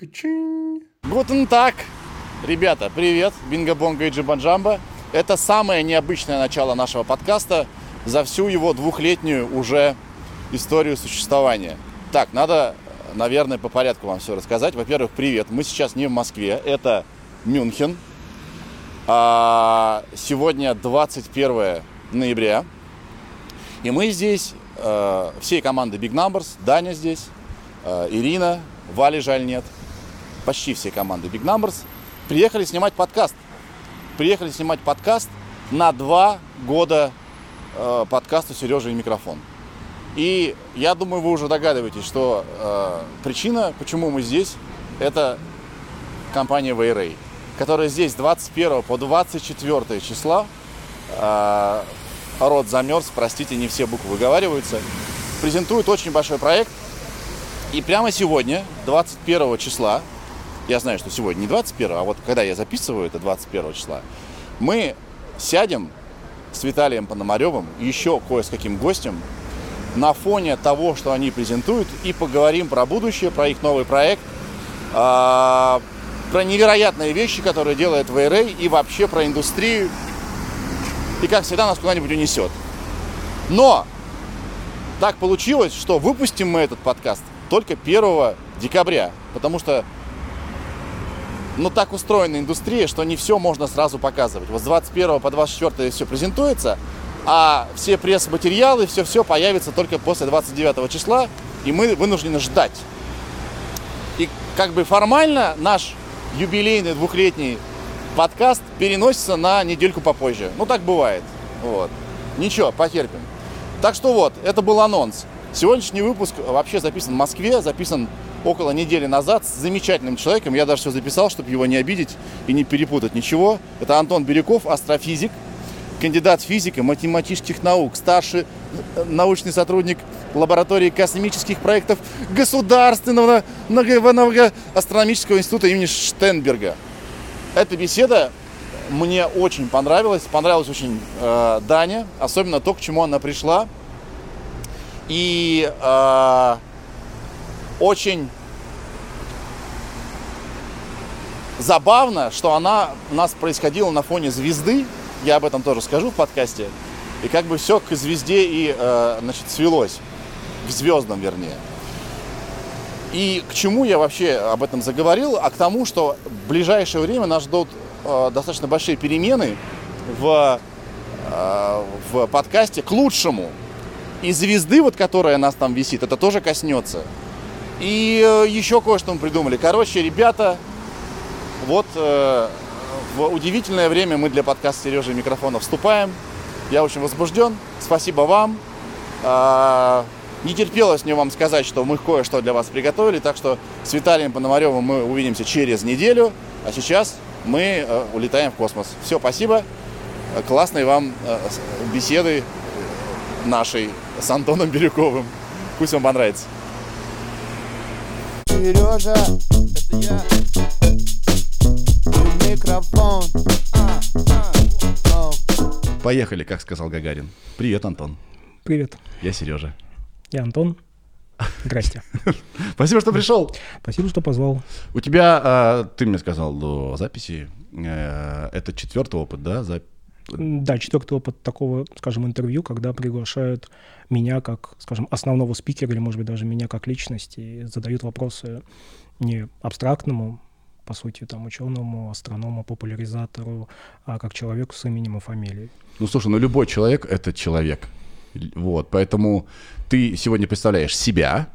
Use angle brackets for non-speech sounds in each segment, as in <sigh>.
Качин. Гутен так. Ребята, привет. Бинго-бонго и джиба-джамба. Это самое необычное начало нашего подкаста за всю его двухлетнюю уже историю существования. Так, надо, наверное, по порядку вам все рассказать. Во-первых, привет. Мы сейчас не в Москве, это Мюнхен. А, сегодня 21 ноября. И мы здесь, э, всей команды Big Numbers, Даня здесь, э, Ирина, Вали жаль нет, почти все команды Big Numbers, приехали снимать подкаст. Приехали снимать подкаст на два года э, подкасту «Сережа и микрофон». И я думаю, вы уже догадываетесь, что э, причина, почему мы здесь, это компания Вейрей, которая здесь 21 по 24 числа э, рот замерз, простите, не все буквы выговариваются, презентует очень большой проект. И прямо сегодня, 21 числа, я знаю, что сегодня не 21, а вот когда я записываю, это 21 числа, мы сядем с Виталием Пономаревым, еще кое с каким гостем, на фоне того, что они презентуют, и поговорим про будущее, про их новый проект, а, про невероятные вещи, которые делает VRA, и вообще про индустрию, и, как всегда, нас куда-нибудь унесет. Но так получилось, что выпустим мы этот подкаст только 1 декабря, потому что ну, так устроена индустрия, что не все можно сразу показывать. Вот с 21 по 24 все презентуется, а все пресс-материалы, все-все появится только после 29 числа, и мы вынуждены ждать. И как бы формально наш юбилейный двухлетний подкаст переносится на недельку попозже. Ну, так бывает. Вот. Ничего, потерпим. Так что вот, это был анонс. Сегодняшний выпуск вообще записан в Москве, записан около недели назад с замечательным человеком. Я даже все записал, чтобы его не обидеть и не перепутать ничего. Это Антон Бирюков, астрофизик, кандидат физики, математических наук, старший э, научный сотрудник лаборатории космических проектов Государственного астрономического института имени Штенберга. Эта беседа мне очень понравилась. Понравилась очень э, Даня, особенно то, к чему она пришла. И э, очень забавно, что она у нас происходила на фоне звезды. Я об этом тоже скажу в подкасте. И как бы все к звезде и, э, значит, свелось. К звездам, вернее. И к чему я вообще об этом заговорил? А к тому, что в ближайшее время нас ждут э, достаточно большие перемены в, э, в подкасте к лучшему. И звезды, вот которая нас там висит, это тоже коснется. И э, еще кое-что мы придумали. Короче, ребята, вот э, в удивительное время мы для подкаста Сережи микрофона вступаем. Я очень возбужден. Спасибо вам. Э, не терпелось мне вам сказать, что мы кое-что для вас приготовили, так что с Виталием Пономаревым мы увидимся через неделю, а сейчас мы э, улетаем в космос. Все, спасибо. Классной вам э, беседы нашей с Антоном Бирюковым. Пусть вам понравится. Сережа, это я. Микрофон. Поехали, как сказал Гагарин. Привет, Антон. Привет. Я Сережа. Я Антон. Здрасте. <laughs> Спасибо, что пришел. Спасибо, что позвал. У тебя, а, ты мне сказал до записи, э, это четвертый опыт, да? Да, четвертый опыт такого, скажем, интервью, когда приглашают меня как, скажем, основного спикера, или, может быть, даже меня как личность, и задают вопросы не абстрактному, по сути, там, ученому, астроному, популяризатору, а как человеку с именем и фамилией. Ну, слушай, ну любой человек — это человек. Вот, поэтому ты сегодня представляешь себя,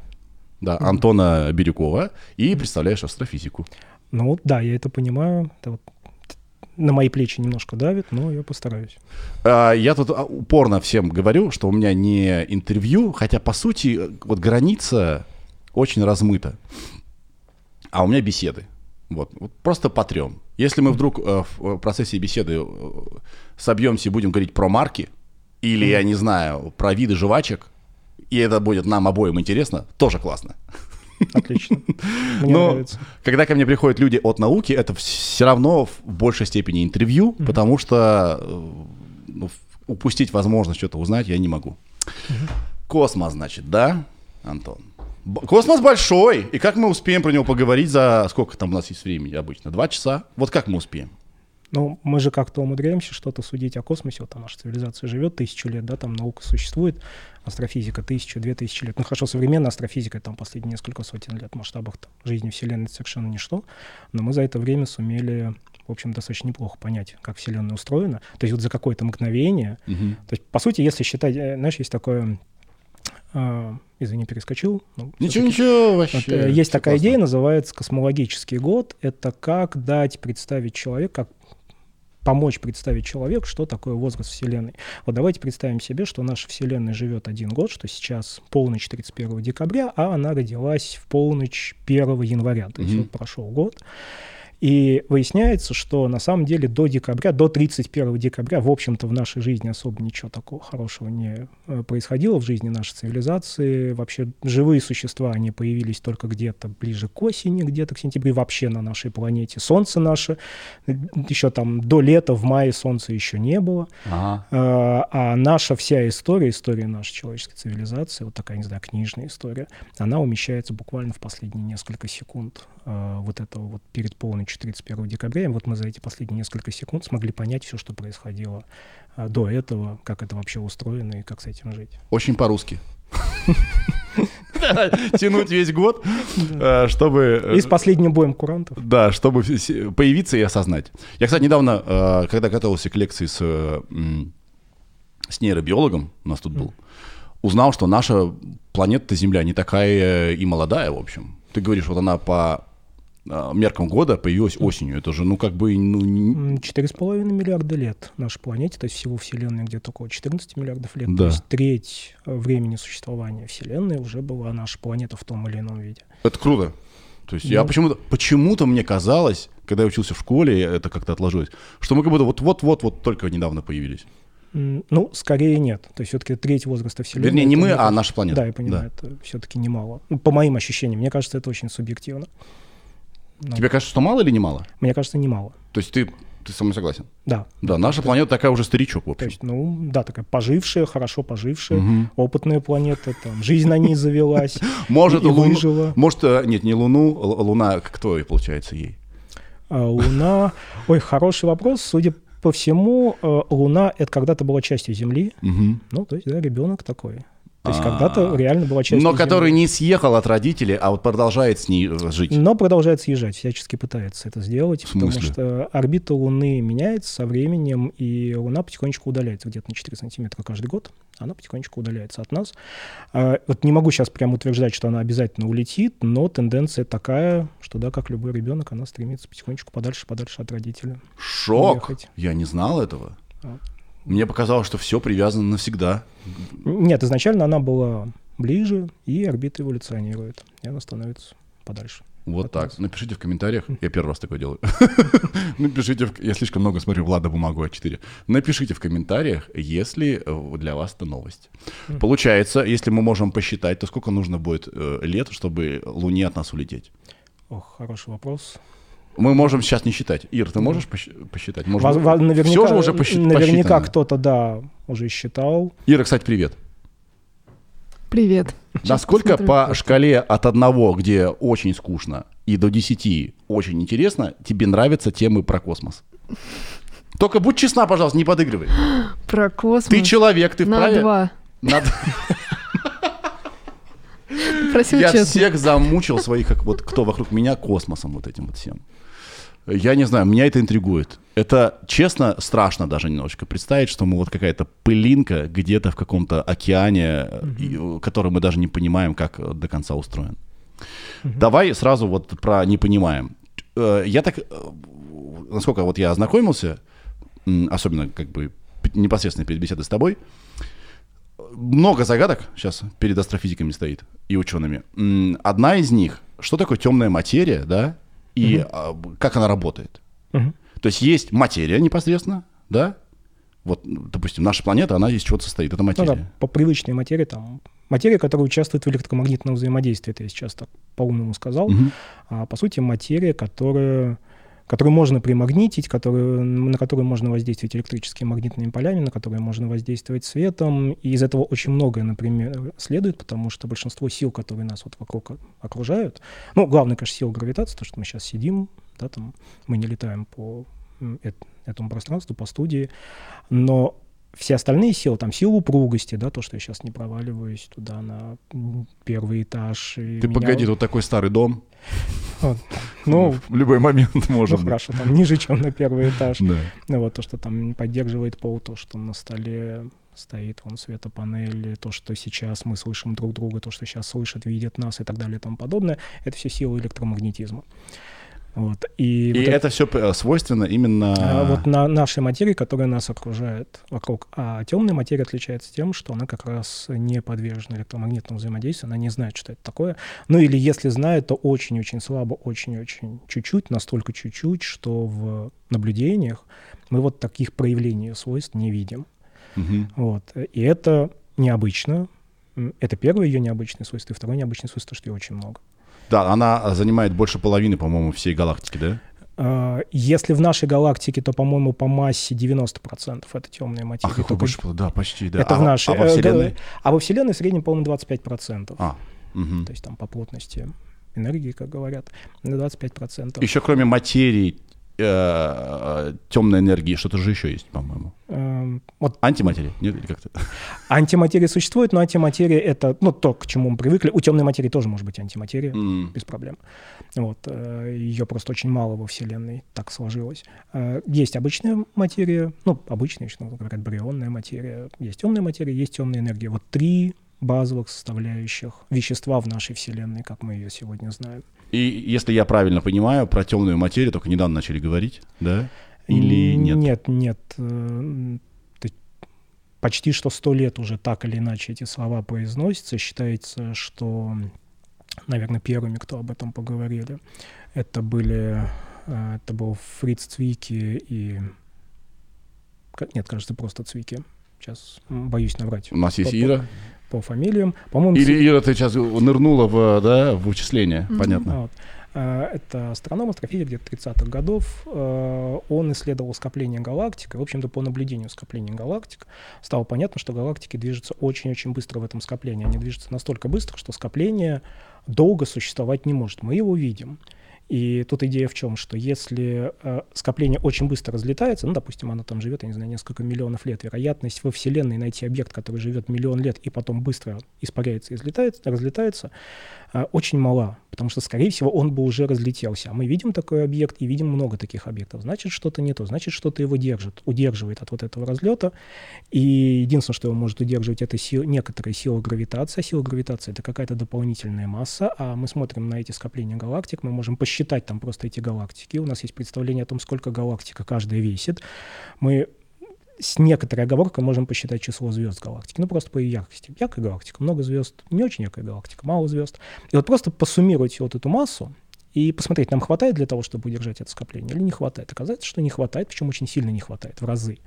да, Антона Бирюкова, и представляешь астрофизику. Ну да, я это понимаю. Это вот на мои плечи немножко давит, но я постараюсь. А, я тут а, упорно всем говорю, что у меня не интервью, хотя по сути вот граница очень размыта. А у меня беседы. Вот, вот просто по трем. Если мы вдруг э, в процессе беседы э, собьемся и будем говорить про марки, или, я не знаю, про виды жвачек, и это будет нам обоим интересно, тоже классно. Отлично. <laughs> Мне Но нравится. когда ко мне приходят люди от науки, это все равно в большей степени интервью, mm-hmm. потому что э, ну, упустить возможность что-то узнать я не могу. Mm-hmm. Космос, значит, да, Антон? Космос большой, и как мы успеем про него поговорить за сколько там у нас есть времени обычно? Два часа? Вот как мы успеем? Ну, мы же как-то умудряемся что-то судить о космосе. Вот там наша цивилизация живет тысячу лет, да, там наука существует, астрофизика тысячу, две тысячи лет. Ну, хорошо, современная астрофизика, там последние несколько сотен лет в масштабах там, жизни Вселенной совершенно ничто, но мы за это время сумели в общем, достаточно неплохо понять, как Вселенная устроена. То есть вот за какое-то мгновение. Угу. То есть, по сути, если считать, э, знаешь, есть такое а, извини, перескочил. Ну, ничего, ничего, вообще. Вот, э, есть такая классно. идея, называется космологический год. Это как дать представить человек, как помочь представить человеку, что такое возраст Вселенной. Вот давайте представим себе, что наша Вселенная живет один год, что сейчас полночь 31 декабря, а она родилась в полночь 1 января, то есть mm-hmm. вот прошел год. И выясняется, что на самом деле до декабря, до 31 декабря, в общем-то, в нашей жизни особо ничего такого хорошего не э, происходило в жизни нашей цивилизации. Вообще живые существа, они появились только где-то ближе к осени, где-то к сентябрю, вообще на нашей планете. Солнце наше, э, еще там до лета, в мае солнца еще не было. Ага. А, а наша вся история, история нашей человеческой цивилизации, вот такая, не знаю, книжная история, она умещается буквально в последние несколько секунд вот этого вот перед полной ночь 31 декабря. И вот мы за эти последние несколько секунд смогли понять все, что происходило а, до этого, как это вообще устроено и как с этим жить. Очень по-русски. Тянуть весь год, а, чтобы... Э, и с последним боем курантов. Да, чтобы появиться и осознать. Я, кстати, недавно, а, когда готовился к лекции с, с нейробиологом, у нас тут был, узнал, что наша планета Земля не такая и молодая, в общем. Ты говоришь, вот она по меркам года появилась осенью. Это же, ну, как бы... Ну, Четыре с половиной миллиарда лет нашей планете, то есть всего Вселенной где-то около 14 миллиардов лет. Да. То есть треть э, времени существования Вселенной уже была наша планета в том или ином виде. Это круто. То есть ну, я почему-то, почему-то мне казалось, когда я учился в школе, это как-то отложилось, что мы как будто вот-вот-вот-вот только недавно появились. Ну, скорее нет. То есть все-таки треть возраста Вселенной. Вернее, не мы, а наша планета. Да, я понимаю, да. это все-таки немало. Ну, по моим ощущениям, мне кажется, это очень субъективно. Ну. Тебе кажется, что мало или немало? Мне кажется, немало. То есть ты, ты со мной согласен? Да. Да, наша это... планета такая уже старичок, в общем. То есть, ну, да, такая пожившая, хорошо пожившая, угу. опытная планета, там, жизнь на ней завелась, <laughs> Может, и, луну, выжила. Может, э, нет, не Луну, Луна, кто получается ей? А, луна, ой, хороший вопрос, судя по всему, э, Луна — это когда-то была частью Земли, угу. ну, то есть, да, ребенок такой. То есть когда-то а. реально была часть. Но который не съехал от родителей, а вот продолжает с ней жить. Но продолжает съезжать, всячески пытается это сделать, потому что орбита Луны меняется со временем, и Луна потихонечку удаляется где-то на 4 сантиметра каждый год. Она потихонечку удаляется от нас. А, вот не могу сейчас прямо утверждать, что она обязательно улетит, но тенденция такая, что да, как любой ребенок, она стремится потихонечку подальше, подальше от родителя. Шок! Уехать. Я не знал этого. Мне показалось, что все привязано навсегда. Нет, изначально она была ближе, и орбита эволюционирует, и она становится подальше. Вот так. Нас. Напишите в комментариях. Я первый раз такое делаю. <laughs> Напишите, в... я слишком много смотрю Влада бумагу А4. Напишите в комментариях, если э, для вас это новость. Получается, если мы можем посчитать, то сколько нужно будет э, лет, чтобы Луне от нас улететь? Ох, хороший вопрос. Мы можем сейчас не считать. Ир, ты можешь посчитать? Может, Воз, наверняка, все же уже посчит, Наверняка кто-то, да, уже считал. Ира, кстати, привет. Привет. Насколько по шкале от одного, где очень скучно, и до десяти очень интересно, тебе нравятся темы про космос? Только будь честна, пожалуйста, не подыгрывай. Про космос. Ты человек, ты вправе... На два. На Просил Я честно. всех замучил своих, как вот кто вокруг меня, космосом вот этим вот всем. Я не знаю, меня это интригует. Это, честно, страшно даже немножечко представить, что мы вот какая-то пылинка где-то в каком-то океане, mm-hmm. который мы даже не понимаем, как до конца устроен. Mm-hmm. Давай сразу вот про не понимаем. Э, я так, э, насколько вот я ознакомился, особенно как бы непосредственно перед беседой с тобой, много загадок сейчас перед астрофизиками стоит и учеными. Одна из них, что такое темная материя, да, и угу. как она работает. Угу. То есть есть материя непосредственно, да, вот, допустим, наша планета, она из чего-то состоит, это материя. Ну, да, по привычной материи, там, материя, которая участвует в электромагнитном взаимодействии, это я сейчас так по-умному сказал, угу. а по сути материя, которая который можно примагнитить, который, на который можно воздействовать электрическими магнитными полями, на которые можно воздействовать светом. И из этого очень многое, например, следует, потому что большинство сил, которые нас вот вокруг окружают, ну, главное, конечно, сила гравитации, то, что мы сейчас сидим, да, там, мы не летаем по этому пространству, по студии, но все остальные силы, там сила упругости, да, то, что я сейчас не проваливаюсь туда на первый этаж. Ты меня... погоди, тут такой старый дом. Вот. Ну, в любой момент можно. Ну, хорошо, там ниже, чем на первый этаж. Да. Ну, вот то, что там поддерживает пол, то, что на столе стоит вон светопанель, то, что сейчас мы слышим друг друга, то, что сейчас слышат, видят нас и так далее и тому подобное, это все силы электромагнетизма. Вот. И, и вот это, это все э, свойственно именно... А, вот на нашей материи, которая нас окружает вокруг. А темная материя отличается тем, что она как раз не подвержена электромагнитному взаимодействию, она не знает, что это такое. Ну или если знает, то очень-очень слабо, очень-очень чуть-чуть, настолько чуть-чуть, что в наблюдениях мы вот таких проявлений свойств не видим. Угу. Вот. И это необычно. Это первое ее необычное свойство. И второе необычное свойство, что ее очень много. Да, она занимает больше половины, по-моему, всей галактики, да? А, если в нашей галактике, то, по-моему, по массе 90% это темная материя. А какой больше? Да, почти, да. Это а, в нашей. А во Вселенной? А во Вселенной в среднем, по-моему, 25%. А, угу. То есть там по плотности энергии, как говорят, на 25%. Еще кроме материи, э, темной энергии, что-то же еще есть, по-моему. Эм, вот. Антиматерия? Нет, или как-то? <laughs> Антиматерия существует, но антиматерия — это ну, то, к чему мы привыкли. У темной материи тоже может быть антиматерия, mm. без проблем. Вот. Э, Ее просто очень мало во Вселенной, так сложилось. Э, есть обычная материя, ну, обычная, еще говорят, барионная материя. Есть темная материя, есть темная энергия. Вот три базовых составляющих вещества в нашей Вселенной, как мы ее сегодня знаем. И если я правильно понимаю, про темную материю только недавно начали говорить, да? Или нет? Нет, нет. Э, почти что сто лет уже так или иначе эти слова произносятся. Считается, что, наверное, первыми, кто об этом поговорили, это были, э, это был Фриц Цвики и... Нет, кажется, просто Цвики. Сейчас боюсь наврать. У нас есть Ира по фамилиям. По-моему, Или Ира, ты сейчас нырнула в, да, в вычисление, mm-hmm. понятно. Вот. А, это астроном, астрофизик где-то 30-х годов. А, он исследовал скопление галактик, и, в общем-то, по наблюдению скопления галактик стало понятно, что галактики движутся очень-очень быстро в этом скоплении. Они движутся настолько быстро, что скопление долго существовать не может. Мы его видим. И тут идея в чем, что если э, скопление очень быстро разлетается, ну, допустим, оно там живет, я не знаю, несколько миллионов лет, вероятность во Вселенной найти объект, который живет миллион лет и потом быстро испаряется и разлетается, очень мала, потому что, скорее всего, он бы уже разлетелся. А мы видим такой объект и видим много таких объектов. Значит, что-то не то, значит, что-то его держит, удерживает от вот этого разлета. И единственное, что его может удерживать, это сил, некоторая сила гравитации. Сила гравитации — это какая-то дополнительная масса, а мы смотрим на эти скопления галактик, мы можем посчитать считать там просто эти галактики. У нас есть представление о том, сколько галактика каждая весит. Мы с некоторой оговоркой можем посчитать число звезд галактики. Ну, просто по ее яркости. Яркая галактика, много звезд, не очень яркая галактика, мало звезд. И вот просто посуммировать вот эту массу и посмотреть, нам хватает для того, чтобы удержать это скопление или не хватает. Оказывается, что не хватает, причем очень сильно не хватает, в разы.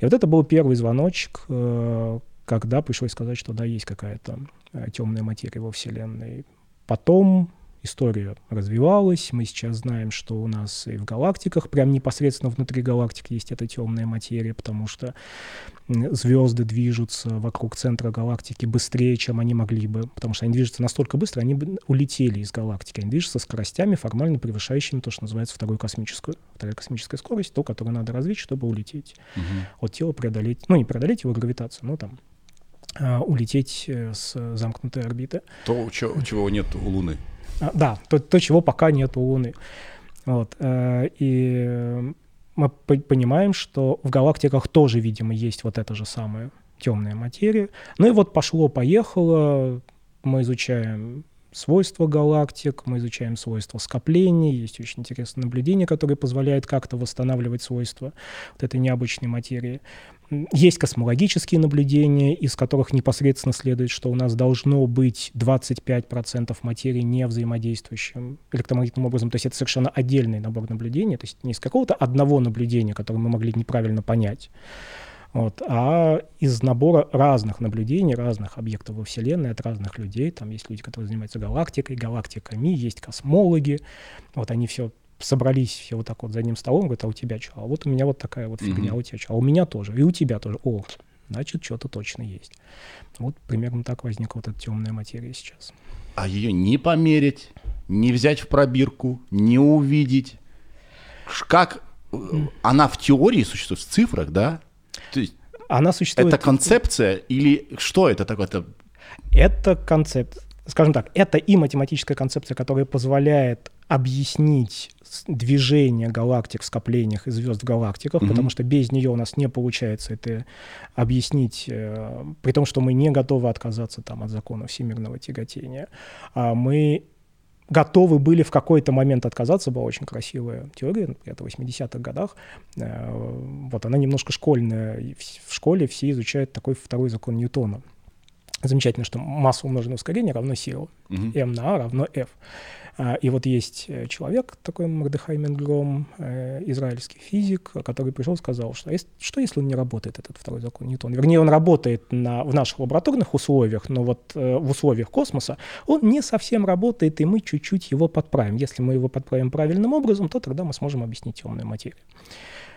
И вот это был первый звоночек, э, когда пришлось сказать, что да, есть какая-то э, темная материя во Вселенной. Потом история развивалась. Мы сейчас знаем, что у нас и в галактиках, прям непосредственно внутри галактик есть эта темная материя, потому что звезды движутся вокруг центра галактики быстрее, чем они могли бы, потому что они движутся настолько быстро, они бы улетели из галактики. Они движутся скоростями, формально превышающими то, что называется вторую космическую. Вторая космическая скорость, то, которую надо развить, чтобы улететь. Угу. От тела преодолеть, ну не преодолеть его гравитацию, но там а, улететь э, с замкнутой орбиты. То, чего нет у Луны. А, да, то, то, чего пока нет у Луны. Вот. Э, и мы понимаем, что в галактиках тоже, видимо, есть вот эта же самая темная материя. Ну и вот пошло-поехало, мы изучаем свойства галактик, мы изучаем свойства скоплений, есть очень интересное наблюдение, которое позволяет как-то восстанавливать свойства вот этой необычной материи. Есть космологические наблюдения, из которых непосредственно следует, что у нас должно быть 25% материи не взаимодействующим электромагнитным образом. То есть это совершенно отдельный набор наблюдений, то есть не из какого-то одного наблюдения, которое мы могли неправильно понять, вот, а из набора разных наблюдений, разных объектов во Вселенной от разных людей. Там есть люди, которые занимаются галактикой, галактиками, есть космологи. Вот они все собрались все вот так вот за одним столом, говорят, а у тебя что? А вот у меня вот такая вот фигня, а у тебя что? А у меня тоже, и у тебя тоже. О, значит, что-то точно есть. Вот примерно так возникла вот эта темная материя сейчас. А ее не померить, не взять в пробирку, не увидеть. Как э, она в теории существует, в цифрах, да? То есть Она существует... это концепция или что это такое? Это Это концепт, скажем так, это и математическая концепция, которая позволяет объяснить движение галактик в скоплениях и звезд в галактиках, Мгм. потому что без нее у нас не получается это объяснить, э, при том, что мы не готовы отказаться там от закона всемирного тяготения. А мы готовы были в какой-то момент отказаться, была очень красивая теория, это в 80-х годах, Э, вот она немножко школьная, в школе все изучают такой второй закон Ньютона. Замечательно, что масса умноженного ускорения равно сила. Мгм. m на a равно f. А, И вот есть э, человек, такой Мордыхай Менгром, э, израильский физик, который пришел и сказал, что что если он не работает, этот второй закон Ньютона? Вернее, он работает на, в наших лабораторных условиях, но вот э, в условиях космоса он не совсем работает, и мы чуть-чуть его подправим. Если мы его подправим правильным образом, то тогда мы сможем объяснить темную материю.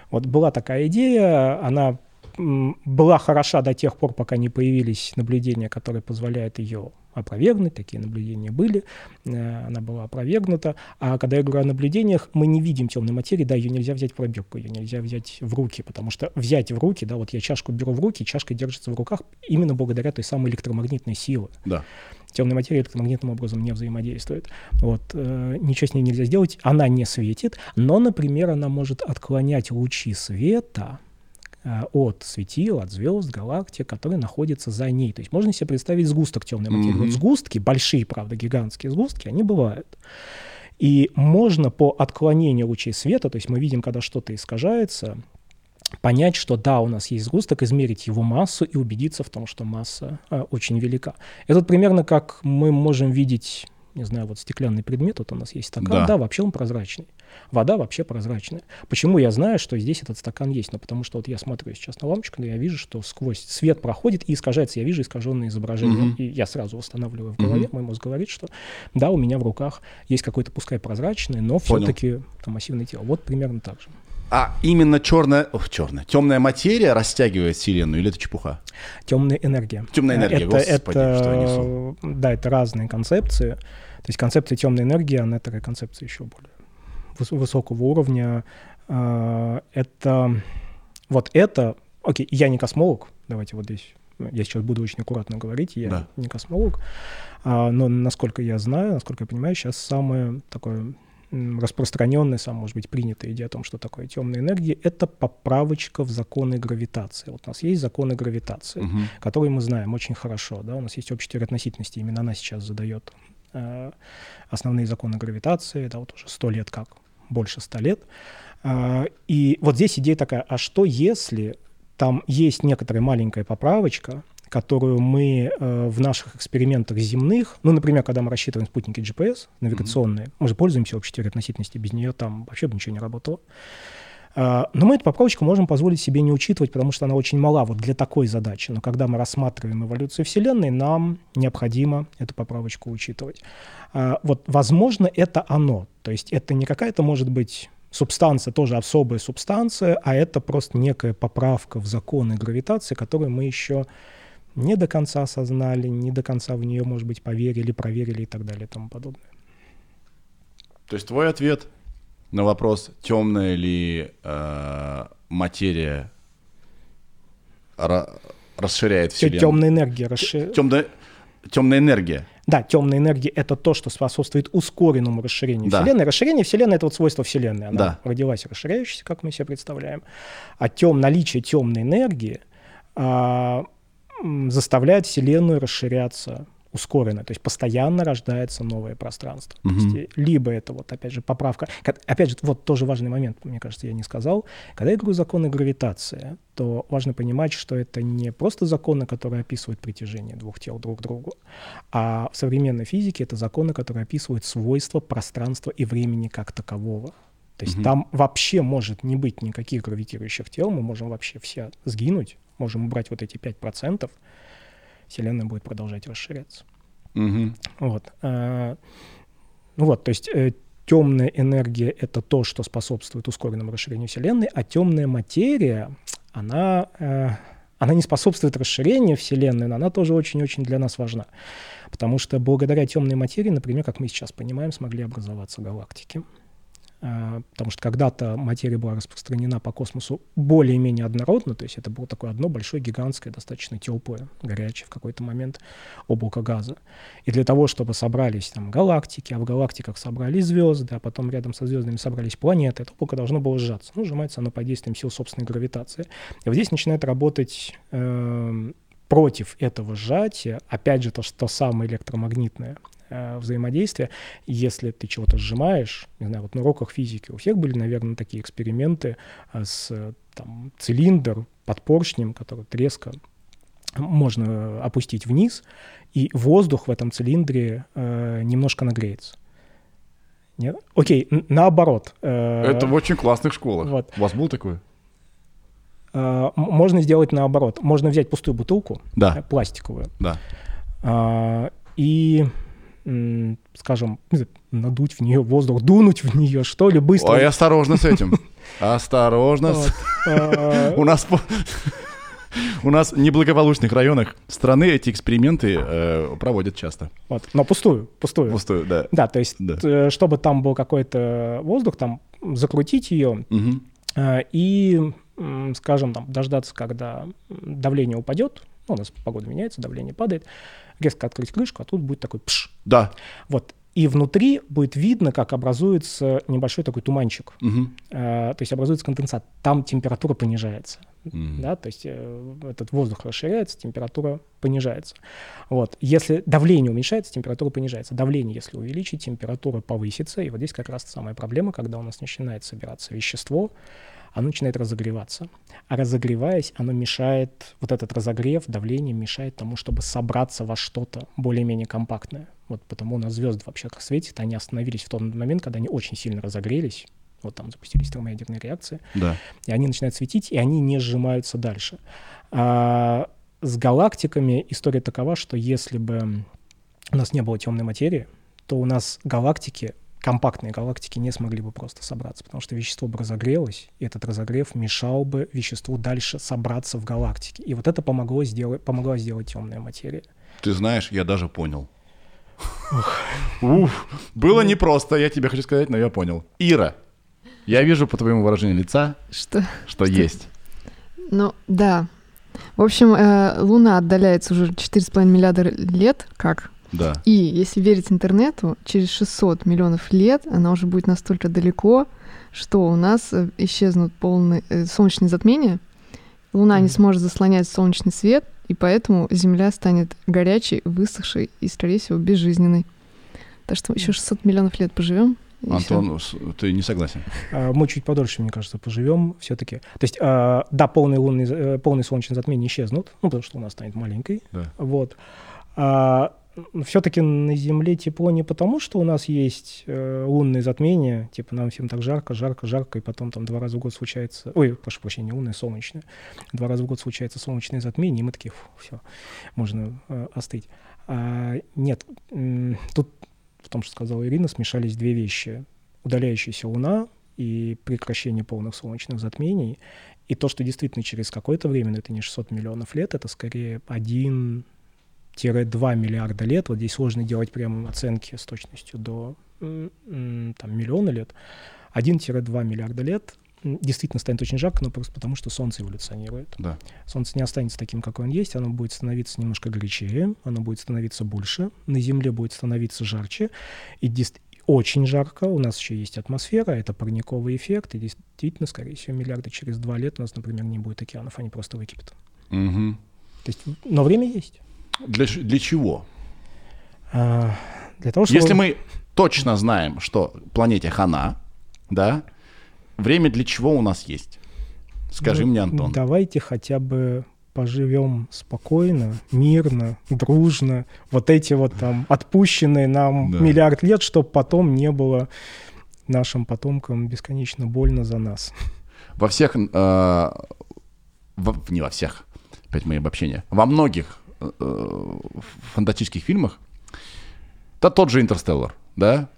Вот была такая идея, она м, была хороша до тех пор, пока не появились наблюдения, которые позволяют ее опровергнуть. Такие наблюдения были, э, она была опровергнута. А когда я говорю о наблюдениях, мы не видим темной материи, да, ее нельзя взять в пробирку, ее нельзя взять в руки, потому что взять в руки, да, вот я чашку беру в руки, чашка держится в руках именно благодаря той самой электромагнитной силе Да. темная материя электромагнитным образом не взаимодействует. Вот, э, ничего с ней нельзя сделать, она не светит, но, например, она может отклонять лучи света от светил, от звезд, галактик, которые находятся за ней. То есть можно себе представить сгусток темной материи. Мгм. Вот сгустки, большие, правда, гигантские сгустки, они бывают. И можно по отклонению лучей света, то есть мы видим, когда что-то искажается, понять, что да, у нас есть сгусток, измерить его массу и убедиться в том, что масса а, очень велика. Это примерно как мы можем видеть, не знаю, вот стеклянный предмет, вот у нас есть стакан, Да. да, вообще он прозрачный. Вода вообще прозрачная. Почему я знаю, что здесь этот стакан есть? Ну, потому что вот я смотрю сейчас на лампочку, и я вижу, что сквозь свет проходит и искажается. Я вижу искаженное изображение. Мгм. И я сразу восстанавливаю в голове. Мой мозг говорит, что да, у меня в руках есть какой-то, пускай прозрачный, но все-таки массивное тело. Вот примерно так же. А именно черная, ох, черная, темная материя растягивает Вселенную или это чепуха? Темная энергия. Темная энергия, это, господи, это, что я несу. Да, это разные концепции. То есть концепция темной энергии, она такая концепция еще более выс- высокого уровня. А, Это вот это, окей, я не космолог, давайте вот здесь, я сейчас буду очень аккуратно говорить, я Да. не космолог, а, но насколько я знаю, насколько я понимаю, сейчас самое такое м, распространенная, самая, может быть, принятая идея о том, что такое темная энергия, это поправочка в законы гравитации. Вот у нас есть законы гравитации Мгм. которые мы знаем очень хорошо. Да? У нас есть общая теория относительности, именно она сейчас задает основные законы гравитации, да, вот уже сто лет как, больше ста лет. А, и вот здесь идея такая, а что если там есть некоторая маленькая поправочка, которую мы э, в наших экспериментах земных, ну, например, когда мы рассчитываем спутники GPS навигационные, мы же пользуемся общей теорией относительности, без нее там вообще бы ничего не работало. А, Но мы эту поправочку можем позволить себе не учитывать, потому что она очень мала вот для такой задачи. Но когда мы рассматриваем эволюцию Вселенной, нам необходимо эту поправочку учитывать. А, Вот, возможно, это оно. То есть это не какая-то, может быть, субстанция, тоже особая субстанция, а это просто некая поправка в законы гравитации, которую мы еще не до конца осознали, не до конца в нее, может быть, поверили, проверили и так далее и тому подобное. То есть твой ответ на вопрос, темная ли э, материя ра- расширяет Вселенную? Темная энергия расширяет. Темная, темная энергия. Да, темная энергия — это то, что способствует ускоренному расширению Да. Вселенной. Расширение Вселенной — это вот свойство Вселенной. Она Да. родилась расширяющейся, как мы себе представляем. А тем, наличие темной энергии а, заставляет Вселенную расширяться ускоренно, то есть постоянно рождается новое пространство. Мгм. есть, э, либо это вот, опять же, поправка. Ка- Опять же, вот тоже важный момент, мне кажется, я не сказал. Когда я говорю законы гравитации, то важно понимать, что это не просто законы, которые описывают притяжение двух тел друг к другу, а в современной физике это законы, которые описывают свойства пространства и времени как такового. То есть Мгм. там вообще может не быть никаких гравитирующих тел, мы можем вообще все сгинуть, можем убрать вот эти 5%, Вселенная будет продолжать расширяться. Мгм. Вот. а, Ну вот, то есть э, темная энергия — это то, что способствует ускоренному расширению Вселенной, а темная материя, она, э, она не способствует расширению Вселенной, но она тоже очень-очень для нас важна. Потому что благодаря темной материи, например, как мы сейчас понимаем, смогли образоваться галактики. А, потому что когда-то материя была распространена по космосу более-менее однородно, то есть это было такое одно большое, гигантское, достаточно теплое, горячее в какой-то момент облако газа. И для того, чтобы собрались там галактики, а в галактиках собрались звезды, а потом рядом со звездами собрались планеты, это облако должно было сжаться. Ну, сжимается оно под действием сил собственной гравитации. И вот здесь начинает работать э, против этого сжатия, опять же, то, что самое электромагнитное э, взаимодействие, если ты чего-то сжимаешь, не знаю, вот на уроках физики у всех были, наверное, такие эксперименты э, с там, цилиндр под поршнем, который резко можно опустить вниз, и воздух в этом цилиндре э, немножко нагреется. Нет? Окей, наоборот. Э, Это в очень классных школах. Вот. У вас было такое? Э, можно сделать наоборот. Можно взять пустую бутылку, да. Э, пластиковую, да. Э, и, скажем, надуть в нее воздух, дунуть в нее, что ли, быстро. Ой, осторожно с этим. <laughs> Осторожно. <laughs> У нас <laughs> у нас в неблагополучных районах страны эти эксперименты э, проводят часто. Вот, но пустую, пустую. Пустую, да. Да, то есть, да. чтобы там был какой-то воздух, там закрутить ее угу. э, и скажем, там, дождаться, когда давление упадет, ну, у нас погода меняется, давление падает, резко открыть крышку, а тут будет такой пш. Да. Вот. И внутри будет видно, как образуется небольшой такой туманчик. Угу. Э, то есть образуется конденсат. Там температура понижается. Угу. Да, то есть э, этот воздух расширяется, температура понижается. Вот. Если давление уменьшается, температура понижается. Давление, если увеличить, температура повысится. И вот здесь как раз самая проблема, когда у нас начинает собираться вещество, оно начинает разогреваться. А разогреваясь, оно мешает, вот этот разогрев, давление мешает тому, чтобы собраться во что-то более-менее компактное. Вот потому у нас звезды вообще как светят, они остановились в тот момент, когда они очень сильно разогрелись, вот там запустились термоядерные реакции, да. и они начинают светить, и они не сжимаются дальше. А с галактиками история такова, что если бы у нас не было темной материи, то у нас галактики компактные галактики не смогли бы просто собраться, потому что вещество бы разогрелось, и этот разогрев мешал бы веществу дальше собраться в галактике. И вот это помогло сделать, помогла сделать темная материя. Ты знаешь, я даже понял. Уф, было непросто, я тебе хочу сказать, но я понял. Ира, я вижу по твоему выражению лица, что, что, что? есть. Ну, да. В общем, э, Луна отдаляется уже 4,5 миллиарда лет, как да. И если верить интернету, через 600 миллионов лет она уже будет настолько далеко, что у нас э, исчезнут полные э, солнечные затмения, Луна mm. не сможет заслонять солнечный свет, и поэтому Земля станет горячей, высохшей и, скорее всего, безжизненной. Так что еще 600 миллионов лет поживем. Антон, всё. ты не согласен? А, мы чуть подольше, мне кажется, поживем все-таки. То есть, а, да, полные, лунные, э, полные солнечные затмения исчезнут, ну, потому что Луна станет маленькой. Да. Вот. Все-таки на Земле тепло не потому, что у нас есть э, лунные затмения, типа нам всем так жарко, жарко, жарко, и потом там два раза в год случается, ой, прошу прощения, лунные, солнечные, два раза в год случается солнечное затмение, и мы такие, все, можно э, остыть. А, нет, тут в том, что сказала Ирина, смешались две вещи. Удаляющаяся Луна и прекращение полных солнечных затмений, и то, что действительно через какое-то время, но это не 600 миллионов лет, это скорее один 1-2 миллиарда лет, вот здесь сложно делать прямо оценки с точностью до там, миллиона лет, 1-2 миллиарда лет действительно станет очень жарко, но просто потому, что Солнце эволюционирует. Да. Солнце не останется таким, какое он есть, оно будет становиться немножко горячее, оно будет становиться больше, на Земле будет становиться жарче, и очень жарко, у нас еще есть атмосфера, это парниковый эффект, и действительно, скорее всего, миллиарды через два лет у нас, например, не будет океанов, они просто выкипят. Угу. То есть, но время есть. Для, для чего? А, для того, чтобы... Если мы точно знаем, что планете хана, да, время для чего у нас есть? Скажи ну, мне, Антон. Давайте хотя бы поживем спокойно, мирно, дружно. Вот эти вот там отпущенные нам да. миллиард лет, чтобы потом не было нашим потомкам бесконечно больно за нас. Во всех, э, в, не во всех, опять мои обобщения, во многих фантастических фильмах, да тот же «Интерстеллар», да,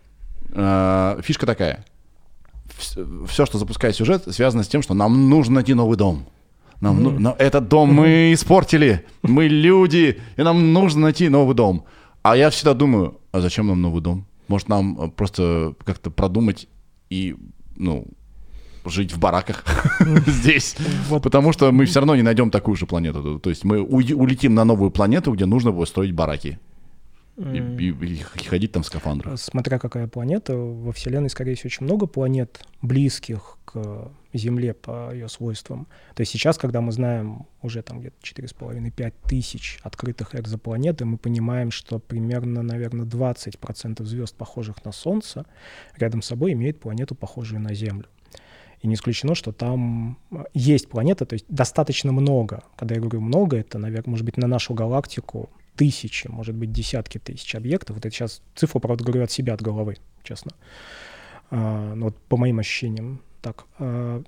э, фишка такая. Все, что запускает сюжет, связано с тем, что нам нужно найти новый дом. Нам, ну, но этот дом мы испортили, мы люди, и нам нужно найти новый дом. А я всегда думаю, а зачем нам новый дом? Может, нам э, просто как-то продумать и, ну, жить в бараках <laughs> здесь. Вот. Потому что мы все равно не найдем такую же планету. То есть мы улетим на новую планету, где нужно будет строить бараки. И, и, и ходить там в скафандрах. Смотря какая планета, во Вселенной, скорее всего, очень много планет, близких к Земле по ее свойствам. То есть сейчас, когда мы знаем уже там где-то 4,5-5 тысяч открытых экзопланет, и мы понимаем, что примерно, наверное, 20% звезд, похожих на Солнце, рядом с собой имеют планету, похожую на Землю. И не исключено, что там есть планета, то есть достаточно много. Когда я говорю много, это, наверное, может быть, на нашу галактику тысячи, может быть, десятки тысяч объектов. Вот это сейчас цифру, правда, говорю от себя, от головы, честно. А, ну, вот по моим ощущениям, так, а,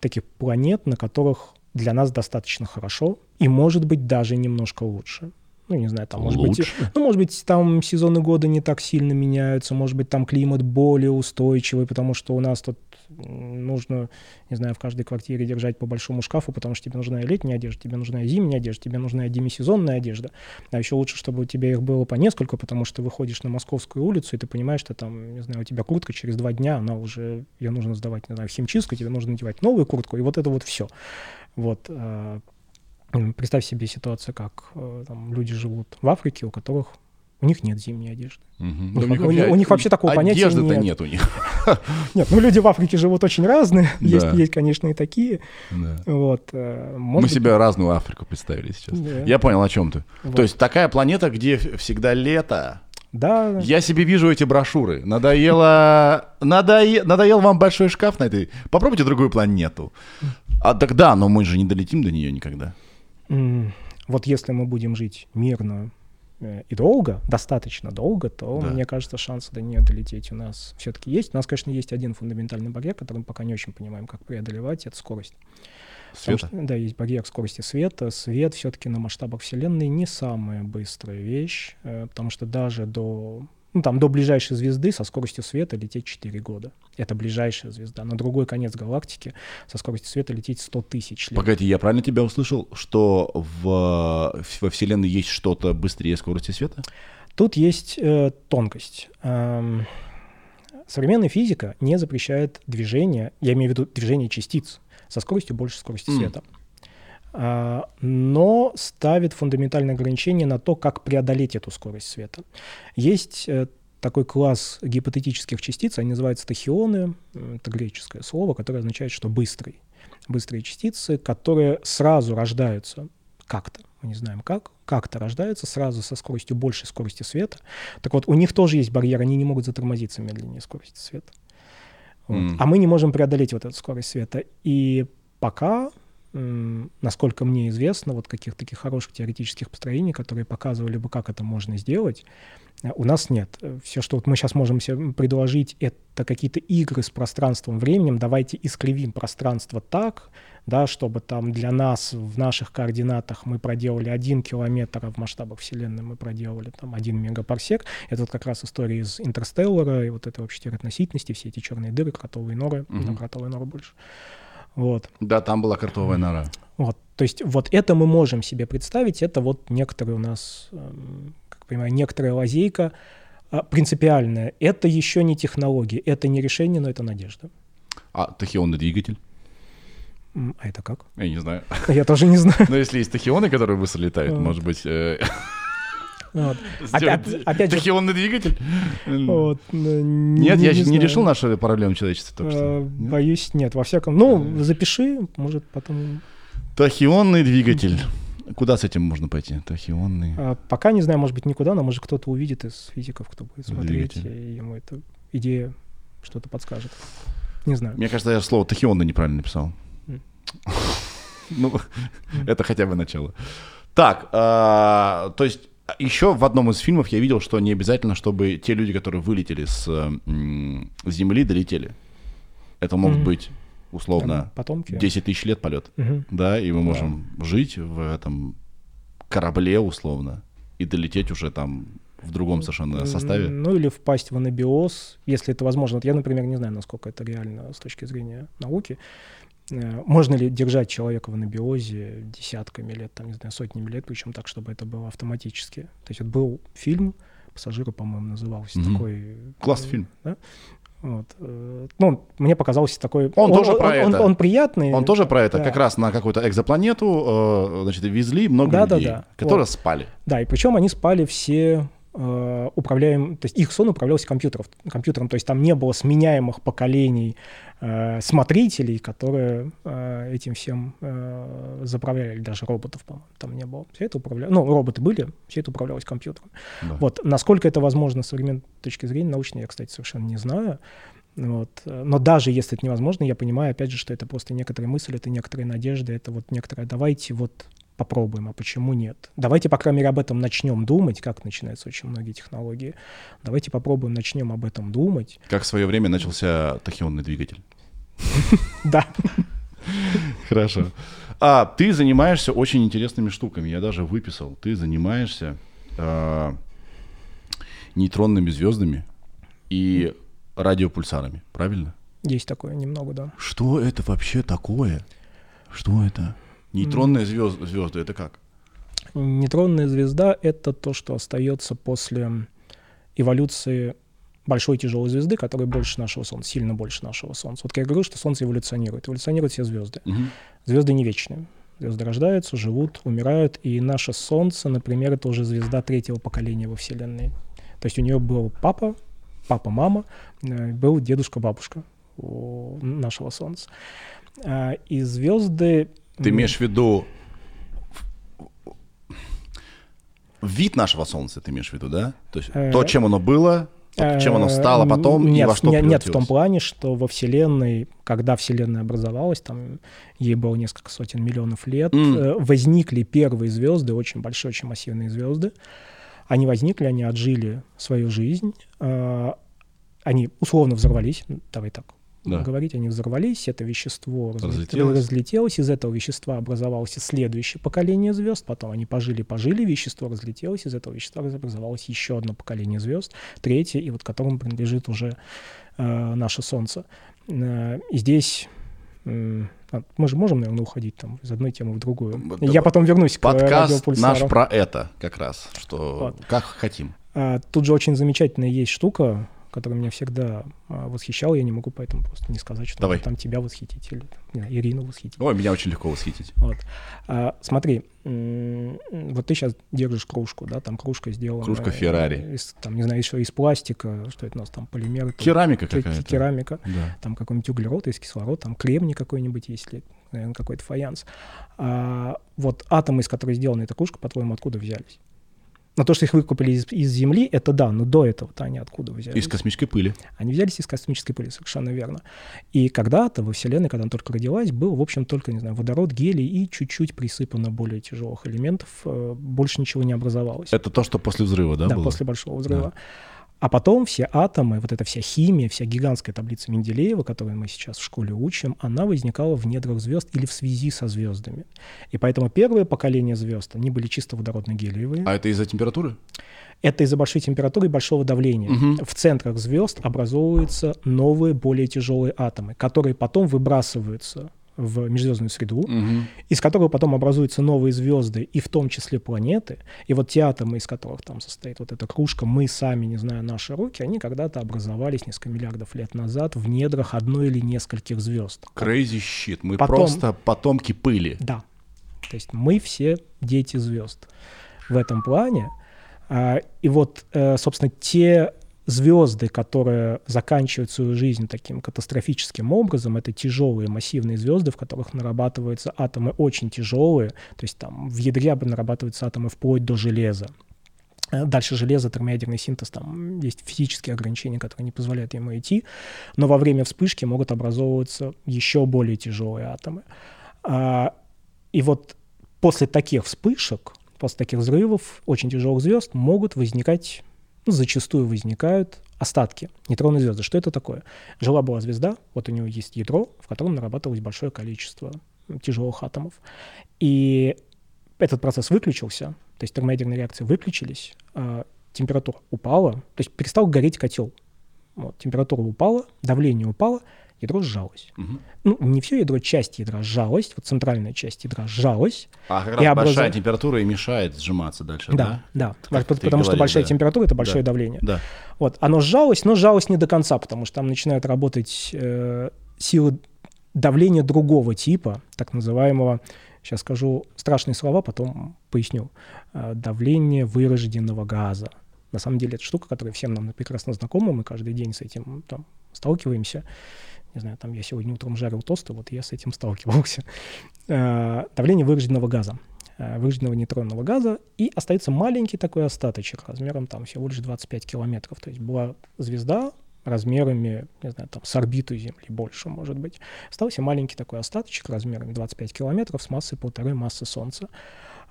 таких планет, на которых для нас достаточно хорошо и, может быть, даже немножко лучше. Ну, не знаю, там, может Лучше. быть, ну, может быть, там сезоны года не так сильно меняются, может быть, там климат более устойчивый, потому что у нас тут нужно, не знаю, в каждой квартире держать по большому шкафу, потому что тебе нужна и летняя одежда, тебе нужна и зимняя одежда, тебе нужна и демисезонная одежда. А еще лучше, чтобы у тебя их было по несколько, потому что выходишь на Московскую улицу, и ты понимаешь, что там, не знаю, у тебя куртка через два дня, она уже, ее нужно сдавать, не знаю, в химчистку, тебе нужно надевать новую куртку, и вот это вот все. Вот. А, Представь себе ситуацию, как э, там, люди живут в Африке, у которых у них нет зимней одежды. Угу. У, них, у, у них вообще такого понятия нет. Одежды-то нет у них. <laughs> Нет, ну люди в Африке живут очень разные. Да. Есть, есть, конечно, и такие. Да. Вот, э, Мы быть... себе разную Африку представили сейчас. Да. Я понял, о чем ты. Вот. То есть такая планета, где всегда лето. Да. Я себе вижу эти брошюры. Надоело... Надое... Надоел вам большой шкаф на этой... Попробуйте другую планету. А так да, но мы же не долетим до нее никогда. Вот если мы будем жить мирно и долго, достаточно долго, то, да. мне кажется, шансы до нее долететь у нас все-таки есть. У нас, конечно, есть один фундаментальный барьер, который мы пока не очень понимаем, как преодолевать, это скорость. Света? Что, да, есть барьер скорости света. Свет все-таки на масштабах Вселенной не самая быстрая вещь, э, потому что даже до ну, там, до ближайшей звезды со скоростью света лететь 4 года. Это ближайшая звезда. На другой конец галактики со скоростью света лететь 100 тысяч лет. Погоди, я правильно тебя услышал, что в, во Вселенной есть что-то быстрее скорости света? Тут есть э, тонкость. Эм, современная физика не запрещает движение, я имею в виду движение частиц со скоростью больше скорости mm. света. Но ставит фундаментальное ограничение на то, как преодолеть эту скорость света. Есть э, такой класс гипотетических частиц, они называются тахионы, это греческое слово, которое означает, что быстрый. Быстрые частицы, которые сразу рождаются как-то, мы не знаем как, как-то рождаются сразу со скоростью большей скорости света. Так вот, у них тоже есть барьер, они не могут затормозиться медленнее скорости света. Вот. Mm. А мы не можем преодолеть вот эту скорость света. И пока насколько мне известно, вот каких-то таких хороших теоретических построений, которые показывали бы, как это можно сделать, э, у нас нет. Все, что вот мы сейчас можем себе предложить, это какие-то игры с пространством, временем. Давайте искривим пространство так, да, чтобы там для нас в наших координатах мы проделали один километр, а в масштабах Вселенной мы проделали там один мегапарсек. Это вот как раз история из Интерстеллара и вот это вообще теория относительности, все эти черные дыры, кротовые норы, mm-hmm. кротовые норы больше. Вот. Да, там была картовая нора. Вот, то есть вот это мы можем себе представить, это вот некоторые у нас, эм, как понимаю, некоторая лазейка а, принципиальная. Это еще не технология, это не решение, но это надежда. А тахионный двигатель? А это как? Я не знаю. Я тоже не знаю. <laughs> Но если есть тахионы, которые быстро летают, может быть... <laughs> <laughs> <laughs> Э, вот. Опять, опять Тахионный двигатель? Вот. Нет, не, я не, не решил нашу проблему человечества только что. Нет? Боюсь, нет. Во всяком... Ну, запиши, может, потом... Тахионный двигатель. Куда с этим можно пойти? Тахионный. А, пока не знаю, может быть, никуда, но может кто-то увидит из физиков, кто будет смотреть, Двигатель. и ему эта идея что-то подскажет. Не знаю. Мне кажется, я слово тахионный неправильно написал. <laughs> Ну, это хотя бы начало. Так, а, то есть еще в одном из фильмов я видел, что не обязательно, чтобы те люди, которые вылетели с Земли, долетели. Это могут mm-hmm. быть условно потомки. 10 тысяч лет полет. Mm-hmm. Да, и мы можем да. жить в этом корабле условно и долететь уже там в другом совершенно составе. Ну или впасть в анабиоз, если это возможно. Вот я, например, не знаю, насколько это реально с точки зрения науки. Э, можно ли держать человека в анабиозе десятками лет, там, не знаю, сотнями лет, причем так, чтобы это было автоматически. То есть вот был фильм, «Пассажиры», по-моему, назывался, угу. такой... Классный фильм. Да? Вот. Э, ну, мне показался такой... Он, он тоже про он, это. Он, он приятный. Он тоже про это. Да. Как раз на какую-то экзопланету, э, значит, везли много да, людей, да, да. которые вот. спали. Да, и причем они спали все э, управляем, то есть их сон управлялся компьютером, компьютером, то есть там не было сменяемых поколений э, смотрителей, которые э, этим всем э, заправляли, даже роботов, по-моему, там не было. Все это управлялось, ну, роботы были, все это управлялось компьютером. Да. Вот, насколько это возможно с современной точки зрения научной, я, кстати, совершенно не знаю. Вот. Но даже если это невозможно, я понимаю, опять же, что это просто некоторые мысли, это некоторые надежды, это вот некоторое «давайте вот попробуем, а почему нет? Давайте, по крайней мере, об этом начнем думать, как начинаются очень многие технологии. Давайте попробуем, начнем об этом думать. Как в свое время начался тахионный двигатель. <laughs> Да. Хорошо. А ты занимаешься очень интересными штуками. Я даже выписал. Ты занимаешься а, нейтронными звездами и радиопульсарами, правильно? Есть такое немного, да. Что это вообще такое? Что это? Нейтронные звезд, звезды это как? Нейтронная звезда — это то, что остается после эволюции большой тяжелой звезды, которая больше нашего Солнца, сильно больше нашего Солнца. Вот я говорю, что Солнце эволюционирует. Эволюционируют все звезды. Угу. Звезды не вечные. Звезды рождаются, живут, умирают. И наше Солнце, например, это уже звезда третьего поколения во Вселенной. То есть у нее был папа, папа-мама, э, был дедушка-бабушка у нашего Солнца. А, и звезды ты имеешь в виду вид нашего Солнца, ты имеешь в виду, да? То есть то, э, чем оно было, чем оно стало потом нет, и во что нет, нет, в том плане, что во Вселенной, когда Вселенная образовалась, там ей было несколько сотен миллионов лет, mm. возникли первые звезды, очень большие, очень массивные звезды. Они возникли, они отжили свою жизнь, э, они условно взорвались, давай так, да. говорить, они взорвались, это вещество разлетелось. разлетелось, из этого вещества образовалось следующее поколение звезд, потом они пожили, пожили, вещество разлетелось, из этого вещества образовалось еще одно поколение звезд, третье, и вот которому принадлежит уже э, наше Солнце. Э, и здесь э, мы же можем, наверное, уходить там из одной темы в другую. Да, Я потом вернусь Подкаст к наш про это как раз, что вот. как хотим. А, тут же очень замечательная есть штука, который меня всегда а, восхищал, я не могу поэтому просто не сказать, что Давай. там тебя восхитить или знаю, Ирину восхитить. Ой, меня очень легко восхитить. Вот. А, смотри, вот ты сейчас держишь кружку, да, там кружка сделана... Кружка Феррари. Из, там, не знаю, еще из пластика, что это у нас там, полимер. Керамика какая-то. Керамика. Да. Там какой-нибудь углерод, есть кислород, там кремний какой-нибудь, если, наверное, какой-то фаянс. А, вот атомы, из которых сделана эта кружка, по-твоему, откуда взялись? Но то, что их выкупили из, из Земли, это да, но до этого-то они откуда взялись? Из космической пыли. Они взялись из космической пыли, совершенно верно. И когда-то во Вселенной, когда она только родилась, был, в общем, только, не знаю, водород, гелий и чуть-чуть присыпано более тяжелых элементов. Э, больше ничего не образовалось. Это то, что после взрыва, да, Да, было? после Большого взрыва. Да. А потом все атомы, вот эта вся химия, вся гигантская таблица Менделеева, которую мы сейчас в школе учим, она возникала в недрах звезд или в связи со звездами. И поэтому первое поколение звезд, они были чисто водородно-гелиевые. А это из-за температуры? Это из-за большой температуры и большого давления. Угу. В центрах звезд образовываются новые, более тяжелые атомы, которые потом выбрасываются в межзвездную среду, угу. из которого потом образуются новые звезды, и в том числе планеты. И вот те атомы, из которых там состоит вот эта кружка, мы сами, не знаю, наши руки, они когда-то образовались несколько миллиардов лет назад в недрах одной или нескольких звезд. Crazy shit. Мы потом, просто потомки пыли. Да. То есть мы все дети звезд в этом плане. А, и вот, э, собственно, те звезды, которые заканчивают свою жизнь таким катастрофическим образом, это тяжелые массивные звезды, в которых нарабатываются атомы очень тяжелые, то есть там в ядре нарабатываются атомы вплоть до железа. Э, дальше железо, термоядерный синтез, там есть физические ограничения, которые не позволяют ему идти, но во время вспышки могут образовываться еще более тяжелые атомы. А, и вот после таких вспышек, после таких взрывов очень тяжелых звезд могут возникать зачастую возникают остатки нейтронной звезды. Что это такое? Жила-была звезда, вот у нее есть ядро, в котором нарабатывалось большое количество тяжелых атомов. И этот процесс выключился, то есть термоядерные реакции выключились, а, температура упала, то есть перестал гореть котел. Вот, температура упала, давление упало, ядро сжалось. Мгм. Ну, не все ядро, часть ядра сжалась, вот центральная часть ядра сжалась. А как И раз большая температура и мешает сжиматься дальше, Да, да. Как Пот- ты потому что говорил, большая да. температура это большое Да. давление. Да. Вот, оно сжалось, но сжалось не до конца, потому что там начинают работать э, силы давления другого типа, так называемого, сейчас скажу страшные слова, потом поясню, э, давление вырожденного газа. На самом деле это штука, которая всем нам прекрасно знакома, мы каждый день с этим там, сталкиваемся. Не знаю, там я сегодня утром жарил тосты, вот я с этим сталкивался. <laughs> Э, Давление вырожденного газа э, вырожденного нейтронного газа, и остается маленький такой остаточек размером там всего лишь 25 километров. То есть была звезда размерами, не знаю, там с орбиту Земли больше, может быть. Остался маленький такой остаточек размерами 25 километров с массой полторы массы Солнца.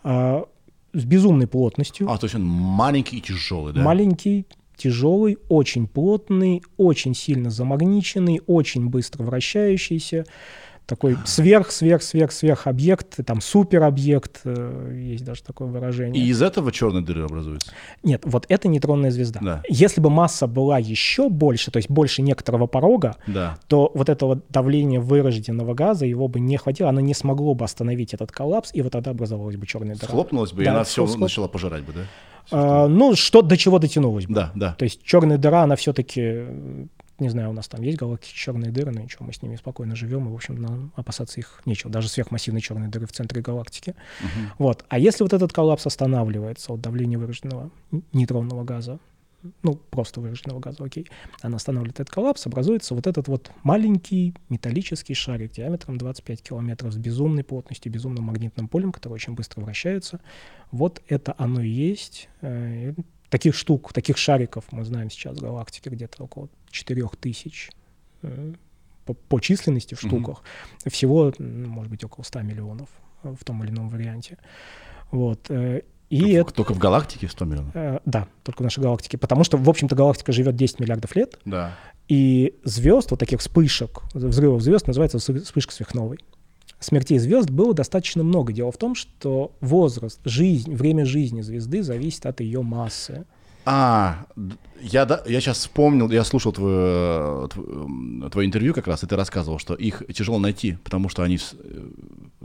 А, с безумной плотностью. А, то есть он маленький и тяжелый, да? Маленький, тяжелый, очень плотный, очень сильно замагниченный, очень быстро вращающийся. Такой сверх, сверх, сверх, сверх объект, там суперобъект, э, есть даже такое выражение. И из этого черные дыры образуются. Нет, вот это нейтронная звезда. Да. Если бы масса была еще больше, то есть больше некоторого порога, Да. то вот этого давления вырожденного газа его бы не хватило, оно не смогло бы остановить этот коллапс, и вот тогда образовалась бы черная дыра. Схлопнулась бы, и Да, она все схлоп- начала пожирать бы, да? А, ну, что до чего дотянулось бы. Да, да. То есть черная дыра, она все-таки, не знаю, у нас там есть галактики черные дыры, но ничего, мы с ними спокойно живем, и, в общем, нам опасаться их нечего. Даже сверхмассивной черной дыры в центре галактики. Мгм. Вот. А если вот этот коллапс останавливается от давления вырожденного н- нейтронного газа, ну, просто вырожденного газа, окей, она останавливает этот коллапс, образуется вот этот вот маленький металлический шарик диаметром 25 километров с безумной плотностью, безумным магнитным полем, который очень быстро вращается. Вот это оно и есть. Э, Таких штук, таких шариков мы знаем сейчас в галактике где-то около 4000 э, по, по численности в штуках. Всего, м, может быть, около 100 миллионов э, в том или ином варианте. Вот. Э, И Только- это, Только в галактике 100 миллионов? э, да, только в нашей галактике. Потому что, в общем-то, галактика живет 10 миллиардов лет, Да. и звезд, вот таких вспышек, взрывов звезд, называется вспышка сверхновой. Смертей звезд было достаточно много. Дело в том, что возраст, жизнь, время жизни звезды зависит от ее массы. А, я, да, я сейчас вспомнил, я слушал твое, тв- твое интервью как раз, и ты рассказывал, что их тяжело найти, потому что они э,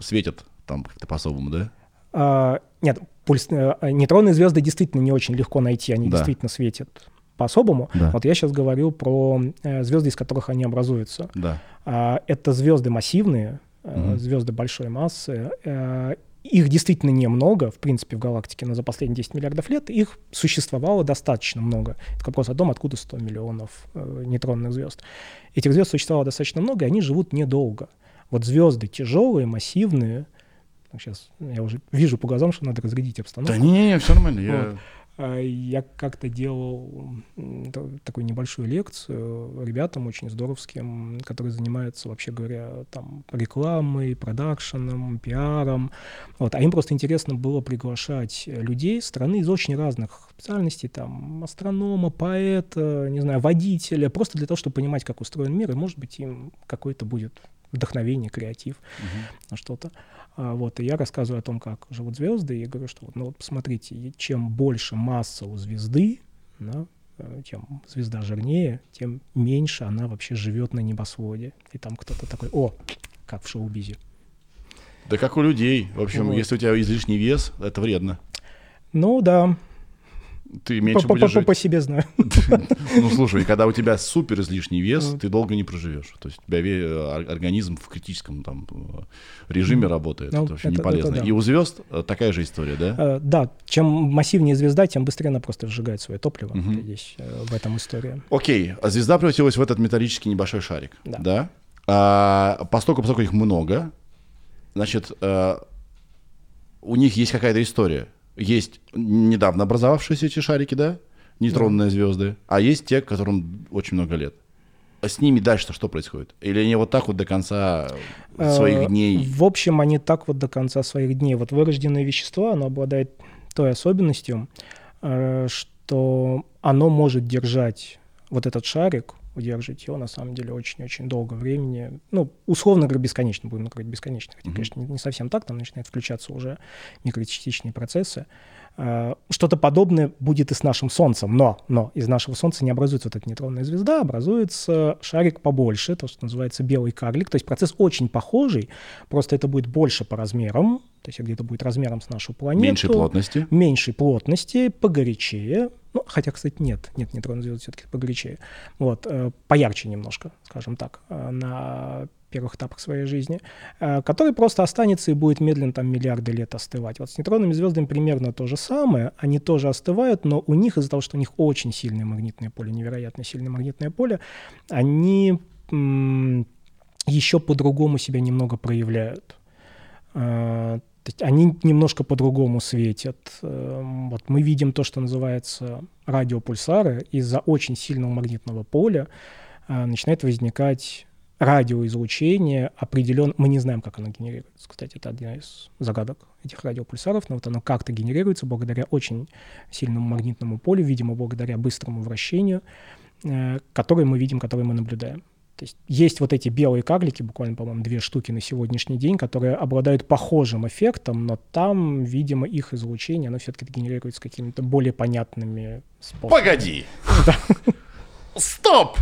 светят там как-то по-особому, да? А, нет, пульс, э, нейтронные звезды действительно не очень легко найти, они Да. действительно светят по-особому. Да. Вот я сейчас говорю про э, звезды, из которых они образуются. Да. А, это звезды массивные, Мгм. звезды большой массы. Их действительно немного, в принципе, в галактике, но за последние 10 миллиардов лет их существовало достаточно много. Это вопрос о том, откуда 100 миллионов нейтронных звезд. Этих звезд существовало достаточно много, и они живут недолго. Вот звезды тяжелые, массивные, сейчас я уже вижу по глазам, что надо разрядить обстановку. Да не-не, все нормально. Я... А, Я как-то делал такую небольшую лекцию ребятам очень здоровским, которые занимаются, вообще говоря, там рекламой, продакшеном, пиаром. Вот. А им просто интересно было приглашать людей страны из очень разных специальностей, там, астронома, поэта, не знаю, водителя, просто для того, чтобы понимать, как устроен мир, и, может быть, им какой-то будет вдохновение, креатив на что-то. А, вот, и я рассказываю о том, как живут звезды, и говорю, что ну вот посмотрите, чем больше масса у звезды, да, э, чем звезда жирнее, тем меньше она вообще живет на небосводе. И там кто-то такой, о, как в шоу-бизе. Да как у людей. В общем, Вот. если у тебя излишний вес, это вредно. Ну да, Ты меньше по- будешь по- жить. по себе знаю. <laughs> Ну, слушай, когда у тебя супер излишний вес, ты долго не проживешь. То есть у тебя ор- организм в критическом там э, режиме работает. Ну, это вообще не полезно. И у звезд э, такая же история, да? Э, Да, чем массивнее звезда, тем быстрее она просто сжигает свое топливо. Здесь в этом история. Окей, а звезда превратилась в этот металлический небольшой шарик. Да. А, поскольку, их много, значит, у них есть какая-то история. Есть недавно образовавшиеся эти шарики, да? Нейтронные звезды. А есть те, которым очень много лет. А с ними дальше что происходит? Или они вот так вот до конца Э, своих дней? В общем, они так вот до конца своих дней. Вот вырожденное вещество, оно обладает той особенностью, э, что оно может держать вот этот шарик удерживать его на самом деле очень-очень долго времени. Ну, условно говоря, бесконечно, будем говорить бесконечно. Хотя, mm-hmm. конечно, не, не совсем так, там начинают включаться уже микрочастичные процессы. Э, что-то подобное будет и с нашим Солнцем, но, но из нашего Солнца не образуется вот эта нейтронная звезда, образуется шарик побольше, то, что называется белый карлик. То есть процесс очень похожий, просто это будет больше по размерам, то есть где-то будет размером с нашу планету. Меньшей плотности. Меньшей плотности, погорячее. Ну, хотя, кстати, нет, нет нейтронной звезды все-таки погорячее. Вот, э, поярче немножко, скажем так, э, на первых этапах своей жизни, э, который просто останется и будет медленно там миллиарды лет остывать. Вот с нейтронными звездами примерно то же самое. Они тоже остывают, но у них из-за того, что у них очень сильное магнитное поле, невероятно сильное магнитное поле, они еще по-другому себя немного проявляют. Э, то есть они немножко по-другому светят. Э, вот мы видим то, что называется радиопульсары. Из-за очень сильного магнитного поля начинает возникать радиоизлучение определен... Мы не знаем, как оно генерируется. Кстати, это одна из загадок этих радиопульсаров, но вот оно как-то генерируется благодаря очень сильному магнитному полю, видимо, благодаря быстрому вращению, э, которое мы видим, которое мы наблюдаем. То есть есть вот эти белые карлики, буквально, по-моему, две штуки на сегодняшний день, которые обладают похожим эффектом, но там, видимо, их излучение, оно все-таки генерируется какими-то более понятными способами. Погоди! Стоп!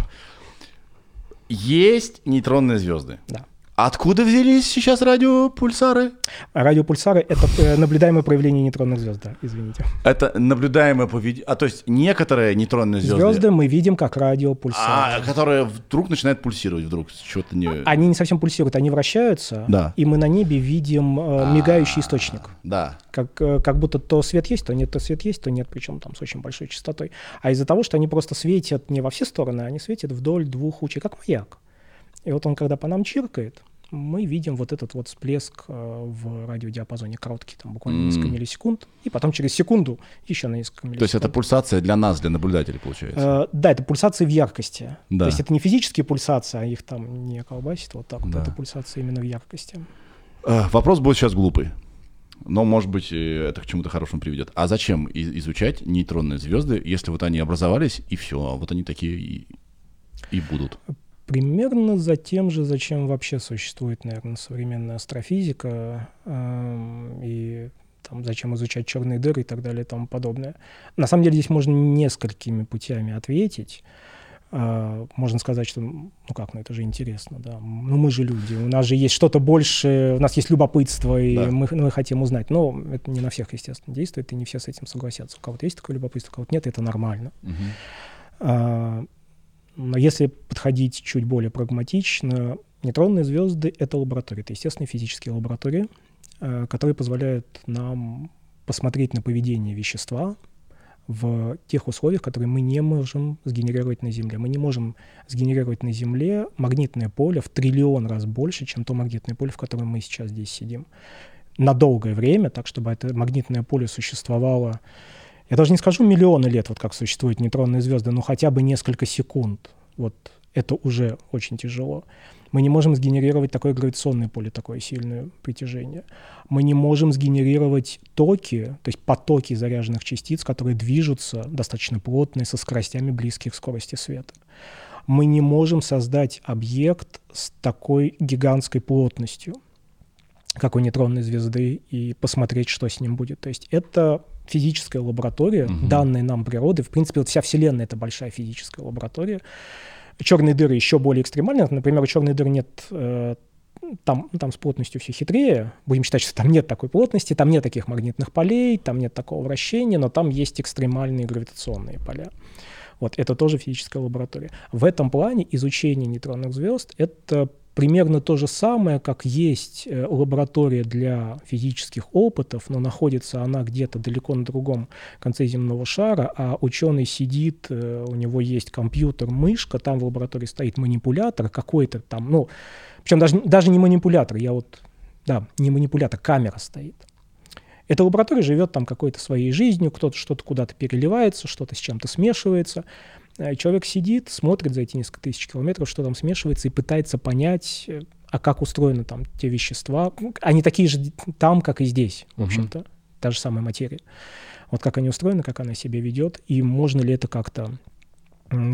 Есть нейтронные звезды. Да. Откуда взялись сейчас радиопульсары? Радиопульсары — это э, наблюдаемое проявление нейтронных звезд, да, извините. Это наблюдаемое поведение... А то есть некоторые нейтронные звезды... Звезды мы видим как радиопульсары. А, которые вдруг начинают пульсировать вдруг, что-то не... Они не совсем пульсируют, они вращаются, да. и мы на небе видим э, мигающий источник. Да. Как, э, как будто то свет есть, то нет, то свет есть, то нет, причем там с очень большой частотой. А из-за того, что они просто светят не во все стороны, они светят вдоль двух лучей, как маяк. И вот он, когда по нам чиркает, мы видим вот этот вот всплеск э, в радиодиапазоне короткий, там буквально mm. несколько миллисекунд, и потом через секунду еще на несколько миллисекунд. То есть это пульсация для нас, для наблюдателей, получается? Э, да, это пульсации в яркости. Да. То есть это не физические пульсации, а их там не колбасит вот так Да. вот, это пульсации именно в яркости. Э, вопрос будет сейчас глупый. Но, может быть, это к чему-то хорошему приведет. А зачем изучать нейтронные звезды, если вот они образовались, и все, а вот они такие и, и будут? Примерно за тем же, зачем вообще существует, наверное, современная астрофизика эм, и там, зачем изучать черные дыры и так далее и тому подобное. На самом деле здесь можно несколькими путями ответить. Э, можно сказать, что, ну как, ну это же интересно, да. Ну мы же люди, у нас же есть что-то больше, у нас есть любопытство, и Да. мы, мы хотим узнать. Но это не на всех, естественно, действует, и не все с этим согласятся. У кого-то есть такое любопытство, у кого-то нет, это нормально. Мгм. Но если подходить чуть более прагматично, нейтронные звезды — это лаборатории, это естественные физические лаборатории, э, которые позволяют нам посмотреть на поведение вещества в тех условиях, которые мы не можем сгенерировать на Земле. Мы не можем сгенерировать на Земле магнитное поле в триллион раз больше, чем то магнитное поле, в котором мы сейчас здесь сидим. На долгое время, так чтобы это магнитное поле существовало я даже не скажу миллионы лет, вот как существуют нейтронные звезды, но хотя бы несколько секунд. Вот это уже очень тяжело. Мы не можем сгенерировать такое гравитационное поле, такое сильное притяжение. Мы не можем сгенерировать токи, то есть потоки заряженных частиц, которые движутся достаточно плотно со скоростями близких к скорости света. Мы не можем создать объект с такой гигантской плотностью, как у нейтронной звезды, и посмотреть, что с ним будет. То есть это физическая лаборатория, Мгм. данные нам природы. В принципе, вот вся Вселенная — это большая физическая лаборатория. Черные дыры еще более экстремальные. Например, у черной дыры нет э, там, там с плотностью все хитрее. Будем считать, что там нет такой плотности, там нет таких магнитных полей, там нет такого вращения, но там есть экстремальные гравитационные поля. Вот это тоже физическая лаборатория. В этом плане изучение нейтронных звезд — это примерно то же самое, как есть э, лаборатория для физических опытов, но находится она где-то далеко на другом конце земного шара, а ученый сидит, э, у него есть компьютер, мышка, там в лаборатории стоит манипулятор какой-то там, ну, причем даже, даже не манипулятор, я вот, да, не манипулятор, камера стоит. Эта лаборатория живет там какой-то своей жизнью, кто-то что-то куда-то переливается, что-то с чем-то смешивается. Э, Человек сидит, смотрит за эти несколько тысяч километров, что там смешивается, и пытается понять, э, а как устроены там те вещества. Ну, Они такие же там, как и здесь, в общем-то. Та же самая материя. Вот как они устроены, как она себя ведет, и можно ли это как-то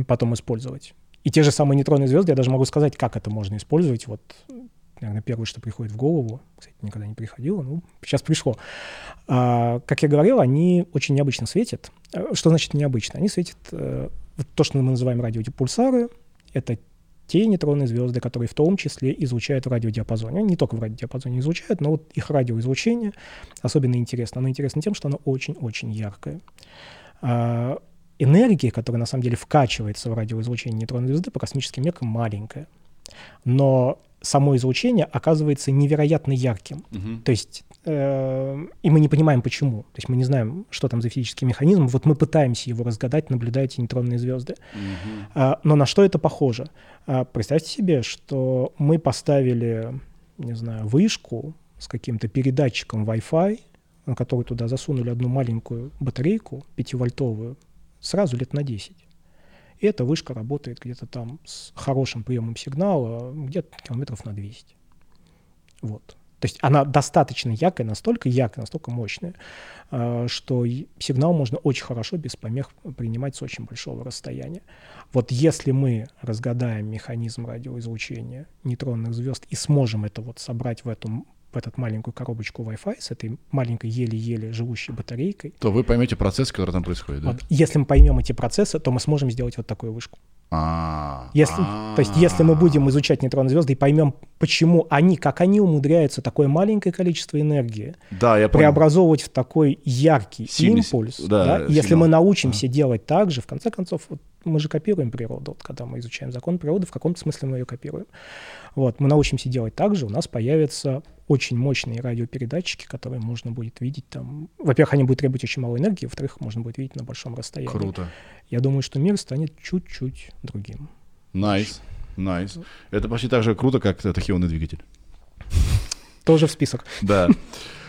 потом использовать. И те же самые нейтронные звезды, я даже могу сказать, как это можно использовать. Вот, наверное, первое, что приходит в голову, кстати, никогда не приходило, ну, сейчас пришло. А, как я говорил, они очень необычно светят. Э, что значит необычно? Они светят то, что мы называем радиопульсары. Это те нейтронные звезды, которые в том числе излучают в радиодиапазоне. Не только в радиодиапазоне излучают, но вот их радиоизлучение особенно интересно. Оно интересно тем, что оно очень-очень яркое. А, энергия, которая на самом деле вкачивается в радиоизлучение нейтронной звезды, по космическим меркам маленькая. Но само излучение оказывается невероятно ярким. Uh-huh. То есть э, и мы не понимаем, почему. То есть мы не знаем, что там за физический механизм. Вот мы пытаемся его разгадать, наблюдая эти нейтронные звезды. Uh-huh. А, но на что это похоже? А, представьте себе, что мы поставили, не знаю, вышку с каким-то передатчиком Wi-Fi, на который туда засунули одну маленькую батарейку 5-вольтовую, сразу лет на 10. И эта вышка работает где-то там с хорошим приемом сигнала, где-то километров на 200. Вот. То есть она достаточно яркая, настолько яркая, настолько мощная, а, что сигнал можно очень хорошо, без помех принимать с очень большого расстояния. Вот если мы разгадаем механизм радиоизлучения нейтронных звезд и сможем это вот собрать в эту в эту маленькую коробочку Wi-Fi с этой маленькой еле-еле живущей батарейкой. То вы поймете процесс, который там происходит, да? Вот, если мы поймем эти процессы, то мы сможем сделать вот такую вышку. А, если, то есть, если мы будем изучать нейтронные звезды и поймем, почему они, как они умудряются такое маленькое количество энергии да, я преобразовывать в такой яркий 70, импульс, да, да, если мы научимся да. делать так же, в конце концов, вот мы же копируем природу. Вот когда мы изучаем закон природы, в каком-то смысле мы ее копируем. Вот, мы научимся делать так же, у нас появятся очень мощные радиопередатчики, которые можно будет видеть там. Во-первых, они будут требовать очень мало энергии, во-вторых, можно будет видеть на большом расстоянии. Круто. Я думаю, что мир станет чуть-чуть другим. Nice, nice, nice. Nice. Это почти так же круто, как тахионный двигатель. Тоже в список. Да.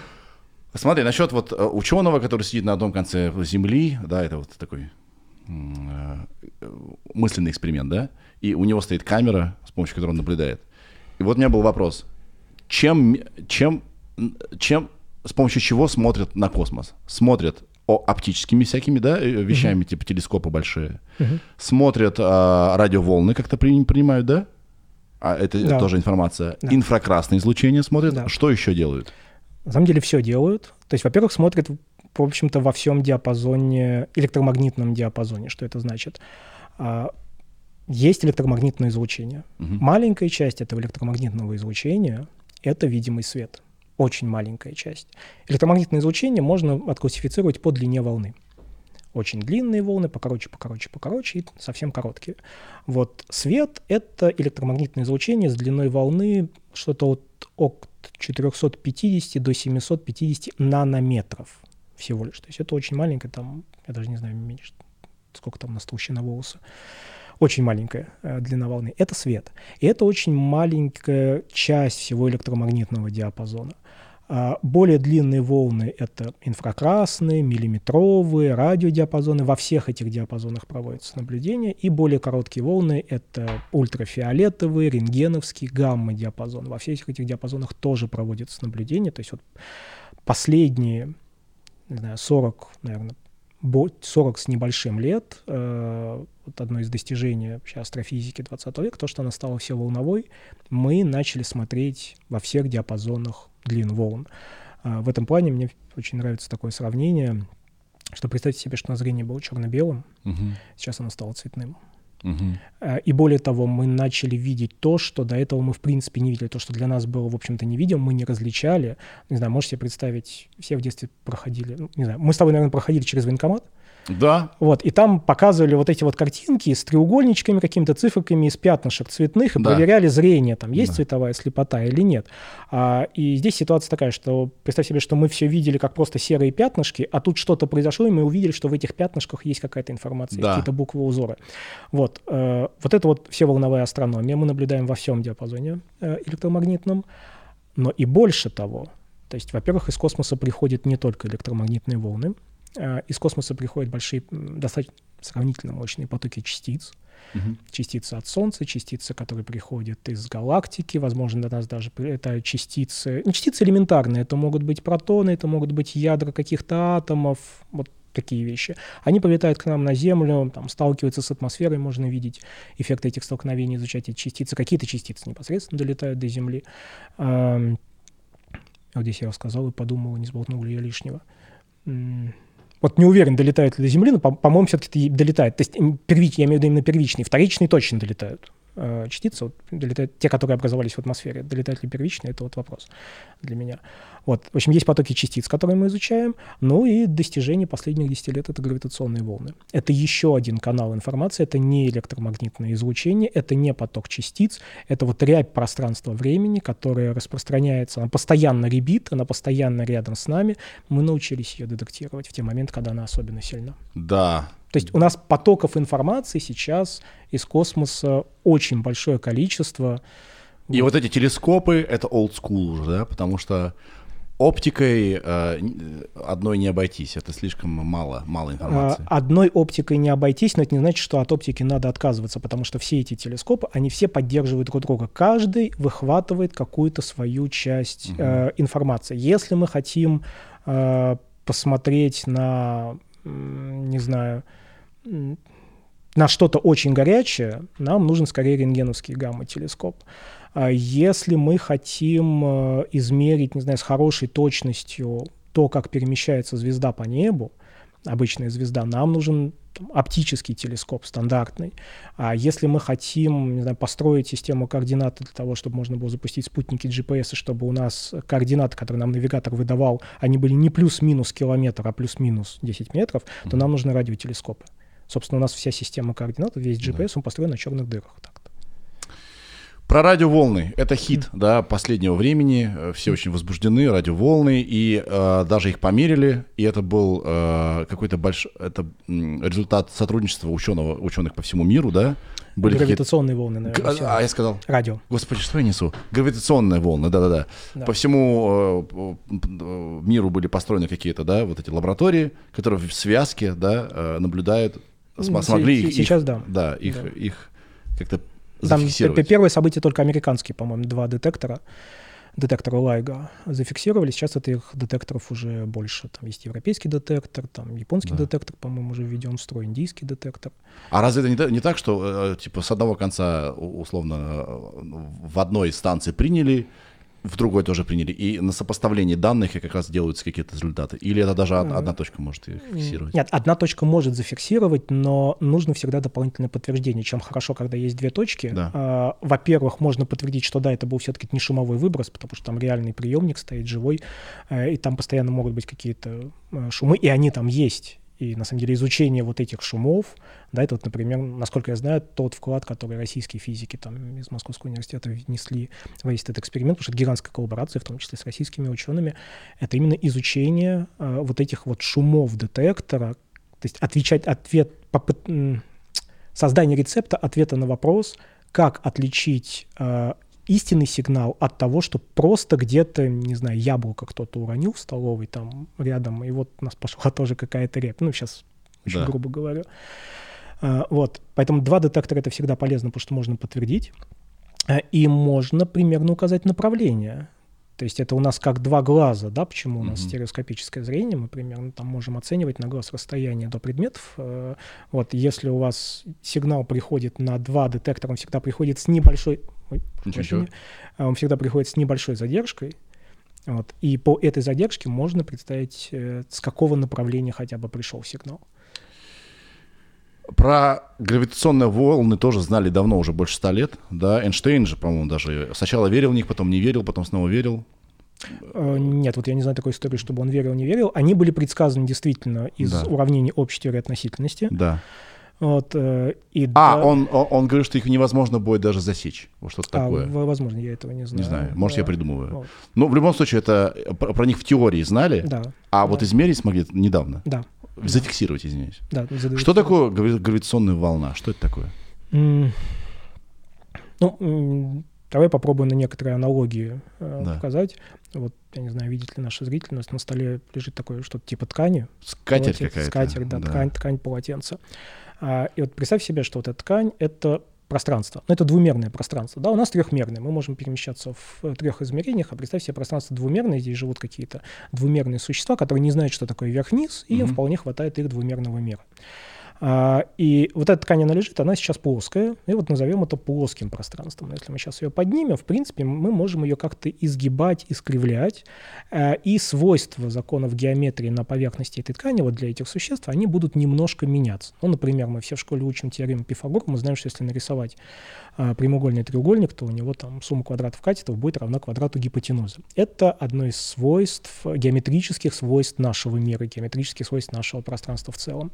<laughs> Смотри, насчет вот э, ученого, который сидит на одном конце Земли, да, это вот такой э, мысленный эксперимент, да, и у него стоит камера, с помощью которой он наблюдает. И вот у меня был вопрос чем, чем, чем, с помощью чего смотрят на космос? Смотрят о, оптическими всякими, да, э, вещами, uh-huh. типа телескопы большие. Uh-huh. Смотрят а, радиоволны, как-то при, принимают, да? А это да. тоже информация. Да. Инфракрасное излучение смотрят. Да. Что еще делают? На самом деле все делают. То есть, во-первых, смотрят, в общем-то, во всем диапазоне, электромагнитном диапазоне. Что это значит? А, есть электромагнитное излучение. Угу. Маленькая часть этого электромагнитного излучения это видимый свет. Очень маленькая часть. Электромагнитное излучение можно отклассифицировать по длине волны. Очень длинные волны, покороче, покороче, покороче и совсем короткие. Вот свет — это электромагнитное излучение с длиной волны что-то от, от 450 до 750 нанометров всего лишь. То есть это очень маленькое, там, я даже не знаю, меньше, сколько там у нас толщина волоса очень маленькая э, длина волны, это свет. И это очень маленькая часть всего электромагнитного диапазона. А более длинные волны — это инфракрасные, миллиметровые, радиодиапазоны. Во всех этих диапазонах проводятся наблюдения. И более короткие волны — это ультрафиолетовые, рентгеновские, гамма-диапазоны. Во всех этих диапазонах тоже проводятся наблюдения. То есть вот последние, не знаю, 40, наверное, 40 с небольшим лет, э, вот одно из достижений вообще астрофизики 20 века, то, что она стала все волновой, мы начали смотреть во всех диапазонах длин волн. Э, в этом плане мне очень нравится такое сравнение, что представьте себе, что на зрение было черно-белым, угу. сейчас оно стало цветным. Угу. И более того, мы начали видеть то, что до этого мы в принципе не видели, то, что для нас было, в общем-то, невидимо, мы не различали. Не знаю, можете себе представить, все в детстве проходили, ну, не знаю, мы с тобой, наверное, проходили через военкомат, да. Вот, и там показывали вот эти вот картинки с треугольничками, какими-то циферками из пятнышек цветных, и да. проверяли зрение, там есть да. цветовая слепота или нет. А, и здесь ситуация такая, что представь себе, что мы все видели как просто серые пятнышки, а тут что-то произошло, и мы увидели, что в этих пятнышках есть какая-то информация, да. какие-то буквы узоры. Вот, э, вот это вот все волновая астрономия мы наблюдаем во всем диапазоне э, электромагнитном, но и больше того, то есть, во-первых, из космоса приходят не только электромагнитные волны, из космоса приходят большие, достаточно сравнительно мощные потоки частиц. Угу. Частицы от Солнца, частицы, которые приходят из галактики, возможно, до нас даже это частицы, не частицы элементарные, это могут быть протоны, это могут быть ядра каких-то атомов, вот такие вещи. Они прилетают к нам на Землю, там, сталкиваются с атмосферой, можно видеть эффекты этих столкновений, изучать эти частицы. Какие-то частицы непосредственно долетают до Земли. А, вот здесь я рассказал и подумал, не сболтнул ли я лишнего. Вот не уверен, долетают ли до Земли, но, по-моему, все-таки долетает. То есть первич, я имею в виду именно первичные, вторичные точно долетают. Э, частицы, вот, долетают, те, которые образовались в атмосфере, долетают ли первичные, это вот вопрос для меня. Вот, в общем, есть потоки частиц, которые мы изучаем, ну и достижение последних 10 лет — это гравитационные волны. Это еще один канал информации, это не электромагнитное излучение, это не поток частиц, это вот рябь пространства-времени, которая распространяется, она постоянно ребит, она постоянно рядом с нами, мы научились ее детектировать в те моменты, когда она особенно сильна. Да, то есть у нас потоков информации сейчас из космоса очень большое количество. И вот, эти телескопы — это old school уже, да, потому что оптикой э, одной не обойтись, это слишком мало, мало информации. А, одной оптикой не обойтись, но это не значит, что от оптики надо отказываться, потому что все эти телескопы, они все поддерживают друг друга. Каждый выхватывает какую-то свою часть угу. э, информации. Если мы хотим э, посмотреть на, не знаю, на что-то очень горячее, нам нужен скорее рентгеновский гамма-телескоп. А если мы хотим э, измерить, не знаю, с хорошей точностью то, как перемещается звезда по небу, обычная звезда, нам нужен там, оптический телескоп стандартный. А если мы хотим не знаю, построить систему координат для того, чтобы можно было запустить спутники GPS, чтобы у нас координаты, которые нам навигатор выдавал, они были не плюс-минус километр, а плюс-минус 10 метров, то нам нужны радиотелескопы. Собственно, у нас вся система координат, весь GPS, он построен на черных дырах. Так Про радиоволны. Это хит да, последнего времени. Все очень возбуждены, радиоволны. И э, даже их померили. И это был э, какой-то большой... Это результат сотрудничества ученого, ученых по всему миру, да? Были Гравитационные волны, наверное. А, а я сказал? Радио. Господи, что я несу? Гравитационные волны, да-да-да. Да. По всему э, миру были построены какие-то, да, вот эти лаборатории, которые в связке, да, э, наблюдают смогли их, сейчас, да. Да, их, да. их как-то зафиксировать. Там первое событие только американские, по-моему, два детектора детектора Лайга зафиксировали. Сейчас этих детекторов уже больше. Там есть европейский детектор, там японский да. детектор, по-моему, уже введен в строй, индийский детектор. А разве это не, не так, что э, типа с одного конца условно э, в одной станции приняли в другой тоже приняли. И на сопоставлении данных как раз делаются какие-то результаты. Или это даже одна точка может их фиксировать? Нет, одна точка может зафиксировать, но нужно всегда дополнительное подтверждение. Чем хорошо, когда есть две точки. Да. А, во-первых, можно подтвердить, что да, это был все-таки не шумовой выброс, потому что там реальный приемник стоит живой, э, и там постоянно могут быть какие-то э, шумы, и они там есть. И, на самом деле, изучение вот этих шумов, да, это вот, например, насколько я знаю, тот вклад, который российские физики там из Московского университета внесли в весь этот эксперимент, потому что это гигантская коллаборация, в том числе с российскими учеными, это именно изучение э, вот этих вот шумов детектора, то есть отвечать, ответ, попыт, создание рецепта ответа на вопрос, как отличить э, истинный сигнал от того, что просто где-то, не знаю, яблоко кто-то уронил в столовой там рядом, и вот у нас пошла <laughs> тоже какая-то реп. Ну, сейчас очень да. грубо говорю. А, вот, поэтому два детектора это всегда полезно, потому что можно подтвердить, а, и можно примерно указать направление. То есть это у нас как два глаза, да, почему у нас mm-hmm. стереоскопическое зрение, мы примерно там можем оценивать на глаз расстояние до предметов. Э, вот, если у вас сигнал приходит на два детектора, он всегда приходит с небольшой, ой, Ничего. А он всегда приходит с небольшой задержкой, вот, и по этой задержке можно представить, э, с какого направления хотя бы пришел сигнал. Про гравитационные волны тоже знали давно, уже больше ста лет. Да, Эйнштейн же, по-моему, даже сначала верил в них, потом не верил, потом снова верил. Э, нет, вот я не знаю такой истории, чтобы он верил, не верил. Они были предсказаны действительно из да. уравнений общей теории относительности. Да. Вот, э, и а, да... он, он, он говорит, что их невозможно будет даже засечь. Вот что-то а, такое. Возможно, я этого не знаю. Не знаю, может, да. я придумываю. Вот. Но в любом случае, это про, про них в теории знали, да. а да. вот измерить смогли недавно. Да. Зафиксировать, извиняюсь. Да, что такое гравитационная волна? Что это такое? Mm. Ну, давай попробуем на некоторые аналогии э, да. показать. Вот, я не знаю, видит ли наши зрители, у нас на столе лежит такое что-то типа ткани. Скатерть какая-то. Скатерть, да, да. Ткань, ткань полотенца. И вот представь себе, что вот эта ткань — это пространство. Но это двумерное пространство. Да, у нас трехмерное. Мы можем перемещаться в трех измерениях, а представь себе пространство двумерное. Здесь живут какие-то двумерные существа, которые не знают, что такое вверх-вниз, и mm-hmm. им вполне хватает их двумерного мира. А, и вот эта ткань, она лежит, она сейчас плоская, и вот назовем это плоским пространством. Если мы сейчас ее поднимем, в принципе, мы можем ее как-то изгибать, искривлять, а, и свойства законов геометрии на поверхности этой ткани вот для этих существ, они будут немножко меняться. Ну, например, мы все в школе учим теорему Пифагора, мы знаем, что если нарисовать а, прямоугольный треугольник, то у него там сумма квадратов катетов будет равна квадрату гипотенузы. Это одно из свойств, геометрических свойств нашего мира, геометрических свойств нашего пространства в целом.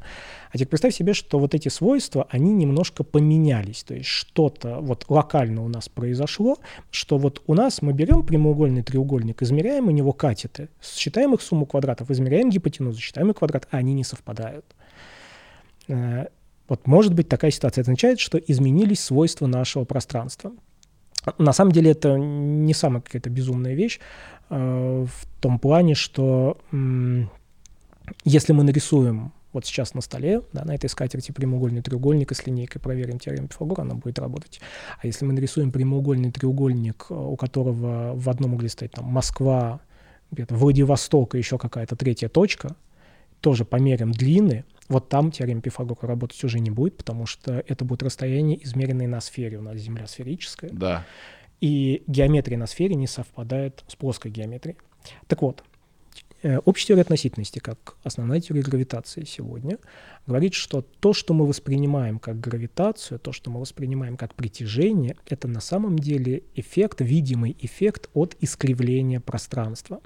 А теперь представь себе, что вот эти свойства, они немножко поменялись. То есть что-то вот локально у нас произошло, что вот у нас мы берем прямоугольный треугольник, измеряем у него катеты, считаем их сумму квадратов, измеряем гипотенузу, считаем их квадрат, а они не совпадают. Э, вот может быть такая ситуация. Означает, что изменились свойства нашего пространства. На самом деле это не самая какая-то безумная вещь э, в том плане, что если мы нарисуем вот сейчас на столе, да, на этой скатерти прямоугольный треугольник и с линейкой проверим теорему Пифагора, она будет работать. А если мы нарисуем прямоугольный треугольник, у которого в одном угле стоит там Москва, где-то Владивосток и еще какая-то третья точка, тоже померим длины, вот там теорема Пифагора работать уже не будет, потому что это будет расстояние, измеренное на сфере. У нас Земля сферическая. Да. И геометрия на сфере не совпадает с плоской геометрией. Так вот, э, общая теория относительности, как основная теория гравитации сегодня, говорит, что то, что мы воспринимаем как гравитацию, то, что мы воспринимаем как притяжение, это на самом деле эффект, видимый эффект от искривления пространства.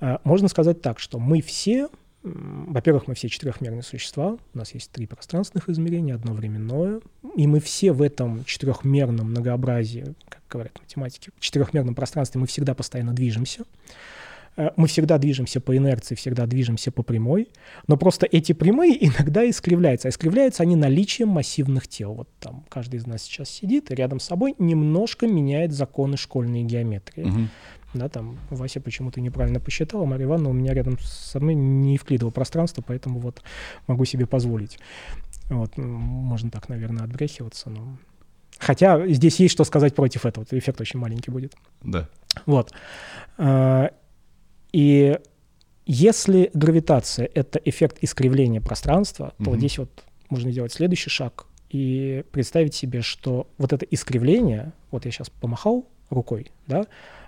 Э, можно сказать так, что мы все во-первых, мы все четырехмерные существа, у нас есть три пространственных измерения, одно временное, и мы все в этом четырехмерном многообразии, как говорят математики, в четырехмерном пространстве мы всегда постоянно движемся. Э, мы всегда движемся по инерции, всегда движемся по прямой, но просто эти прямые <laughs> иногда искривляются, а искривляются они наличием массивных тел. Вот там каждый из нас сейчас сидит и рядом с собой немножко меняет законы школьной геометрии. Угу да, там Вася почему-то неправильно посчитал, а Мария Ивановна у меня рядом со мной не вклидывала пространство, поэтому вот могу себе позволить. Вот, можно так, наверное, отбрехиваться, но... Хотя здесь есть что сказать против этого, эффект очень маленький будет. Да. Вот. И если гравитация — это эффект искривления пространства, то угу. вот здесь вот можно сделать следующий шаг и представить себе, что вот это искривление, вот я сейчас помахал рукой, да,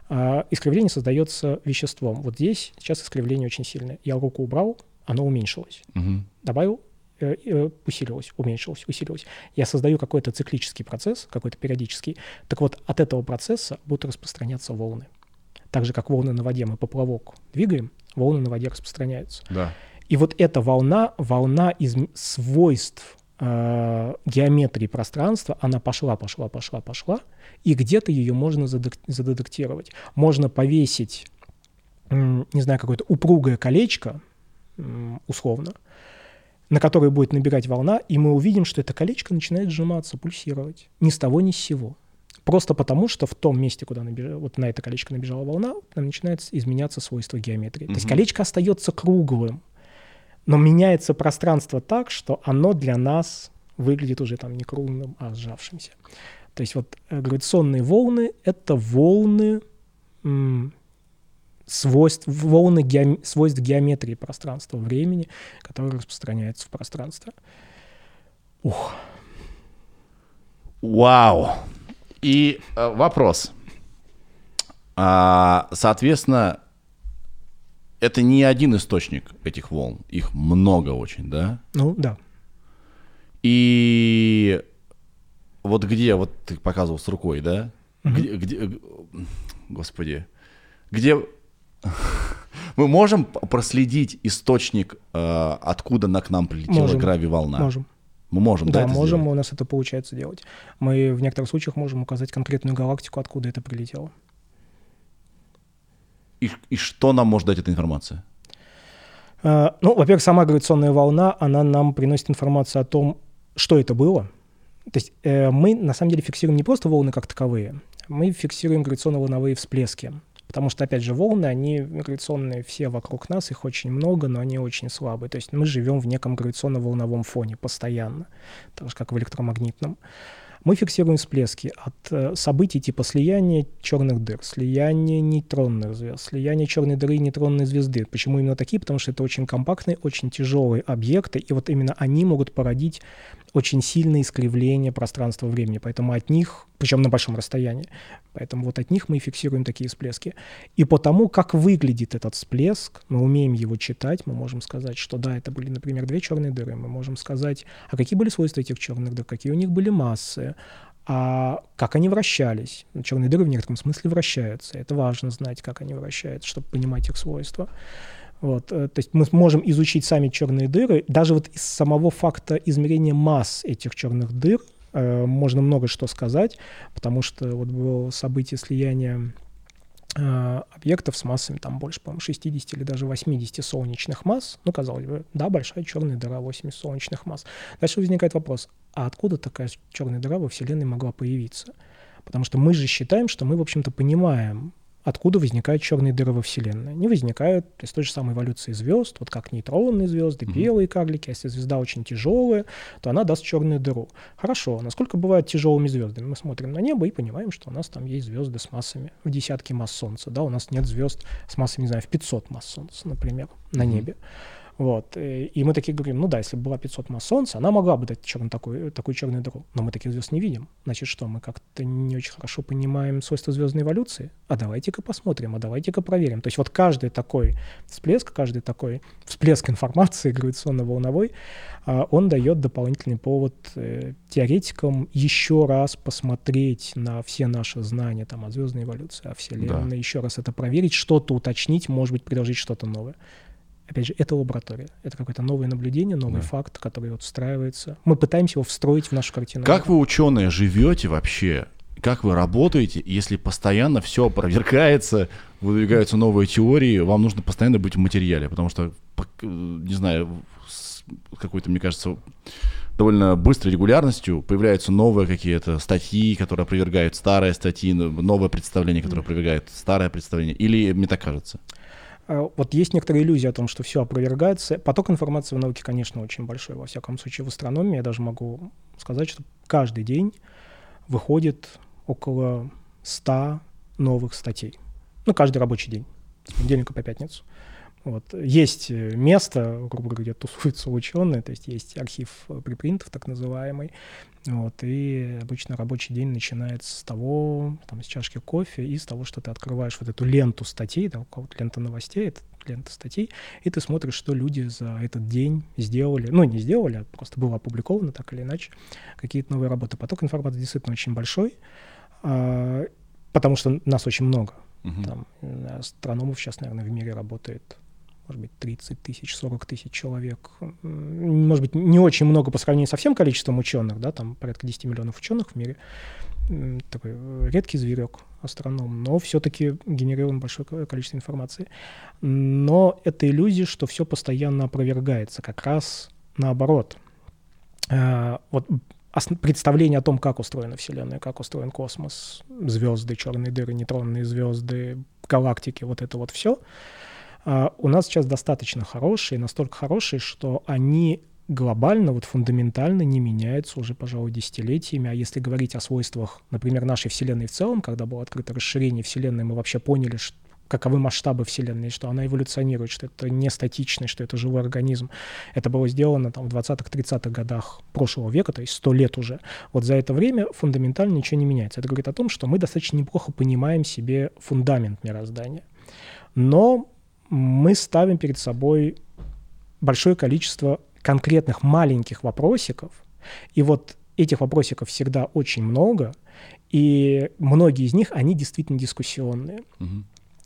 а искривление создается веществом. Вот здесь сейчас искривление очень сильное. Я руку убрал, оно уменьшилось. Угу. Добавил, э, э, усилилось, уменьшилось, усилилось. Я создаю какой-то циклический процесс, какой-то периодический. Так вот, от этого процесса будут распространяться волны. Так же, как волны на воде мы поплавок двигаем, волны на воде распространяются. Да. И вот эта волна, волна из свойств э, геометрии пространства, она пошла, пошла, пошла, пошла, и где-то ее можно задетектировать. Можно повесить, не знаю, какое-то упругое колечко, условно, на которое будет набирать волна, и мы увидим, что это колечко начинает сжиматься, пульсировать. Ни с того, ни с сего. Просто потому, что в том месте, куда набежала, вот на это колечко набежала волна, там начинает изменяться свойства геометрии. Mm-hmm. То есть колечко остается круглым, но меняется пространство так, что оно для нас выглядит уже там не круглым, а сжавшимся. То есть вот э, гравитационные волны — это волны свойств, волны геом, свойств геометрии пространства времени, которые распространяются в пространство. Ух. Вау. И э, вопрос. А, соответственно, это не один источник этих волн, их много очень, да? Ну, да. И вот где, вот ты показывал с рукой, да? Угу. Где, где, господи, где <laughs> мы можем проследить источник, э, откуда на к нам прилетела можем. грави-волна? Можем. Мы можем, да, да можем, сделать? у нас это получается делать. Мы в некоторых случаях можем указать конкретную галактику, откуда это прилетело. И, и что нам может дать эта информация? Uh, ну, во-первых, сама гравитационная волна, она нам приносит информацию о том, что это было. То есть э, мы на самом деле фиксируем не просто волны как таковые, мы фиксируем гравитационно-волновые всплески. Потому что, опять же, волны, они гравитационные все вокруг нас, их очень много, но они очень слабые. То есть мы живем в неком гравитационно-волновом фоне постоянно, так же, как в электромагнитном. Мы фиксируем всплески от э, событий типа слияния черных дыр, слияния нейтронных звезд, слияния черной дыры и нейтронной звезды. Почему именно такие? Потому что это очень компактные, очень тяжелые объекты, и вот именно они могут породить очень сильное искривление пространства-времени, поэтому от них, причем на большом расстоянии, поэтому вот от них мы фиксируем такие всплески. И по тому, как выглядит этот всплеск, мы умеем его читать, мы можем сказать, что да, это были, например, две черные дыры, мы можем сказать, а какие были свойства этих черных дыр, какие у них были массы, а как они вращались. Черные дыры в некотором смысле вращаются. Это важно знать, как они вращаются, чтобы понимать их свойства. Вот, э, то есть мы можем изучить сами черные дыры. Даже вот из самого факта измерения масс этих черных дыр э, можно много что сказать, потому что вот было событие слияния э, объектов с массами там больше, по-моему, 60 или даже 80 солнечных масс. Ну, казалось бы, да, большая черная дыра, 80 солнечных масс. Дальше возникает вопрос, а откуда такая черная дыра во Вселенной могла появиться? Потому что мы же считаем, что мы, в общем-то, понимаем откуда возникают черные дыры во Вселенной. Они возникают из той же самой эволюции звезд, вот как нейтронные звезды, mm-hmm. белые карлики. Если звезда очень тяжелая, то она даст черную дыру. Хорошо, насколько бывают тяжелыми звездами? Мы смотрим на небо и понимаем, что у нас там есть звезды с массами в десятки масс Солнца. Да? У нас нет звезд с массами, не знаю, в 500 масс Солнца, например, mm-hmm. на небе. Вот. Э, и мы такие говорим, ну да, если бы была 500 масс Солнца, она могла бы дать черный, такой, такую черную дыру. Но мы таких звезд не видим. Значит, что, мы как-то не очень хорошо понимаем свойства звездной эволюции? А давайте-ка посмотрим, а давайте-ка проверим. То есть вот каждый такой всплеск, каждый такой всплеск информации <laughs> гравитационно-волновой, а, он дает дополнительный повод э, теоретикам еще раз посмотреть на все наши знания там, о звездной эволюции, о Вселенной, да. еще раз это проверить, что-то уточнить, может быть, предложить что-то новое. Опять же, это лаборатория. Это какое-то новое наблюдение, новый да. факт, который вот встраивается. Мы пытаемся его встроить в нашу картину. Как вы, ученые, живете вообще? Как вы работаете, если постоянно все опровергается, выдвигаются новые теории, вам нужно постоянно быть в материале, потому что, не знаю, с какой-то, мне кажется, довольно быстрой регулярностью появляются новые какие-то статьи, которые опровергают старые статьи, новое представление, которое опровергает старое представление. Или мне так кажется? А, вот есть некоторая иллюзия о том, что все опровергается. Поток информации в науке, конечно, очень большой. Во всяком случае, в астрономии я даже могу сказать, что каждый день выходит около 100 новых статей. Ну, каждый рабочий день, с понедельника по пятницу. Вот. Есть э, место, грубо говоря, где тусуются ученые, то есть есть архив припринтов, так называемый. Вот, и обычно рабочий день начинается с того, там, с чашки кофе и с того, что ты открываешь вот эту ленту статей, да, у кого-то лента новостей, это лента статей, и ты смотришь, что люди за этот день сделали, ну, не сделали, а просто было опубликовано так или иначе, какие-то новые работы. Поток информации действительно очень большой, а, потому что нас очень много. Uh-huh. Там астрономов сейчас, наверное, в мире работает может быть, 30 тысяч, 40 тысяч человек. Может быть, не очень много по сравнению со всем количеством ученых, да, там порядка 10 миллионов ученых в мире. Такой редкий зверек, астроном, но все-таки генерируем большое количество информации. Но это иллюзия, что все постоянно опровергается, как раз наоборот. А, вот представление о том, как устроена Вселенная, как устроен космос, звезды, черные дыры, нейтронные звезды, галактики, вот это вот все — у нас сейчас достаточно хорошие, настолько хорошие, что они глобально, вот фундаментально не меняются уже, пожалуй, десятилетиями. А если говорить о свойствах, например, нашей Вселенной в целом, когда было открыто расширение Вселенной, мы вообще поняли, что каковы масштабы Вселенной, что она эволюционирует, что это не статичный, что это живой организм. Это было сделано там, в 20-30-х годах прошлого века, то есть 100 лет уже. Вот за это время фундаментально ничего не меняется. Это говорит о том, что мы достаточно неплохо понимаем себе фундамент мироздания. Но мы ставим перед собой большое количество конкретных маленьких вопросиков, и вот этих вопросиков всегда очень много, и многие из них, они действительно дискуссионные. Угу.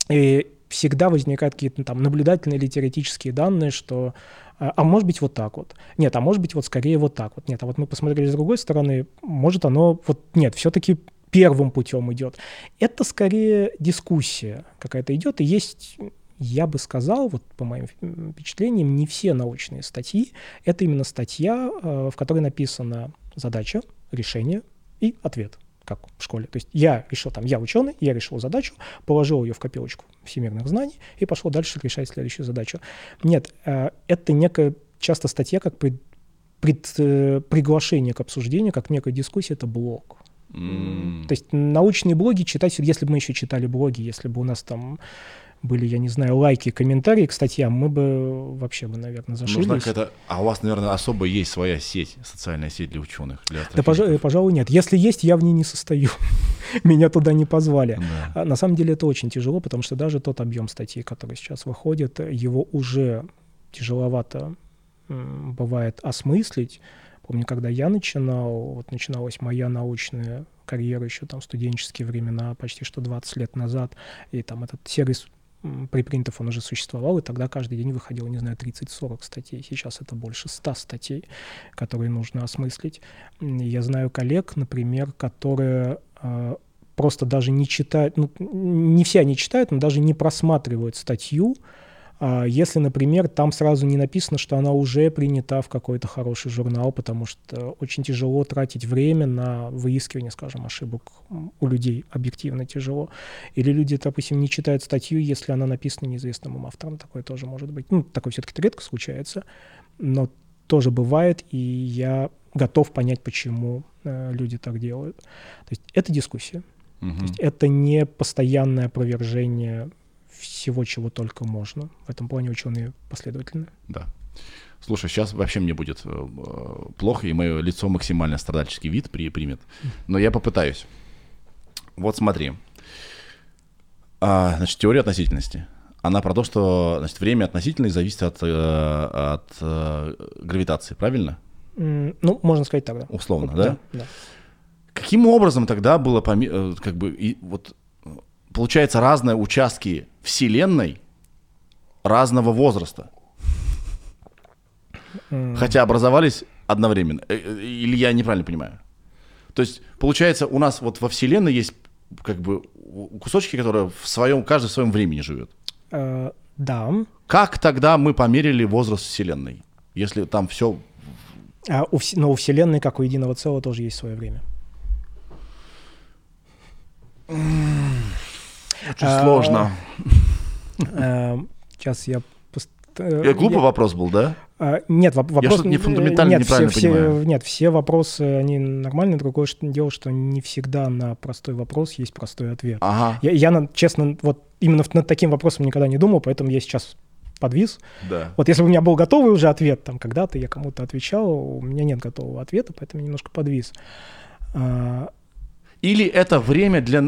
И всегда возникают какие-то там наблюдательные или теоретические данные, что а, а может быть вот так вот. Нет, а может быть вот скорее вот так вот. Нет, а вот мы посмотрели с другой стороны, может оно вот нет, все-таки первым путем идет. Это скорее дискуссия какая-то идет, и есть я бы сказал, вот по моим впечатлениям, не все научные статьи. Это именно статья, э, в которой написана задача, решение и ответ, как в школе. То есть я решил, там, я ученый, я решил задачу, положил ее в копилочку всемирных знаний и пошел дальше решать следующую задачу. Нет, э, это некая часто статья как пред, э, приглашение к обсуждению, как некая дискуссия, это блог. Mm. То есть научные блоги читать, если бы мы еще читали блоги, если бы у нас там были, я не знаю, лайки, комментарии к статьям, мы бы вообще бы, наверное, зашились. Нужна какая-то... А у вас, наверное, особо есть своя сеть, социальная сеть для ученых, для Да, пожалуй, пожалуй, нет. Если есть, я в ней не состою. <laughs> Меня туда не позвали. Да. А, на самом деле это очень тяжело, потому что даже тот объем статей, который сейчас выходит, его уже тяжеловато бывает осмыслить. Помню, когда я начинал, вот начиналась моя научная карьера еще там студенческие времена, почти что 20 лет назад, и там этот сервис припринтов он уже существовал, и тогда каждый день выходило, не знаю, 30-40 статей. Сейчас это больше 100 статей, которые нужно осмыслить. Я знаю коллег, например, которые э, просто даже не читают, ну, не все они читают, но даже не просматривают статью, если, например, там сразу не написано, что она уже принята в какой-то хороший журнал, потому что очень тяжело тратить время на выискивание, скажем, ошибок у людей, объективно тяжело. Или люди, допустим, не читают статью, если она написана неизвестным автором, такое тоже может быть. Ну, такое все-таки редко случается, но тоже бывает, и я готов понять, почему э, люди так делают. То есть это дискуссия. Угу. То есть это не постоянное опровержение всего, чего только можно. В этом плане ученые последовательны. Да. Слушай, сейчас вообще мне будет э, э, плохо, и мое лицо максимально страдальческий вид при, примет. Но я попытаюсь. Вот смотри. А, значит, теория относительности. Она про то, что значит, время относительное зависит от, э, от гравитации, правильно? Ну, можно сказать так, да. Условно, да? Да. да. Каким образом тогда было, как бы, и, вот получается, разные участки Вселенной разного возраста. Хотя образовались одновременно. Э, э, или я неправильно понимаю? То есть, получается, у нас вот во Вселенной есть как бы кусочки, которые в своем, каждый в своем времени живет. Э, да. Как тогда мы померили возраст Вселенной? Если там все... А у, но у Вселенной, как у единого целого, тоже есть свое время. Очень а, сложно. Сейчас я... Я глупый вопрос был, да? А, нет, вопрос... Я что-то не фундаментально нет, неправильно все, понимаю. Все, нет, все вопросы, они нормальные. Другое дело, что не всегда на простой вопрос есть простой ответ. Ага. Я, я, честно, вот именно над таким вопросом никогда не думал, поэтому я сейчас подвис. Да. Вот если бы у меня был готовый уже ответ, там когда-то я кому-то отвечал, у меня нет готового ответа, поэтому немножко подвис. А, Или это время для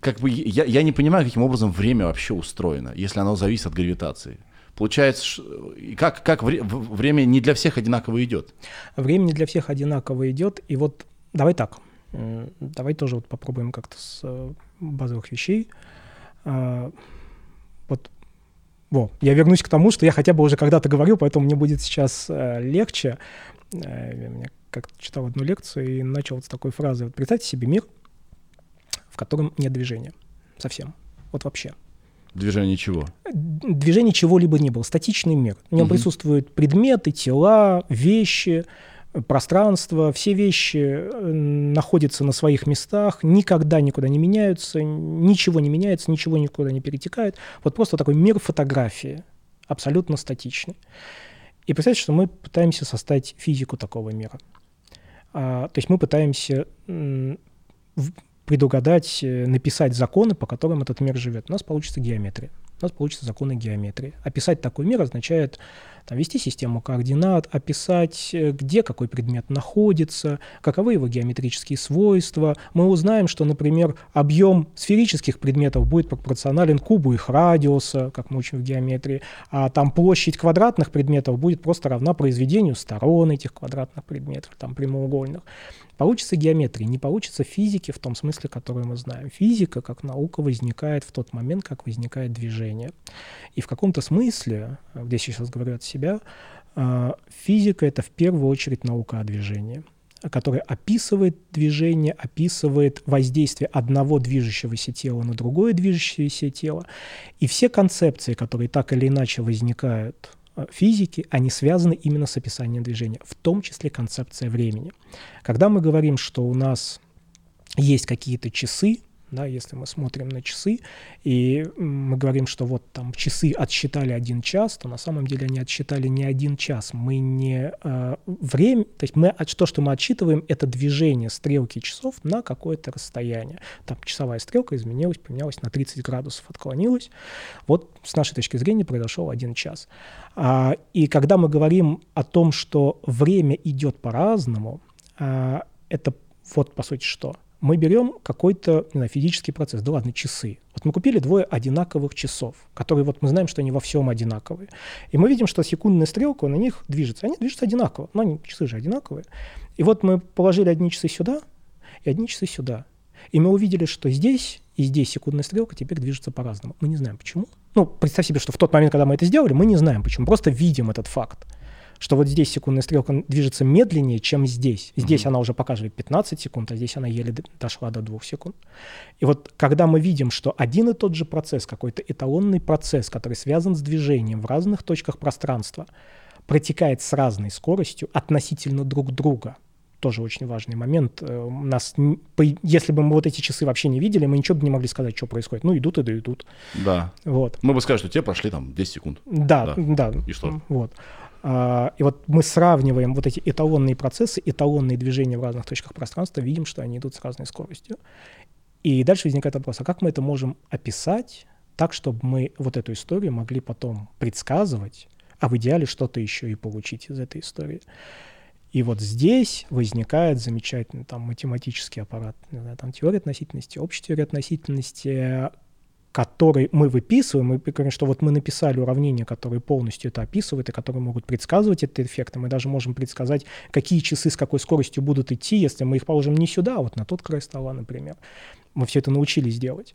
как бы я, я не понимаю, каким образом время вообще устроено, если оно зависит от гравитации. Получается, как, как вре, время не для всех одинаково идет? Время не для всех одинаково идет. И вот давай так, давай тоже вот попробуем как-то с э, базовых вещей. А, вот, во, я вернусь к тому, что я хотя бы уже когда-то говорил, поэтому мне будет сейчас э, легче. Э, я как-то читал одну лекцию и начал с такой фразы. Вот представьте себе мир, котором нет движения совсем. Вот вообще. Движение чего? Движение чего-либо не было. Статичный мир. В нем угу. присутствуют предметы, тела, вещи, пространство. Все вещи э, находятся на своих местах, никогда никуда не меняются, ничего не меняется, ничего никуда не перетекает. Вот просто такой мир фотографии, абсолютно статичный. И представьте, что мы пытаемся составить физику такого мира. А, то есть мы пытаемся предугадать, э, написать законы, по которым этот мир живет. У нас получится геометрия. У нас получится законы геометрии. Описать такой мир означает там, вести систему координат, описать, э, где какой предмет находится, каковы его геометрические свойства. Мы узнаем, что, например, объем сферических предметов будет пропорционален кубу их радиуса, как мы учим в геометрии, а там площадь квадратных предметов будет просто равна произведению сторон этих квадратных предметов, там прямоугольных. Получится геометрия, не получится физики в том смысле, который мы знаем. Физика как наука возникает в тот момент, как возникает движение. И в каком-то смысле, здесь я сейчас говорю от себя, а, физика — это в первую очередь наука о движении которая описывает движение, описывает воздействие одного движущегося тела на другое движущееся тело. И все концепции, которые так или иначе возникают Э, физики, они связаны именно с описанием движения, в том числе концепция времени. Когда мы говорим, что у нас есть какие-то часы, да, если мы смотрим на часы, и мы говорим, что вот там часы отсчитали один час, то на самом деле они отсчитали не один час. Мы не э, время, то есть мы, то, что мы отсчитываем, это движение стрелки часов на какое-то расстояние. Там часовая стрелка изменилась, поменялась на 30 градусов, отклонилась. Вот с нашей точки зрения произошел один час. А, и когда мы говорим о том, что время идет по-разному, а, это вот по сути что – мы берем какой-то знаю, физический процесс, да ладно, часы. Вот мы купили двое одинаковых часов, которые вот мы знаем, что они во всем одинаковые. И мы видим, что секундная стрелка на них движется. Они движутся одинаково, но они, часы же одинаковые. И вот мы положили одни часы сюда и одни часы сюда. И мы увидели, что здесь и здесь секундная стрелка теперь движется по-разному. Мы не знаем почему. Ну, представь себе, что в тот момент, когда мы это сделали, мы не знаем почему, просто видим этот факт что вот здесь секундная стрелка движется медленнее, чем здесь. Здесь mm-hmm. она уже показывает 15 секунд, а здесь она еле дошла до 2 секунд. И вот когда мы видим, что один и тот же процесс, какой-то эталонный процесс, который связан с движением в разных точках пространства, протекает с разной скоростью относительно друг друга, тоже очень важный момент. Э, у нас, если бы мы вот эти часы вообще не видели, мы ничего бы не могли сказать, что происходит. Ну, идут и да идут. Да. Вот. Мы бы сказали, что те прошли там 10 секунд. Да, да. да. И что? Вот. А, и вот мы сравниваем вот эти эталонные процессы, эталонные движения в разных точках пространства, видим, что они идут с разной скоростью. И дальше возникает вопрос, а как мы это можем описать так, чтобы мы вот эту историю могли потом предсказывать, а в идеале что-то еще и получить из этой истории. И вот здесь возникает замечательный там математический аппарат, знаю, там теория относительности, общая теория относительности, который мы выписываем, мы говорим, что вот мы написали уравнения, которые полностью это описывают и которые могут предсказывать этот эффект, и мы даже можем предсказать, какие часы с какой скоростью будут идти, если мы их положим не сюда, а вот на тот край стола, например. Мы все это научились делать.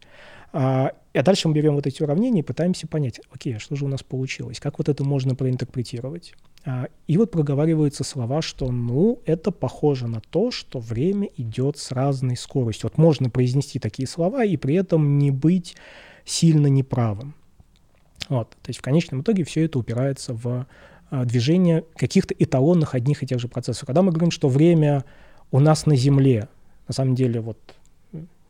А, а дальше мы берем вот эти уравнения и пытаемся понять, окей, а что же у нас получилось, как вот это можно проинтерпретировать. А, и вот проговариваются слова, что, ну, это похоже на то, что время идет с разной скоростью. Вот можно произнести такие слова и при этом не быть сильно неправым. Вот. То есть в конечном итоге все это упирается в а, движение каких-то эталонных одних и тех же процессов. Когда мы говорим, что время у нас на Земле, на самом деле, вот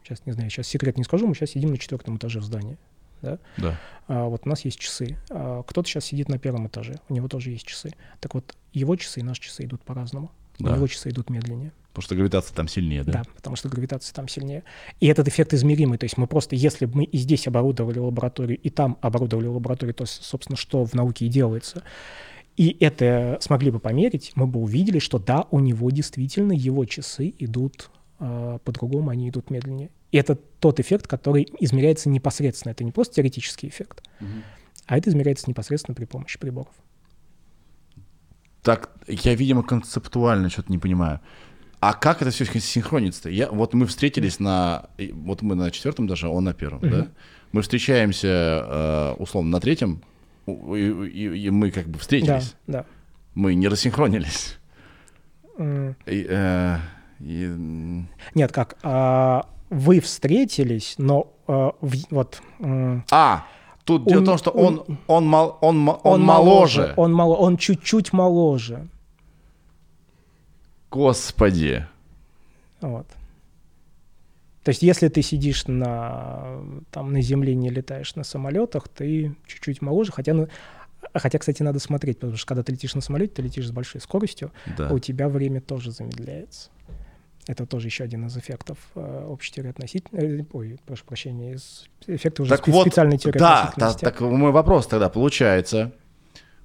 сейчас не знаю, сейчас секрет не скажу, мы сейчас сидим на четвертом этаже в здании. Да? Да. А, вот у нас есть часы. А, кто-то сейчас сидит на первом этаже, у него тоже есть часы. Так вот, его часы и наши часы идут по-разному. Да. У него часы идут медленнее. Потому что гравитация там сильнее, да? Да, потому что гравитация там сильнее. И этот эффект измеримый. То есть мы просто, если бы мы и здесь оборудовали лабораторию, и там оборудовали лабораторию, то, собственно, что в науке и делается, и это смогли бы померить, мы бы увидели, что да, у него действительно его часы идут по-другому, они идут медленнее. И это тот эффект, который измеряется непосредственно. Это не просто теоретический эффект, угу. а это измеряется непосредственно при помощи приборов. Так, я, видимо, концептуально что-то не понимаю. А как это все синхронится-то? Я, вот мы встретились на... Вот мы на четвертом даже, он на первом, mm-hmm. да? Мы встречаемся, э, условно, на третьем, и, и, и мы как бы встретились. Да, да. Мы не рассинхронились. Mm. И, э, и... Нет, как? А, вы встретились, но а, в, вот... А, тут он, дело в том, что он, он, он, он, он, он моложе. Он, мало, он чуть-чуть моложе. Господи. Вот. То есть, если ты сидишь на, там, на земле, не летаешь на самолетах, ты чуть-чуть моложе, хотя, ну, хотя, кстати, надо смотреть, потому что когда ты летишь на самолете, ты летишь с большой скоростью, да. а у тебя время тоже замедляется. Это тоже еще один из эффектов э, общей теории относительности. Э, ой, прошу прощения, из эффектов уже так спе- вот, специальной теории да, относительности. Да, так мой вопрос тогда получается.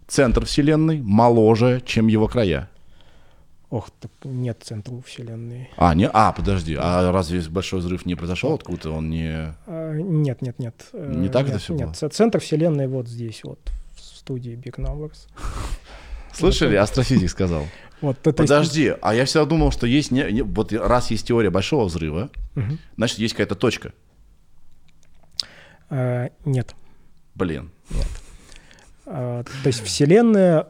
Центр Вселенной моложе, чем его края. Ох, так нет центра Вселенной. А, не, а, подожди, а разве большой взрыв не произошел откуда он не... А, нет, нет, нет. Не так нет, это все нет. было? центр Вселенной вот здесь, вот, в студии Big Numbers. Слышали? Астрофизик сказал. Вот, то, Подожди, есть... а я всегда думал, что есть не, не, вот раз есть теория большого взрыва, угу. значит есть какая-то точка. А, нет. Блин. Нет. А, то есть Вселенная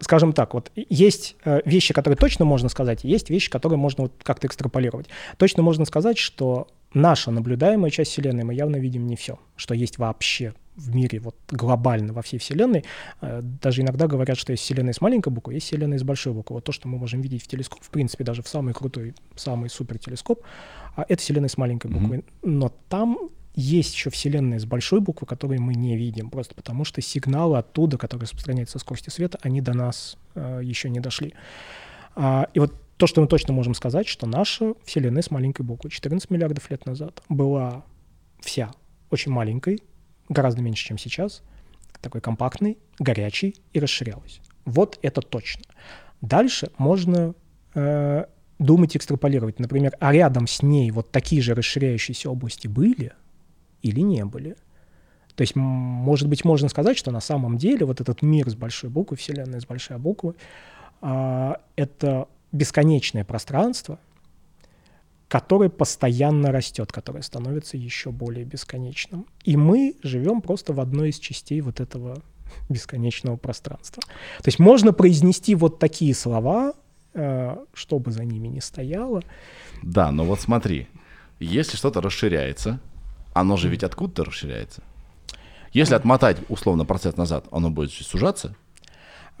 скажем так, вот есть э, вещи, которые точно можно сказать, есть вещи, которые можно вот как-то экстраполировать. Точно можно сказать, что наша наблюдаемая часть Вселенной мы явно видим не все, что есть вообще в мире вот глобально во всей Вселенной. Э, даже иногда говорят, что есть Вселенная с маленькой буквы, есть Вселенная с большой буквы. Вот то, что мы можем видеть в телескоп, в принципе, даже в самый крутой, самый супер телескоп, а это Вселенная с маленькой буквы. Mm-hmm. Но там есть еще Вселенная с большой буквы, которые мы не видим, просто потому что сигналы оттуда, которые распространяются со скоростью света, они до нас э, еще не дошли. А, и вот то, что мы точно можем сказать, что наша Вселенная с маленькой буквы 14 миллиардов лет назад была вся очень маленькой, гораздо меньше, чем сейчас, такой компактный, горячий и расширялась. Вот это точно. Дальше можно э, думать, экстраполировать. Например, а рядом с ней вот такие же расширяющиеся области были или не были. То есть, может быть, можно сказать, что на самом деле вот этот мир с большой буквы, Вселенная с большой буквы, э, это бесконечное пространство, которое постоянно растет, которое становится еще более бесконечным. И мы живем просто в одной из частей вот этого <laughs> бесконечного пространства. То есть можно произнести вот такие слова, э, что бы за ними ни стояло. Да, но вот смотри, если что-то расширяется, оно же ведь откуда-то расширяется. Если отмотать условно процесс назад, оно будет сужаться,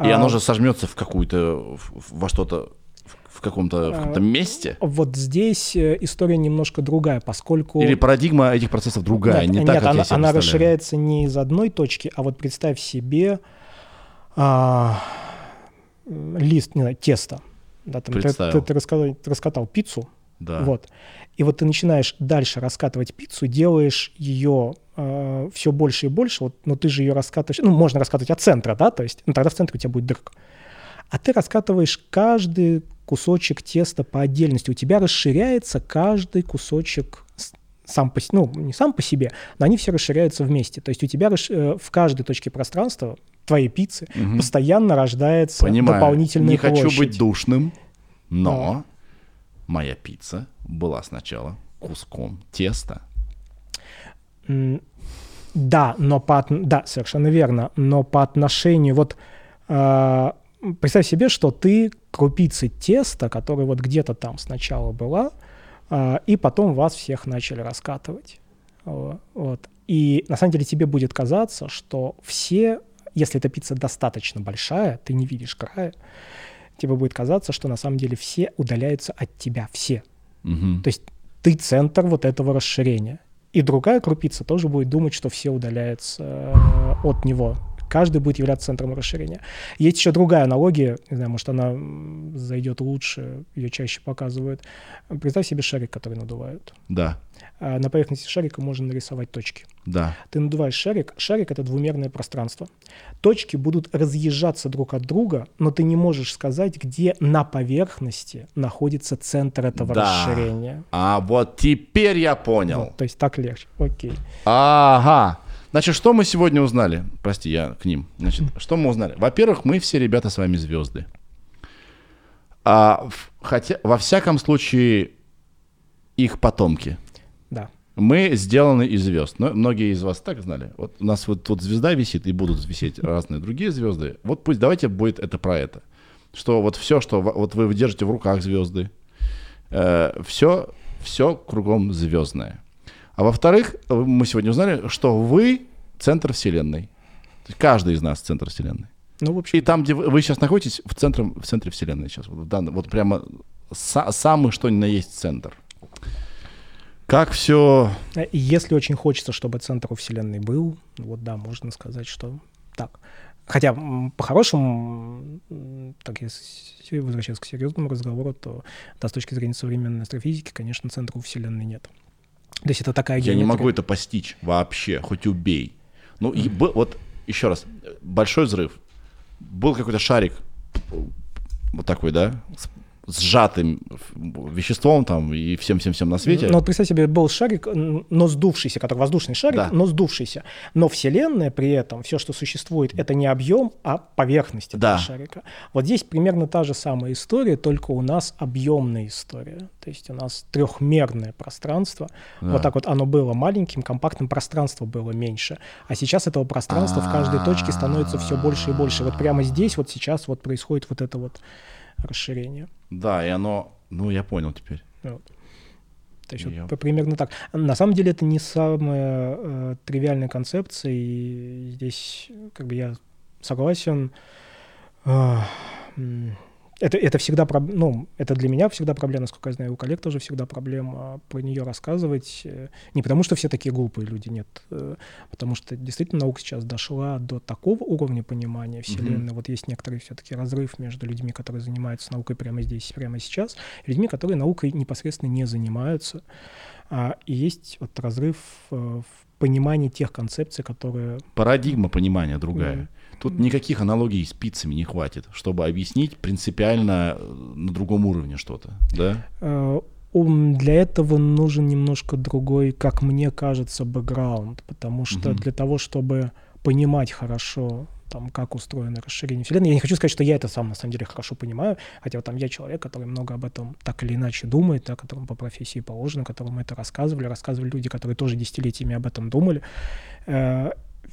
и оно а же сожмется в какую-то, во что-то каком-то, в каком-то месте? Вот здесь э, история немножко другая, поскольку... Или парадигма этих процессов другая, нет, не так, нет, как она, я себе она расширяется не из одной точки, а вот представь себе а, лист, не знаю, тесто. Да, там, ты, ты, ты, раскатал, ты раскатал пиццу, да. вот, и вот ты начинаешь дальше раскатывать пиццу, делаешь ее э, все больше и больше, вот, но ты же ее раскатываешь, ну, можно раскатывать от центра, да, то есть, ну, тогда в центре у тебя будет дырка. А ты раскатываешь каждый кусочек теста по отдельности. У тебя расширяется каждый кусочек сам по, ну, не сам по себе, но они все расширяются вместе. То есть у тебя э, в каждой точке пространства твоей пиццы угу. постоянно рождается Понимаю. дополнительная Не площадь. хочу быть душным, но да. моя пицца была сначала куском теста. Да, но по да, совершенно верно, но по отношению вот э, представь себе, что ты крупицы теста, которая вот где-то там сначала была, э, и потом вас всех начали раскатывать. Вот. И на самом деле тебе будет казаться, что все, если эта пицца достаточно большая, ты не видишь края, тебе будет казаться, что на самом деле все удаляются от тебя, все. Угу. То есть ты центр вот этого расширения. И другая крупица тоже будет думать, что все удаляются э, от него каждый будет являться центром расширения. Есть еще другая аналогия, не знаю, может, она зайдет лучше, ее чаще показывают. Представь себе шарик, который надувают. Да. А на поверхности шарика можно нарисовать точки. Да. Ты надуваешь шарик, шарик — это двумерное пространство. Точки будут разъезжаться друг от друга, но ты не можешь сказать, где на поверхности находится центр этого да. расширения. А вот теперь я понял. Вот, то есть так легче. Окей. Ага. Значит, что мы сегодня узнали? Прости, я к ним. Значит, что мы узнали? Во-первых, мы все ребята с вами звезды. А, хотя, во всяком случае, их потомки. Да. Мы сделаны из звезд. Но многие из вас так знали. Вот у нас вот тут звезда висит, и будут висеть разные другие звезды. Вот пусть давайте будет это про это. Что вот все, что вот вы держите в руках звезды, э, все, все кругом звездное. А во-вторых, мы сегодня узнали, что вы центр Вселенной. Каждый из нас центр Вселенной. Ну, в общем. И там, где вы, сейчас находитесь, в центре, в центре Вселенной сейчас. Вот, да, вот прямо са, самый что ни на есть центр. Как все... Если очень хочется, чтобы центр у Вселенной был, вот да, можно сказать, что так. Хотя, по-хорошему, так если возвращаться к серьезному разговору, то да, с точки зрения современной астрофизики, конечно, центра у Вселенной нет. То есть это такая Я не могу это постичь вообще, хоть убей. Ну, mm-hmm. и, вот еще раз, большой взрыв. Был какой-то шарик, вот такой, да, сжатым веществом там и всем-всем-всем на свете. Ну, вот представь себе, был шарик, но сдувшийся, который воздушный шарик, да. но сдувшийся. Но Вселенная при этом, все, что существует, это не объем, а поверхность этого да. шарика. Вот здесь примерно та же самая история, только у нас объемная история. То есть у нас трехмерное пространство. Да. Вот так вот оно было маленьким, компактным, пространство было меньше. А сейчас этого пространства в каждой точке становится все больше и больше. Вот прямо здесь, вот сейчас вот происходит вот это вот расширение. Да, и оно, ну я понял теперь. Вот. То есть вот примерно так. На самом деле это не самая э, тривиальная концепция, и здесь как бы я согласен. Э, это, это всегда, ну, это для меня всегда проблема, насколько я знаю, у коллег тоже всегда проблема про нее рассказывать. Э, не потому, что все такие глупые люди, нет, э, потому что действительно наука сейчас дошла до такого уровня понимания Вселенной. Mm-hmm. Вот есть некоторый все-таки разрыв между людьми, которые занимаются наукой прямо здесь, прямо сейчас, и людьми, которые наукой непосредственно не занимаются. А, и есть вот разрыв э, в понимании тех концепций, которые... Парадигма понимания другая. Mm-hmm. Тут никаких аналогий с пиццами не хватит, чтобы объяснить принципиально э, на другом уровне что-то, да? Э, для этого нужен немножко другой, как мне кажется, бэкграунд, потому что угу. для того, чтобы понимать хорошо там, как устроено расширение Вселенной. Я не хочу сказать, что я это сам на самом деле хорошо понимаю, хотя вот там я человек, который много об этом так или иначе думает, да, которому по профессии положено, которому это рассказывали, рассказывали люди, которые тоже десятилетиями об этом думали.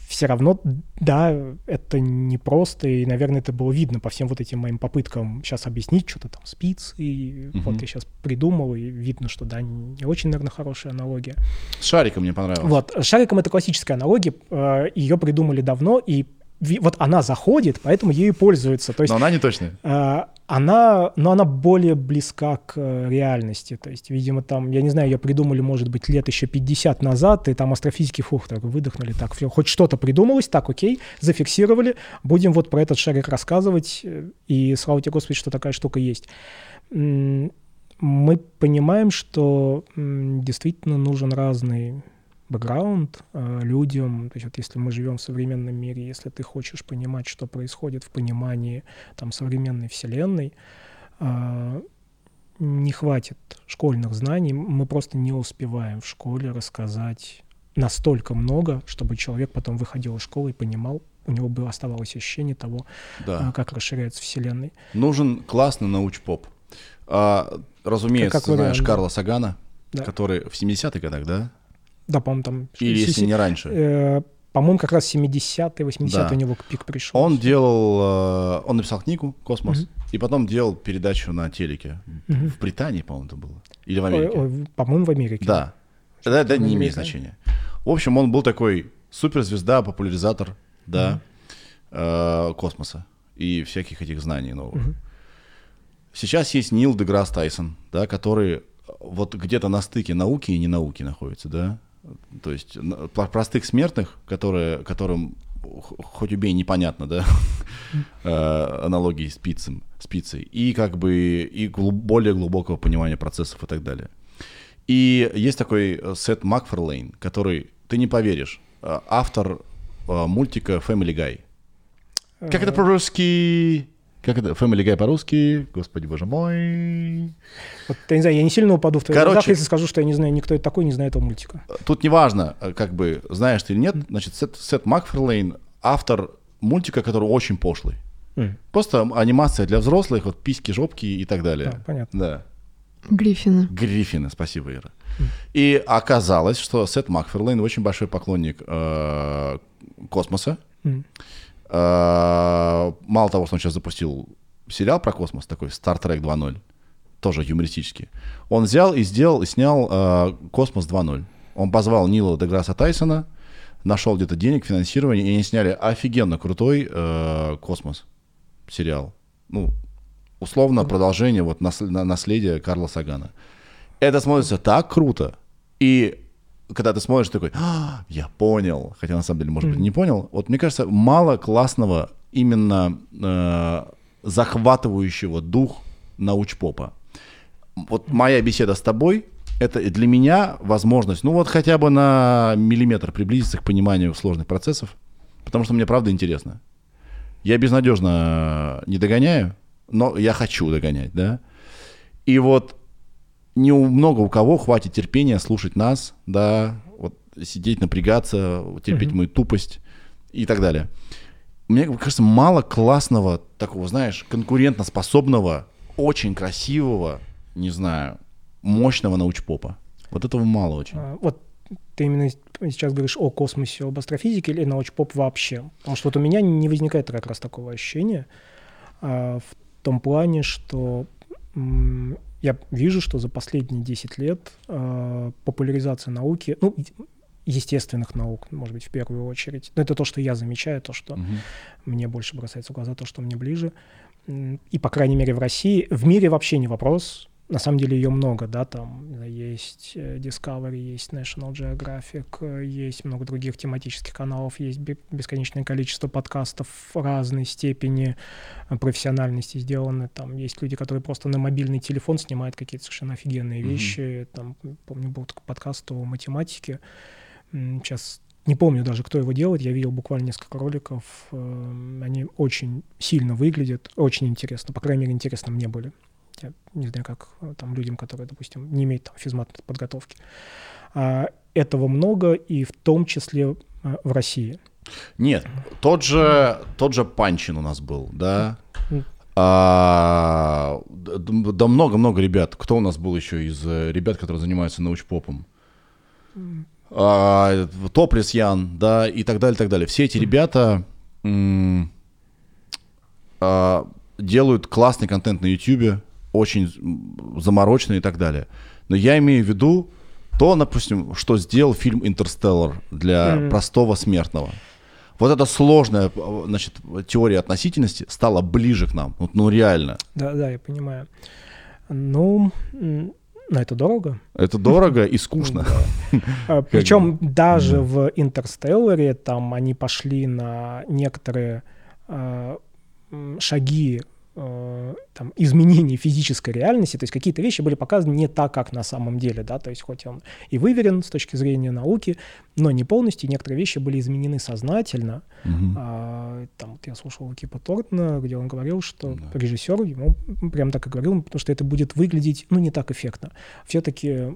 Э, все равно, да, это непросто, и, наверное, это было видно по всем вот этим моим попыткам сейчас объяснить что-то там спиц, и угу. вот я сейчас придумал, и видно, что, да, не очень, наверное, хорошая аналогия. С шариком мне понравилось. Вот, с шариком это классическая аналогия, э, ее придумали давно, и вот она заходит, поэтому ею пользуются. То есть, но она не точная. Она, но она более близка к э, реальности. То есть, видимо, там, я не знаю, ее придумали, может быть, лет еще 50 назад, и там астрофизики, фух, так выдохнули, так, все, хоть что-то придумалось, так, окей, зафиксировали, будем вот про этот шарик рассказывать, э, и слава тебе, Господи, что такая штука есть. Мы понимаем, что действительно нужен разный бэкграунд э, людям. То есть вот если мы живем в современном мире, если ты хочешь понимать, что происходит в понимании там, современной вселенной, э, не хватит школьных знаний, мы просто не успеваем в школе рассказать настолько много, чтобы человек потом выходил из школы и понимал, у него было оставалось ощущение того, да. Э, как расширяется Вселенная. Нужен классный научпоп. А, разумеется, как, как ты знаешь Карла Сагана, да. который в 70-х годах, да, да, по-моему, там... Или если не раньше. Э, по-моему, как раз 70-е, 80-е да. у него пик пришел. Он делал... Э, он написал книгу «Космос», угу. и потом делал передачу на телеке. Угу. В Британии, по-моему, это было. Или в Америке. Ой, ой, по-моему, в Америке. Да. Да, да, не имеет значения. В общем, он был такой суперзвезда, популяризатор, да, угу. э, космоса и всяких этих знаний новых. Угу. Сейчас есть Нил Деграсс Тайсон, да, который вот где-то на стыке науки и ненауки находится, да, то есть простых смертных, которые, которым хоть убей, непонятно, да, <laughs> э, аналогии с, пиццем, с пиццей, и как бы и более глубокого понимания процессов и так далее. И есть такой э, Сет Макфарлейн, который, ты не поверишь, э, автор мультика Family Guy. Как это по-русски? Как это? Family Guy по-русски? Господи, боже мой. Вот, я не знаю, я не сильно упаду в твоих Короче, глазах, если скажу, что я не знаю, никто это такой, не знает этого мультика. Тут неважно, как бы, знаешь ты или нет, значит, Сет, Сет Макферлейн, автор мультика, который очень пошлый. Mm. Просто анимация для взрослых, вот письки, жопки и так далее. Да, понятно. Да. Гриффины. Гриффины, спасибо, Ира. М. И оказалось, что Сет Макферлейн очень большой поклонник э, космоса. М. Э, мало того, что он сейчас запустил сериал про космос, такой Star Trek 2.0, тоже юмористический, он взял и сделал, и снял э, «Космос 2.0». Он позвал Нила Деграсса Тайсона, нашел где-то денег, финансирование, и они сняли офигенно крутой э, «Космос» сериал. Ну, условно продолжение вот наследия Карла Сагана. Это смотрится так круто. И когда ты смотришь, такой, а, я понял, хотя на самом деле, может быть, не понял. Вот мне кажется, мало классного именно э, захватывающего дух научпопа. Вот моя беседа с тобой это для меня возможность, ну вот хотя бы на миллиметр приблизиться к пониманию сложных процессов, потому что мне правда интересно. Я безнадежно не догоняю, но я хочу догонять, да. И вот не у много у кого хватит терпения слушать нас, да, вот сидеть, напрягаться, терпеть мою тупость и так далее. Мне кажется, мало классного такого, знаешь, конкурентоспособного, очень красивого, не знаю, мощного научпопа. Вот этого мало очень. А, вот ты именно сейчас говоришь о космосе, об астрофизике или научпоп вообще? Потому что вот у меня не возникает как раз такого ощущения а, в том плане, что я вижу, что за последние 10 лет э, популяризация науки, ну, естественных наук, может быть, в первую очередь. Но это то, что я замечаю, то, что угу. мне больше бросается в глаза, то, что мне ближе. И, по крайней мере, в России. В мире вообще не вопрос на самом деле ее много, да, там есть э, Discovery, есть National Geographic, э, есть много других тематических каналов, есть бесконечное количество подкастов разной степени э, профессиональности сделаны, там есть люди, которые просто на мобильный телефон снимают какие-то совершенно офигенные mm-hmm. вещи, там, помню, был такой подкаст о математике, сейчас не помню даже, кто его делает. Я видел буквально несколько роликов. Они очень сильно выглядят, очень интересно. По крайней мере, интересно мне были. Я не знаю, как э, там людям, которые, допустим, не имеют там физмат подготовки. А, этого много, и в том числе э, в России. Нет, тот же, тот же Панчин у нас был, да? А, да много-много ребят. Кто у нас был еще из э, ребят, которые занимаются научпопом? А, Топлис Ян, да, и так далее, так далее. Все эти ребята м- а, делают классный контент на YouTube, очень замороченный и так далее. Но я имею в виду то, допустим, что сделал фильм «Интерстеллар» для mm-hmm. простого смертного. Вот эта сложная значит, теория относительности стала ближе к нам. Вот, ну, реально. Да, да, я понимаю. Ну, но это дорого. Это дорого и скучно. А, <laughs> Причем даже в «Интерстелларе» там они пошли на некоторые а, шаги э, там, изменений физической реальности, то есть какие-то вещи были показаны не так, как на самом деле, да, то есть хоть он и выверен с точки зрения науки, но не полностью, некоторые вещи были изменены сознательно. Угу. А, там вот я слушал Кипа Тортона, где он говорил, что да. режиссер ему прям так и говорил, потому что это будет выглядеть, ну, не так эффектно. Все-таки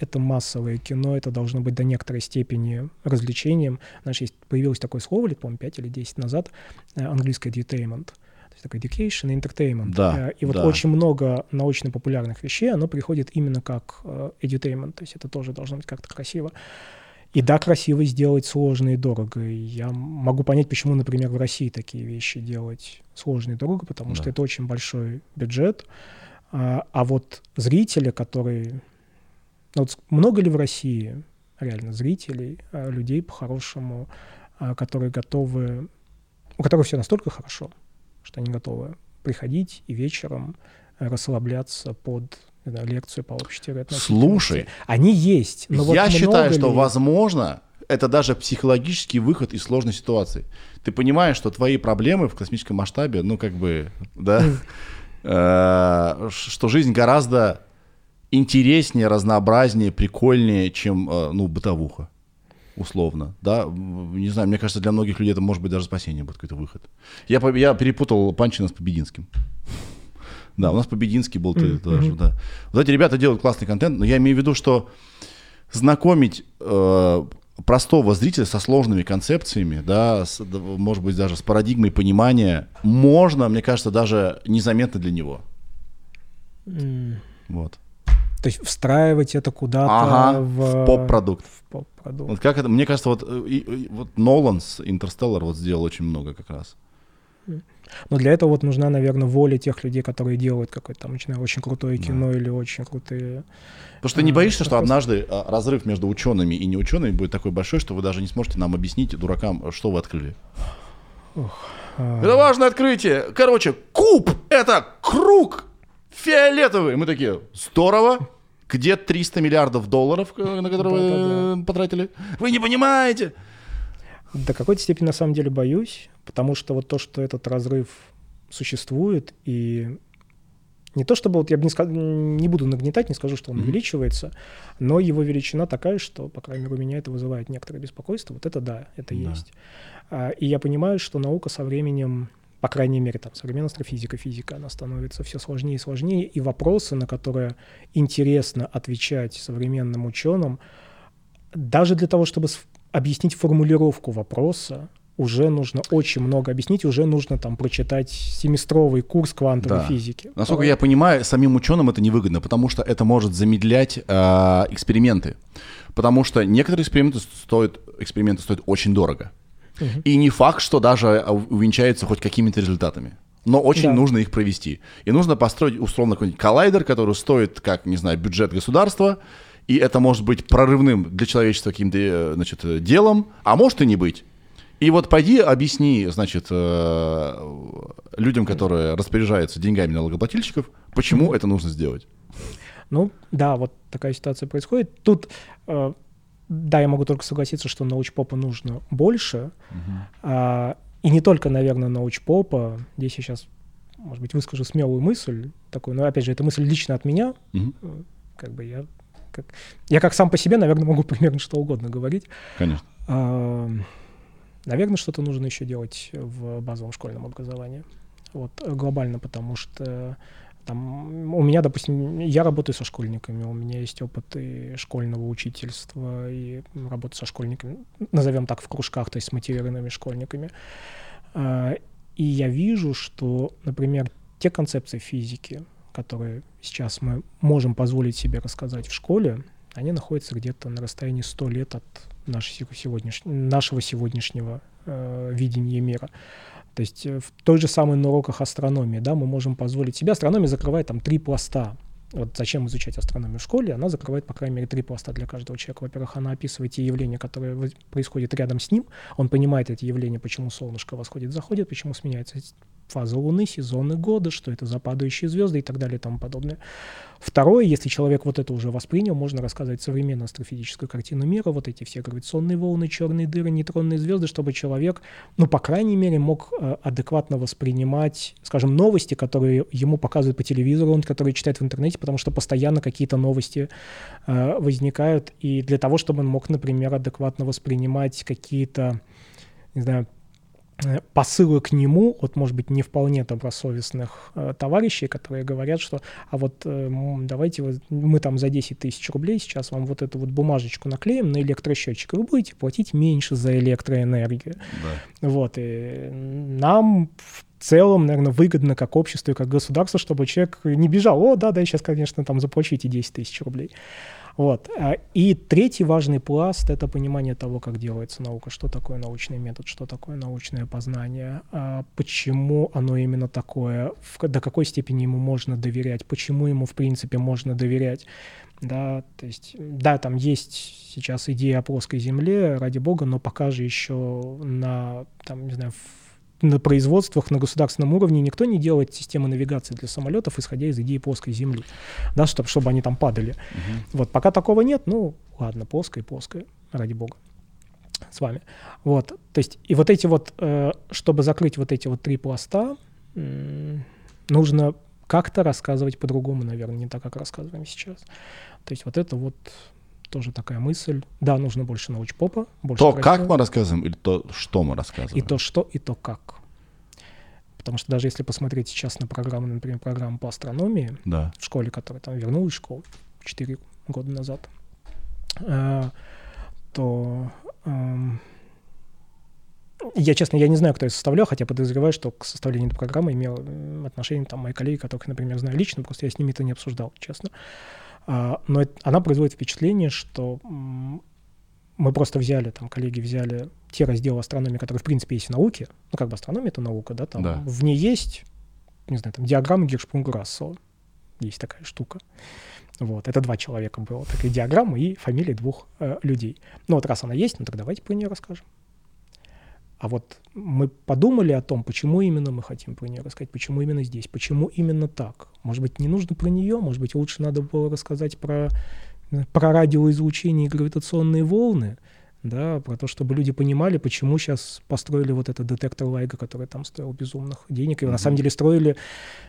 это массовое кино, это должно быть до некоторой степени развлечением. Знаешь, есть, появилось такое слово, лет, по-моему, 5 или 10 назад, э, английское edutainment — такой education и entertainment. Да, э, и вот да. очень много научно-популярных вещей, оно приходит именно как э, edutainment, то есть это тоже должно быть как-то красиво. И да, красиво сделать сложно и дорого. И я могу понять, почему, например, в России такие вещи делать сложно и дорого, потому да. что это очень большой бюджет. А, а вот зрители, которые... Ну вот много ли в России реально зрителей, а, людей по-хорошему, которые готовы... У которых все настолько хорошо, что они готовы приходить и вечером расслабляться под знаю, лекцию по общей Слушай, они есть. Но я вот считаю, ли... что возможно это даже психологический выход из сложной ситуации. Ты понимаешь, что твои проблемы в космическом масштабе, ну как бы, да, э, что жизнь гораздо интереснее, разнообразнее, прикольнее, чем э, ну бытовуха условно, да, не знаю, мне кажется, для многих людей это может быть даже спасение будет какой-то выход. Я, я перепутал Панчина с Побединским. <laughs> Да, у нас Побединский был mm-hmm. тоже, да. Вот эти ребята делают классный контент, но я имею в виду, что знакомить э, простого зрителя со сложными концепциями, да, с, может быть, даже с парадигмой понимания, можно, мне кажется, даже незаметно для него. Mm. Вот. То есть встраивать это куда-то ага, в, в поп-продукт. В поп-продукт. Вот как это, мне кажется, вот, и, и, вот Нолан с Интерстеллар вот сделал очень много как раз. Но для этого вот нужна, наверное, воля тех людей, которые делают какое-то там очень, очень крутое кино да. или очень крутые... Потому что ты не а, боишься, что однажды а, разрыв между учеными и неучеными будет такой большой, что вы даже не сможете нам объяснить, дуракам, что вы открыли? Ох, а... Это важное открытие. Короче, куб — это круг фиолетовый. Мы такие, здорово. Где 300 миллиардов долларов, э, на которые вы потратили? Вы не понимаете. До какой-то степени на самом деле боюсь, потому что вот то, что этот разрыв существует, и не то чтобы вот я бы не, сказ... не буду нагнетать, не скажу, что он mm-hmm. увеличивается, но его величина такая, что, по крайней мере, у меня это вызывает некоторое беспокойство. Вот это да, это да. есть. А, и я понимаю, что наука со временем по крайней мере, там, современная астрофизика, физика, она становится все сложнее и сложнее, и вопросы, на которые интересно отвечать современным ученым, даже для того, чтобы объяснить формулировку вопроса, уже нужно очень много объяснить, уже нужно там прочитать семестровый курс квантовой да. физики. Насколько а... я понимаю, самим ученым это невыгодно, потому что это может замедлять э, эксперименты. Потому что некоторые эксперименты стоят, эксперименты стоят очень дорого. Угу. И не факт, что даже увенчается хоть какими-то результатами. но очень Да. нужно их провести. И нужно построить, условно, какой-нибудь коллайдер, который стоит, как, не знаю, бюджет государства, и это может быть прорывным для человечества каким-то, э, значит, э, делом, а может и не быть. И вот пойди объясни, значит, э, людям, которые распоряжаются деньгами налогоплательщиков, почему это нужно сделать. Ну, да, вот такая ситуация происходит. Тут, э, да, я могу только согласиться, что научпопа нужно больше. А, и не только, наверное, научпопа. Здесь я сейчас, может быть, выскажу смелую мысль такую, но, опять же, это мысль лично от меня. Э, Как бы я... Как, я как сам по себе, наверное, могу <laughs> примерно что угодно говорить. Конечно. А, Наверное, что-то нужно еще делать в базовом школьном образовании. Вот э, глобально, потому что там у меня, допустим, я работаю со школьниками, у меня есть опыт и школьного учительства, и работы со школьниками, назовем так, в кружках, то есть с мотивированными школьниками. А, И я вижу, что, например, те концепции физики, которые сейчас мы можем позволить себе рассказать в школе, они находятся где-то на расстоянии 100 лет от нашей сегодняш- нашего сегодняшнего э, видения мира. То есть э, в той же самой на уроках астрономии, да, мы можем позволить себе, астрономия закрывает там три пласта. Вот зачем изучать астрономию в школе? Она закрывает, по крайней мере, три пласта для каждого человека. Во-первых, она описывает те явления, которые происходят рядом с ним. Он понимает эти явления, почему солнышко восходит, заходит, почему сменяется фаза Луны, сезоны года, что это за падающие звезды и так далее и тому подобное. Второе, если человек вот это уже воспринял, можно рассказать современную астрофизическую картину мира, вот эти все гравитационные волны, черные дыры, нейтронные звезды, чтобы человек, ну, по крайней мере, мог э, адекватно воспринимать, скажем, новости, которые ему показывают по телевизору, он, которые читает в интернете, потому что постоянно какие-то новости э, возникают, и для того, чтобы он мог, например, адекватно воспринимать какие-то, не знаю, посылы к нему от, может быть, не вполне добросовестных э, товарищей, которые говорят, что а вот э, давайте вот мы там за 10 тысяч рублей сейчас вам вот эту вот бумажечку наклеим на электросчетчик, и вы будете платить меньше за электроэнергию. Да. Вот, и нам в целом, наверное, выгодно как общество и как государство, чтобы человек не бежал, о, да, да, я сейчас, конечно, там заплачу эти 10 тысяч рублей. Вот. А, И третий важный пласт — это понимание того, как делается наука, что такое научный метод, что такое научное познание, а почему оно именно такое, до какой степени ему можно доверять, почему ему, в принципе, можно доверять. Да, то есть, да, там есть сейчас идея о плоской земле, ради бога, но пока же еще на, там, не знаю, на производствах на государственном уровне никто не делает системы навигации для самолетов, исходя из идеи плоской земли, да, чтобы, чтобы они там падали. Вот, пока такого нет, ну, ладно, плоская плоская, ради бога, с вами. Вот, то есть, и вот эти вот, э, чтобы закрыть вот эти вот три пласта, нужно как-то рассказывать по-другому, наверное, не так, как рассказываем сейчас. То есть вот это вот тоже такая мысль. Да, нужно больше научпопа, больше То, как красивого. мы рассказываем, или то, что мы рассказываем? И то что, и то как. Потому что даже если посмотреть сейчас на программу, например, программу по астрономии Да. в школе, которая там вернулась в школу 4 года назад, э, то эм, я, честно, я не знаю, кто ее составлял, хотя подозреваю, что к составлению этой программы имел м, отношение там мои коллеги, которых, например, знаю лично, просто я с ними это не обсуждал, честно. Но это- она производит впечатление, что мы просто взяли, там, коллеги взяли те разделы астрономии, которые, в принципе, есть в науке. Ну, как бы астрономия — это наука, да, там Да. в ней есть, не знаю, там, диаграмма Гиршпрунгу-Рассела. Есть такая штука. Вот, это два человека было, такая диаграмма и фамилии двух э, людей. Ну, вот раз она есть, ну, так давайте про нее расскажем. А вот мы подумали о том, почему именно мы хотим про нее рассказать, почему именно здесь, почему именно так. Может быть, не нужно про нее, может быть, лучше надо было рассказать про, э, про радиоизлучение и гравитационные волны, да, про то, чтобы люди понимали, почему сейчас построили вот этот детектор Лайга, который там стоил безумных денег. И его на самом деле строили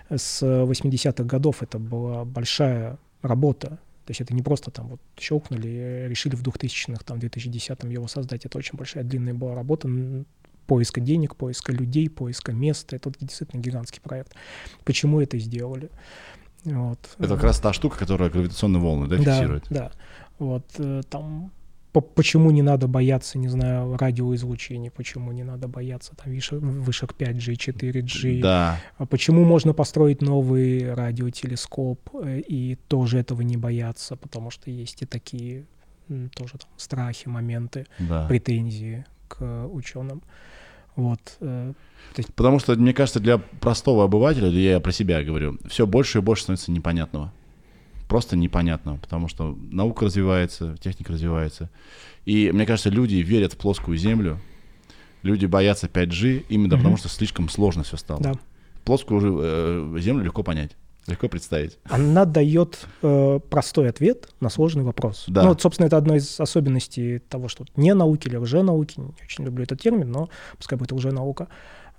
с 80-х годов. Это была большая работа. То есть это не просто там вот щелкнули и решили в 2000-х, там, 2010-м его создать. Это очень большая, длинная была работа поиска денег, поиска людей, поиска места. Это действительно гигантский проект. Почему это сделали? Вот. Это как раз та штука, которая гравитационные волны, да, Да, фиксирует? да. Вот э, там почему не надо бояться, не знаю, радиоизлучения, почему не надо бояться там вишек, вышек 5G, 4G, Да. а почему можно построить новый радиотелескоп э, и тоже этого не бояться, потому что есть и такие тоже там страхи, моменты, Да. претензии к ученым. Вот. Э. Потому что, мне кажется, для простого обывателя, я про себя говорю, все больше и больше становится непонятного. Просто непонятного, потому что наука развивается, техника развивается. И мне кажется, люди верят в плоскую землю, люди боятся 5G именно угу. потому, что слишком сложно все стало. Да. Плоскую э, землю легко понять. Легко представить. Она дает э, простой ответ на сложный вопрос. Да. Ну, вот, собственно, это одна из особенностей того, что не науки или лженауки. Не очень люблю этот термин, но пускай будет лженаука.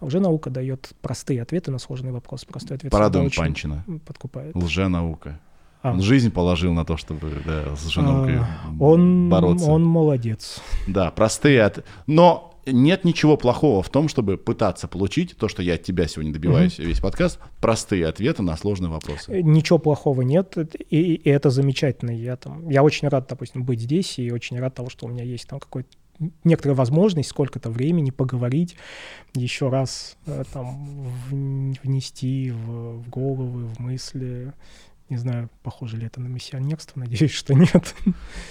Лженаука дает простые ответы на сложный вопрос. Простой ответ Парадон Панчина. Подкупает. Лженаука. А. Он жизнь положил на то, чтобы да, с женой а, он, бороться. Он молодец. Да, простые ответы. Но нет ничего плохого в том, чтобы пытаться получить то, что я от тебя сегодня добиваюсь, угу. весь подкаст, простые ответы на сложные вопросы. Э, ничего плохого нет, и, и это замечательно. Я, там, я очень рад, допустим, быть здесь, и очень рад того, что у меня есть там какой-то некоторая возможность сколько-то времени поговорить, еще раз э, там внести в, в головы, в мысли. Не знаю, похоже ли это на миссионерство, надеюсь, что нет.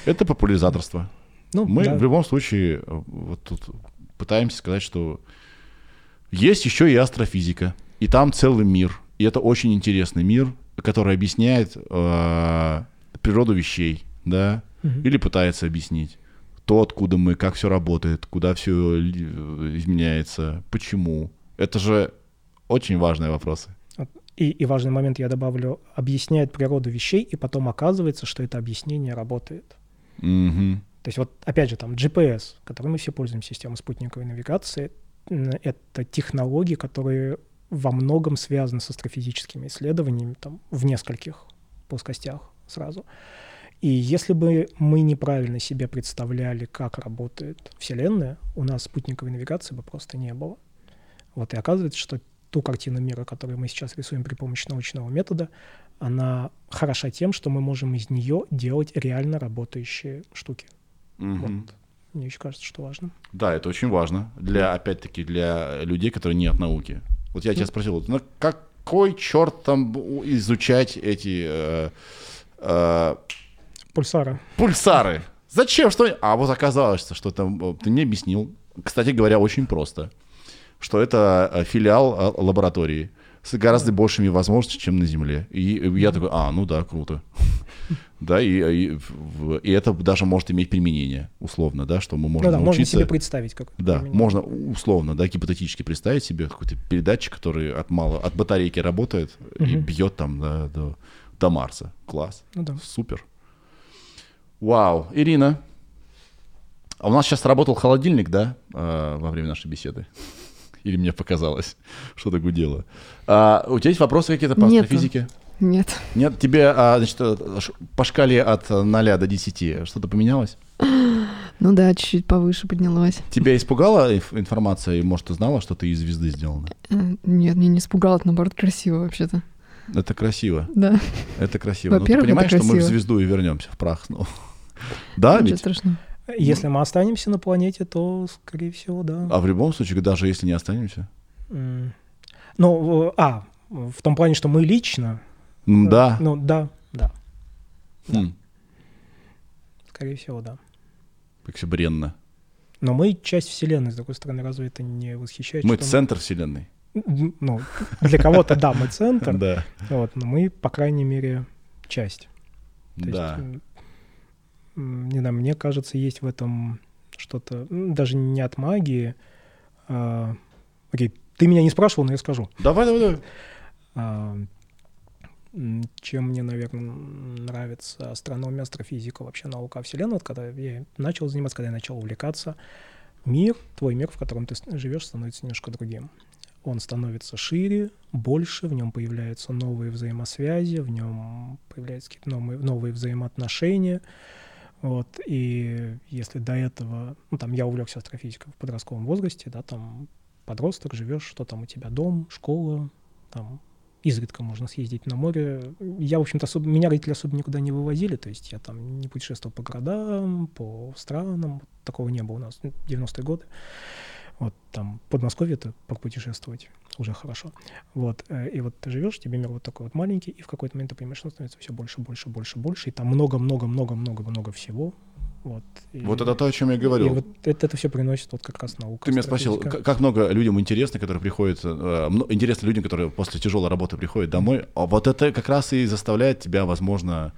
Это популяризаторство. Ну, Мы да. в любом случае э, вот тут пытаемся сказать, что есть еще и астрофизика, и там целый мир, и это очень интересный мир, который объясняет э, природу вещей, да, угу. или пытается объяснить то, откуда мы, как все работает, куда все изменяется, почему. Это же очень важные вопросы. И, и важный момент я добавлю, объясняет природу вещей, и потом оказывается, что это объяснение работает. Угу. То есть вот опять же там GPS, которым мы все пользуемся, система спутниковой навигации, это технологии, которые во многом связаны с астрофизическими исследованиями там, в нескольких плоскостях сразу. И если бы мы неправильно себе представляли, как работает Вселенная, у нас спутниковой навигации бы просто не было. Вот и оказывается, что ту картину мира, которую мы сейчас рисуем при помощи научного метода, она хороша тем, что мы можем из нее делать реально работающие штуки. Угу. Вот. Мне еще кажется, что важно. Да, это очень важно. Для, опять-таки, для людей, которые не от науки. Вот я тебя спросил, вот, на какой черт там изучать эти... Э, э, пульсары. Пульсары. Зачем? Что? А вот оказалось, что там э, ты мне объяснил. Кстати говоря, очень просто. Что это э, филиал э, лаборатории с гораздо большими возможностями, чем на Земле. И я такой, а, ну да, круто. <laughs> Да, и, и, и это даже может иметь применение, условно, да, что мы можем ну, да, научиться... можно себе представить как Да, применение. можно условно, да, гипотетически представить себе какой-то передатчик, который от мало, от батарейки работает угу. и бьет там да, до, до Марса. Класс. Ну да. Супер. Вау. Ирина, а у нас сейчас работал холодильник, да, э, во время нашей беседы? Или мне показалось, <laughs> что-то гудело. А, у тебя есть вопросы какие-то по Нету. астрофизике? Нет. Нет, тебе, а, значит, э, по шкале от 0 до 10 что-то поменялось? <gasps> Ну да, чуть-чуть повыше поднялось. Тебя испугала информация, и, может, ты знала, что ты из звезды сделана? Э, нет, мне не испугало, это, наоборот, красиво вообще-то. Это красиво. Да. Это красиво. Но ты понимаешь, что мы в звезду и вернемся в прах снова? <laughs> Да, ведь? страшно. Если мы останемся на планете, то, скорее всего, да. А в любом случае, даже если не останемся? Ну, а, в том плане, что мы лично. Да. Ну, да, да. Хм. Скорее всего, да. Как все бренно. Но мы часть Вселенной, с другой стороны, разве это не восхищает? Мы центр мы... Вселенной. Ну, для кого-то, да, мы центр. <laughs> Да. Вот, но мы, по крайней мере, часть. да. Не знаю, мне кажется, есть в этом что-то, даже не от магии. А, окей, ты меня не спрашивал, но я скажу. Давай, давай, давай. А, чем мне, наверное, нравится астрономия, астрофизика, вообще наука о Вселенной, вот когда я начал заниматься, когда я начал увлекаться, мир, твой мир, в котором ты живешь, становится немножко другим. Он становится шире, больше, в нем появляются новые взаимосвязи, в нем появляются какие-то новые, новые взаимоотношения. Вот, и если до этого, ну, там, я увлекся астрофизикой в подростковом возрасте, да, там, подросток, живешь, что там у тебя, дом, школа, там, изредка можно съездить на море. Я, в общем-то, особо, меня родители особо никуда не вывозили, то есть я там не путешествовал по городам, по странам, такого не было у нас в 90-е годы. Вот там Подмосковье это путешествовать уже хорошо. Вот, э, и вот ты живешь, тебе мир вот такой вот маленький, и в какой-то момент ты понимаешь, что становится все больше, больше, больше, больше, и там много-много-много-много-много всего, Вот, и, вот это то, о чем я говорил. И вот это, это все приносит вот как раз наука. Ты меня спросил, как много людям интересно, которые приходят, э, интересно людям, которые после тяжелой работы приходят домой. А вот это как раз и заставляет тебя, возможно,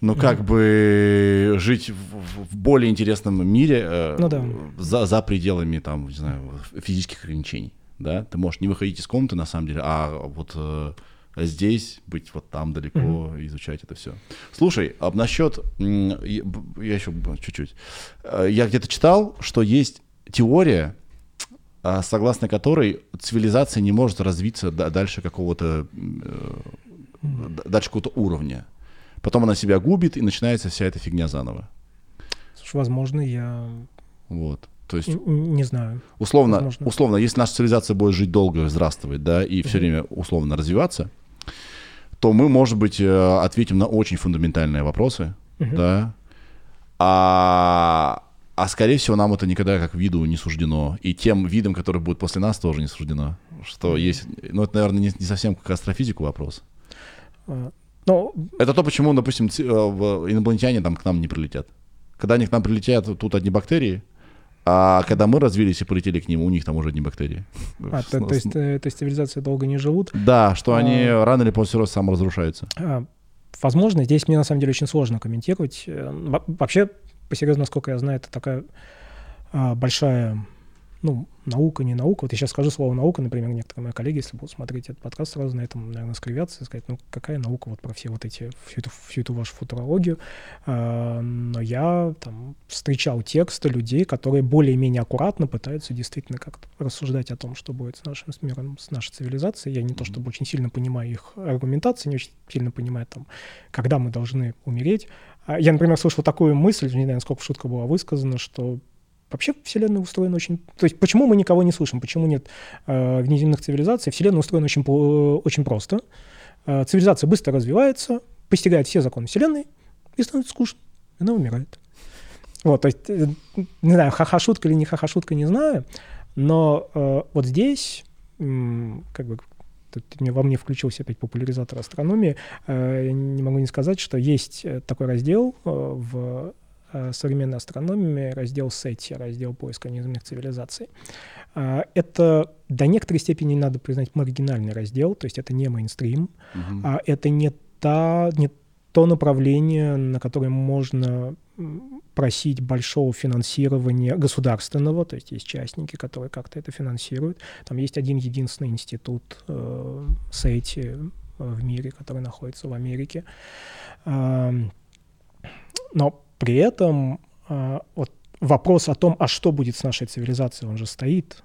ну, как mm-hmm. бы жить в, в более интересном мире э, ну, да. за, за пределами, там, не знаю, физических ограничений. Да? Ты можешь не выходить из комнаты, на самом деле, а вот э, здесь быть вот там далеко, mm-hmm. изучать это все. Слушай, а насчет... Я, я еще чуть-чуть. Э, я где-то читал, что есть теория, а, согласно которой цивилизация не может развиться дальше какого-то... Mm-hmm. Дальше какого-то уровня потом она себя губит, и начинается вся эта фигня заново. Слушай, возможно, я... Вот. То есть, не знаю. Условно, возможно. условно, если наша цивилизация будет жить долго, здравствовать, да, и все время условно развиваться, то мы, может быть, э, ответим на очень фундаментальные вопросы, uh да, а, а скорее всего нам это никогда как виду не суждено, и тем видам, которые будут после нас, тоже не суждено, что есть, ну это, наверное, не, не совсем как астрофизику вопрос. А, но... Это то, почему, допустим, э, инопланетяне там к нам не прилетят. Когда они к нам прилетят, тут одни бактерии, а когда мы развились и полетели к ним, у них там уже одни бактерии. А, то, то, есть, э, то есть цивилизации долго не живут? Да, что а... они рано или поздно саморазрушаются. А, возможно, здесь мне на самом деле очень сложно комментировать. Э, вообще, по серьезно, насколько я знаю, это такая а, большая ну, наука, не наука. Вот я сейчас скажу слово наука, например, некоторые мои коллеги, если будут смотреть этот подкаст, сразу на этом, наверное, скривятся и сказать, ну, какая наука вот про все вот эти, всю эту, всю эту вашу футурологию. А, но я там встречал тексты людей, которые более-менее аккуратно пытаются действительно как-то рассуждать о том, что будет с нашим миром, с нашей цивилизацией. Я не то чтобы очень сильно понимаю их аргументации, не очень сильно понимаю там, когда мы должны умереть. А я, например, слышал такую мысль, не знаю, сколько шутка была высказана, что Вообще Вселенная устроена очень... То есть почему мы никого не слышим, почему нет э, внеземных цивилизаций? Вселенная устроена очень, очень просто. Э, цивилизация быстро развивается, постигает все законы Вселенной и становится скучно. Она умирает. Вот, то есть, э, не знаю, ха-ха-шутка или не ха-ха-шутка, не знаю, но э, вот здесь, э, как бы, тут во мне включился опять популяризатор астрономии, э, я не могу не сказать, что есть э, такой раздел э, в современной астрономии раздел SETI, раздел поиска неземных цивилизаций. А, это до некоторой степени, надо признать, маргинальный раздел, то есть это не мейнстрим, угу. это не, та, не то направление, на которое можно просить большого финансирования государственного, то есть есть частники, которые как-то это финансируют. Там есть один единственный институт э, SETI в мире, который находится в Америке. Э, но при этом а, вот вопрос о том, а что будет с нашей цивилизацией, он же стоит.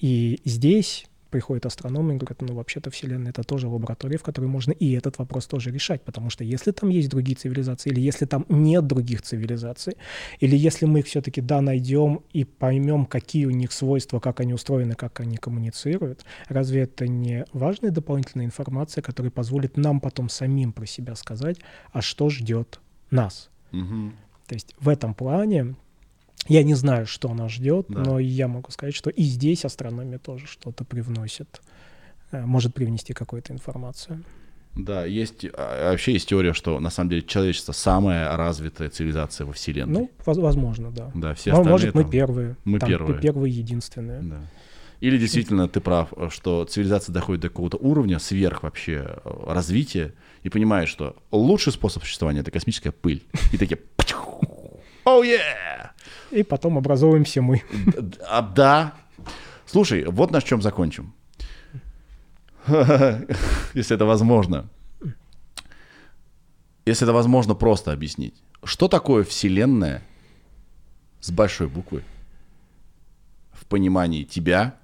И здесь приходят астрономы и говорят, ну, вообще-то Вселенная — это тоже лаборатория, в которой можно и этот вопрос тоже решать, потому что если там есть другие цивилизации, или если там нет других цивилизаций, или если мы их все-таки, да, найдем и поймем, какие у них свойства, как они устроены, как они коммуницируют, разве это не важная дополнительная информация, которая позволит нам потом самим про себя сказать, а что ждет нас? Угу. То есть в этом плане я не знаю, что нас ждет, да. но я могу сказать, что и здесь астрономия тоже что-то привносит, э, может привнести какую-то информацию. Да, есть а, вообще есть теория, что на самом деле человечество самая развитая цивилизация во Вселенной. Ну, возможно, да. Да, все остальные Может, там, мы первые. Мы там, первые. Первые, единственные. Да. Или действительно ты прав, что цивилизация доходит до какого-то уровня сверх вообще э, развития и понимаешь, что лучший способ существования это космическая пыль. И такие Oh yeah! И потом образовываемся мы. А, да. Слушай, вот на чем закончим. <laughs> Если это возможно. Если это возможно просто объяснить. Что такое Вселенная с большой буквы? В понимании тебя,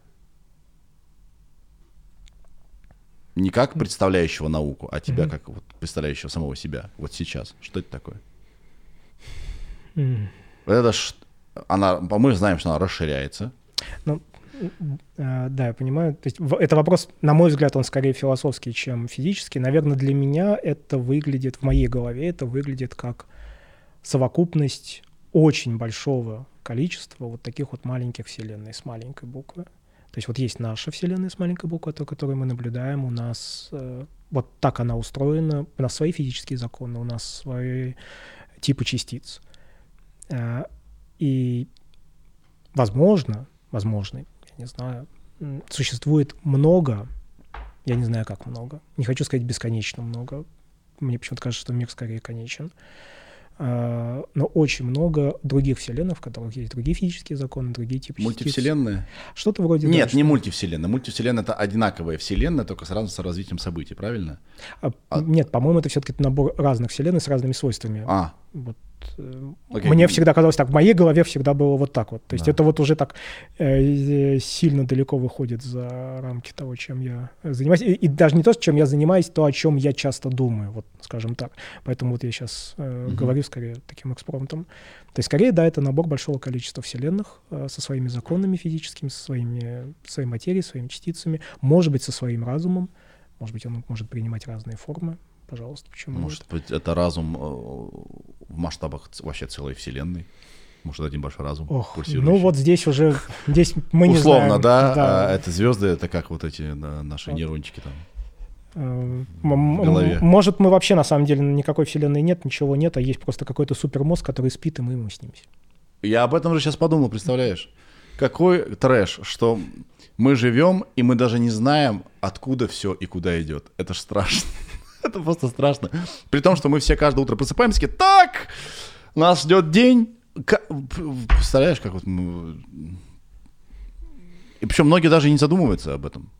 не как представляющего науку, а тебя как вот представляющего самого себя. Вот сейчас. Что это такое? Mm. Это ж, она, мы знаем, что она расширяется. Ну, э, да, я понимаю. То есть это вопрос, на мой взгляд, он скорее философский, чем физический. Наверное, для меня это выглядит, в моей голове это выглядит как совокупность очень большого количества вот таких вот маленьких вселенной с маленькой буквы. То есть вот есть наша вселенная с маленькой буквы, то, которую мы наблюдаем, у нас э, вот так она устроена, у нас свои физические законы, у нас свои типы частиц. А, и, возможно, возможно, я не знаю, существует много, я не знаю, как много, не хочу сказать бесконечно много, мне почему-то кажется, что мир скорее конечен, а, но очень много других вселенных, в которых есть другие физические законы, другие типы Мультивселенная? Что-то вроде... Нет, да, не мультивселенная. Мультивселенная — это одинаковая вселенная, только с разным с развитием событий, правильно? А, а... Нет, по-моему, это все-таки набор разных вселенных с разными свойствами. А. Вот Okay. Мне всегда казалось так, в моей голове всегда было вот так вот. То есть да. это вот уже так э, сильно далеко выходит за рамки того, чем я занимаюсь. И, и даже не то, чем я занимаюсь, то, о чем я часто думаю, вот скажем так. Поэтому вот я сейчас э, угу. говорю скорее таким экспромтом. То есть скорее, да, это набор большого количества вселенных э, со своими законами физическими, со своими, своей материей, своими частицами, может быть, со своим разумом, может быть, он может принимать разные формы пожалуйста, почему Может нет? быть, это разум э, в масштабах вообще целой вселенной? Может, один большой разум Ох, Ну вот здесь уже, здесь мы не Условно, знаем. да? да. А это звезды, это как вот эти наши вот. нейрончики там. Э, может, мы вообще на самом деле никакой вселенной нет, ничего нет, а есть просто какой-то супермозг, который спит, и мы ему снимся. Я об этом же сейчас подумал, представляешь? Какой трэш, что мы живем, и мы даже не знаем, откуда все и куда идет. Это ж страшно. <laughs> Это просто страшно. При том, что мы все каждое утро просыпаемся, такие, так, нас ждет день. Представляешь, как вот мы... И причем многие даже не задумываются об этом.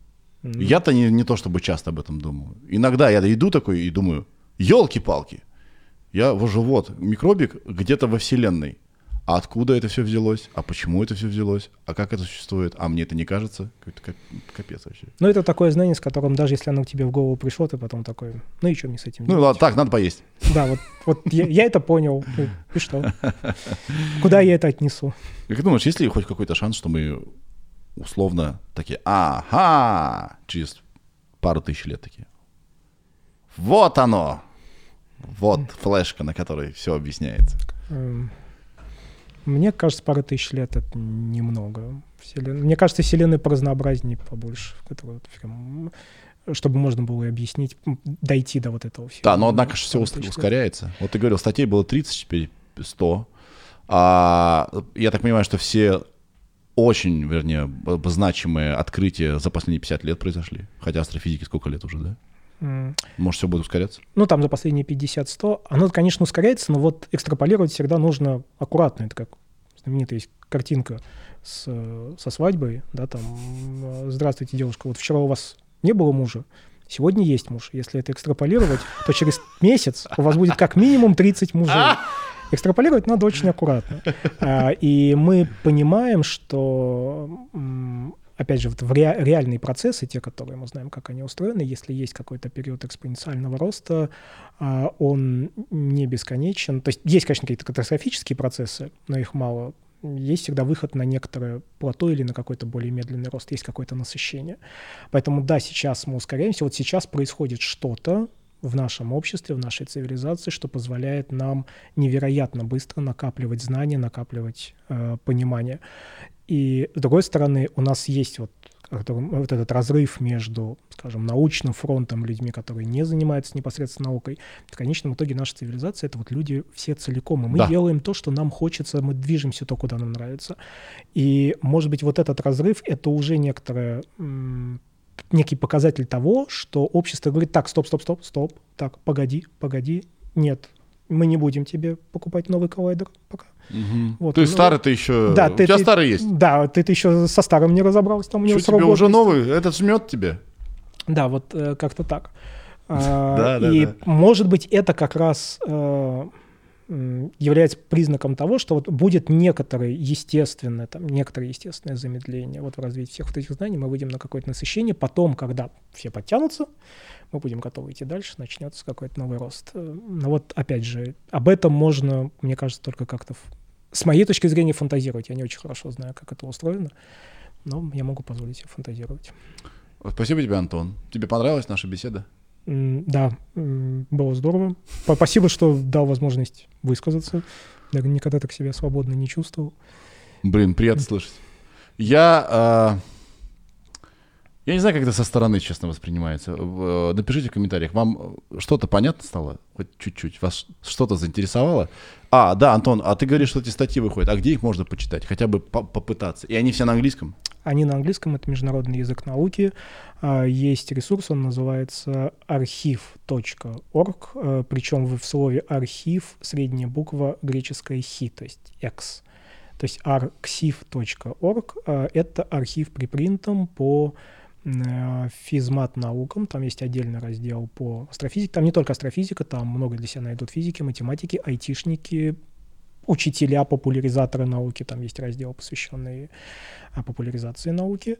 Mm-hmm. Я-то не, не то чтобы часто об этом думаю. Иногда я иду такой и думаю, елки-палки, я вот вот микробик где-то во Вселенной. А откуда это все взялось? А почему это все взялось? А как это существует? А мне это не кажется? Это капец вообще. Ну, это такое знание, с которым даже если оно к тебе в голову пришло, ты потом такой, ну и что мне с этим Ну, ладно, так, надо поесть. Да, вот, вот я, я это понял. И что? Куда я это отнесу? Как думаешь, есть ли хоть какой-то шанс, что мы условно такие, ага, через пару тысяч лет такие. Вот оно! Вот флешка, на которой все объясняется. Мне кажется, пара тысяч лет — это немного. Вселен... Мне кажется, Вселенная по разнообразнее побольше, которая вот прям чтобы можно было объяснить, дойти до вот этого всего. Да, но однако же все ускоряется. Вот ты говорил, статей было 30, теперь 100. А, я так понимаю, что все очень, вернее, значимые открытия за последние 50 лет произошли. Хотя астрофизики сколько лет уже, да? Может, все будет ускоряться? Ну, там за последние 50-100. Оно, конечно, ускоряется, но вот экстраполировать всегда нужно аккуратно. Это как знаменитая есть картинка с, со свадьбой, да, там, здравствуйте, девушка, вот вчера у вас не было мужа, сегодня есть муж. Если это экстраполировать, то через месяц у вас будет как минимум 30 мужей. Экстраполировать надо очень аккуратно. А, и мы понимаем, что опять же, вот в ре, реальные процессы, те, которые мы знаем, как они устроены, если есть какой-то период экспоненциального роста, а, он не бесконечен. То есть есть, конечно, какие-то катастрофические процессы, но их мало. Есть всегда выход на некоторое плато или на какой-то более медленный рост, есть какое-то насыщение. Поэтому да, сейчас мы ускоряемся, вот сейчас происходит что-то, в нашем обществе, в нашей цивилизации, что позволяет нам невероятно быстро накапливать знания, накапливать э, понимание. И с другой стороны, у нас есть вот, вот этот разрыв между, скажем, научным фронтом, людьми, которые не занимаются непосредственно наукой. В конечном итоге наша цивилизация — это вот люди все целиком. И мы да. делаем то, что нам хочется, мы движемся то, куда нам нравится. И, может быть, вот этот разрыв — это уже некоторое некий показатель того, что общество говорит, так, стоп, стоп, стоп, стоп, так, погоди, погоди, нет, мы не будем тебе покупать новый коллайдер пока. Угу. Вот, То есть ну, старый-то еще... Да, у ты, тебя ты, старый есть? Да, ты, ты еще со старым не разобрался. Там у него Что тебе уже новый? Этот жмет тебе? Да, вот э, как-то так. <laughs> А, и, может быть, это как раз э, является признаком того, что вот будет некоторое естественное, там, некоторое естественное замедление вот в развитии всех вот этих знаний, мы выйдем на какое-то насыщение, потом, когда все подтянутся, мы будем готовы идти дальше, начнется какой-то новый рост. Но вот, опять же, об этом можно, мне кажется, только как-то, с моей точки зрения, фантазировать. Я не очень хорошо знаю, как это устроено, но я могу позволить себе фантазировать. Спасибо тебе, Антон. Тебе понравилась наша беседа? Да, было здорово. Спасибо, что дал возможность высказаться. Я никогда так себя свободно не чувствовал. Блин, приятно слышать. Я, Я не знаю, как это со стороны, честно, воспринимается. Э, напишите в комментариях, вам что-то понятно стало? Хоть чуть-чуть. Вас что-то заинтересовало? А, да, Антон, а ты говоришь, что эти статьи выходят. А где их можно почитать? Хотя бы по попытаться. И они все на английском? Они на английском, это международный язык науки. А, есть ресурс, он называется архив.орг, э, причем в слове архив средняя буква греческая хи, то есть x. То есть arxiv.org э, — это архив припринтом по Э, физмат наукам, там есть отдельный раздел по астрофизике, там не только астрофизика, там много для себя найдут физики, математики, айтишники, учителя, популяризаторы науки, там есть раздел, посвященный э, популяризации науки.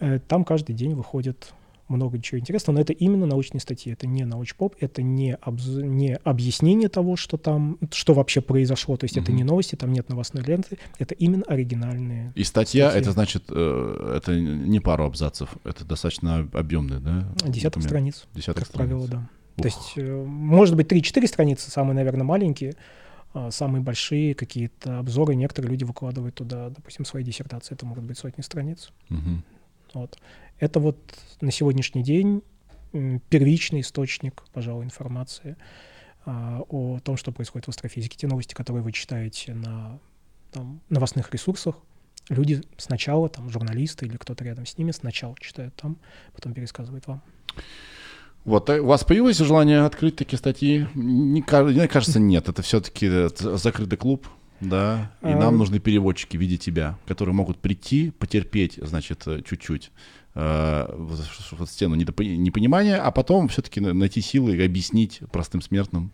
Э, там каждый день выходит много чего интересного, но это именно научные статьи, это не научпоп, это не, обз... не объяснение того, что там, что вообще произошло, то есть угу. это не новости, там нет новостной ленты, это именно оригинальные И статья, статьи. это значит, э, это не пару абзацев, это достаточно объемный, да? Десяток страниц, Десяток как страниц. правило, да. Ух. То есть, э, может быть, 3-4 страницы, самые, наверное, маленькие, а самые большие какие-то обзоры, некоторые люди выкладывают туда, допустим, свои диссертации, это могут быть сотни страниц. Угу. Вот. Это вот на сегодняшний день первичный источник, пожалуй, информации а, о том, что происходит в астрофизике. Те новости, которые вы читаете на там, новостных ресурсах, люди сначала, там, журналисты или кто-то рядом с ними, сначала читают там, потом пересказывают вам. Вот, э, у вас появилось желание открыть такие статьи? Не, мне кажется, нет. Это все-таки э, закрытый клуб, да, и нам нужны переводчики в виде тебя, которые могут прийти, потерпеть, значит, э, чуть-чуть э, стену непонимания, а потом все-таки найти силы и объяснить простым смертным,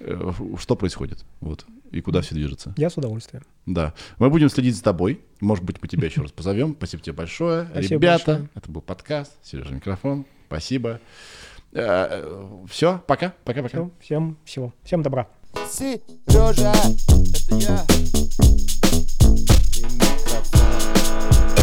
э, что происходит, вот, и куда все движется. Я с удовольствием. Да. Мы будем следить за тобой. Может быть, мы тебя еще <laughs> раз позовем. Спасибо тебе большое. Спасибо Ребята, большое. это был подкаст. Сережа Микрофон. Спасибо. Все, пока, пока-пока. Всем всего. Всем добра. Сережа, это я. И микрофон.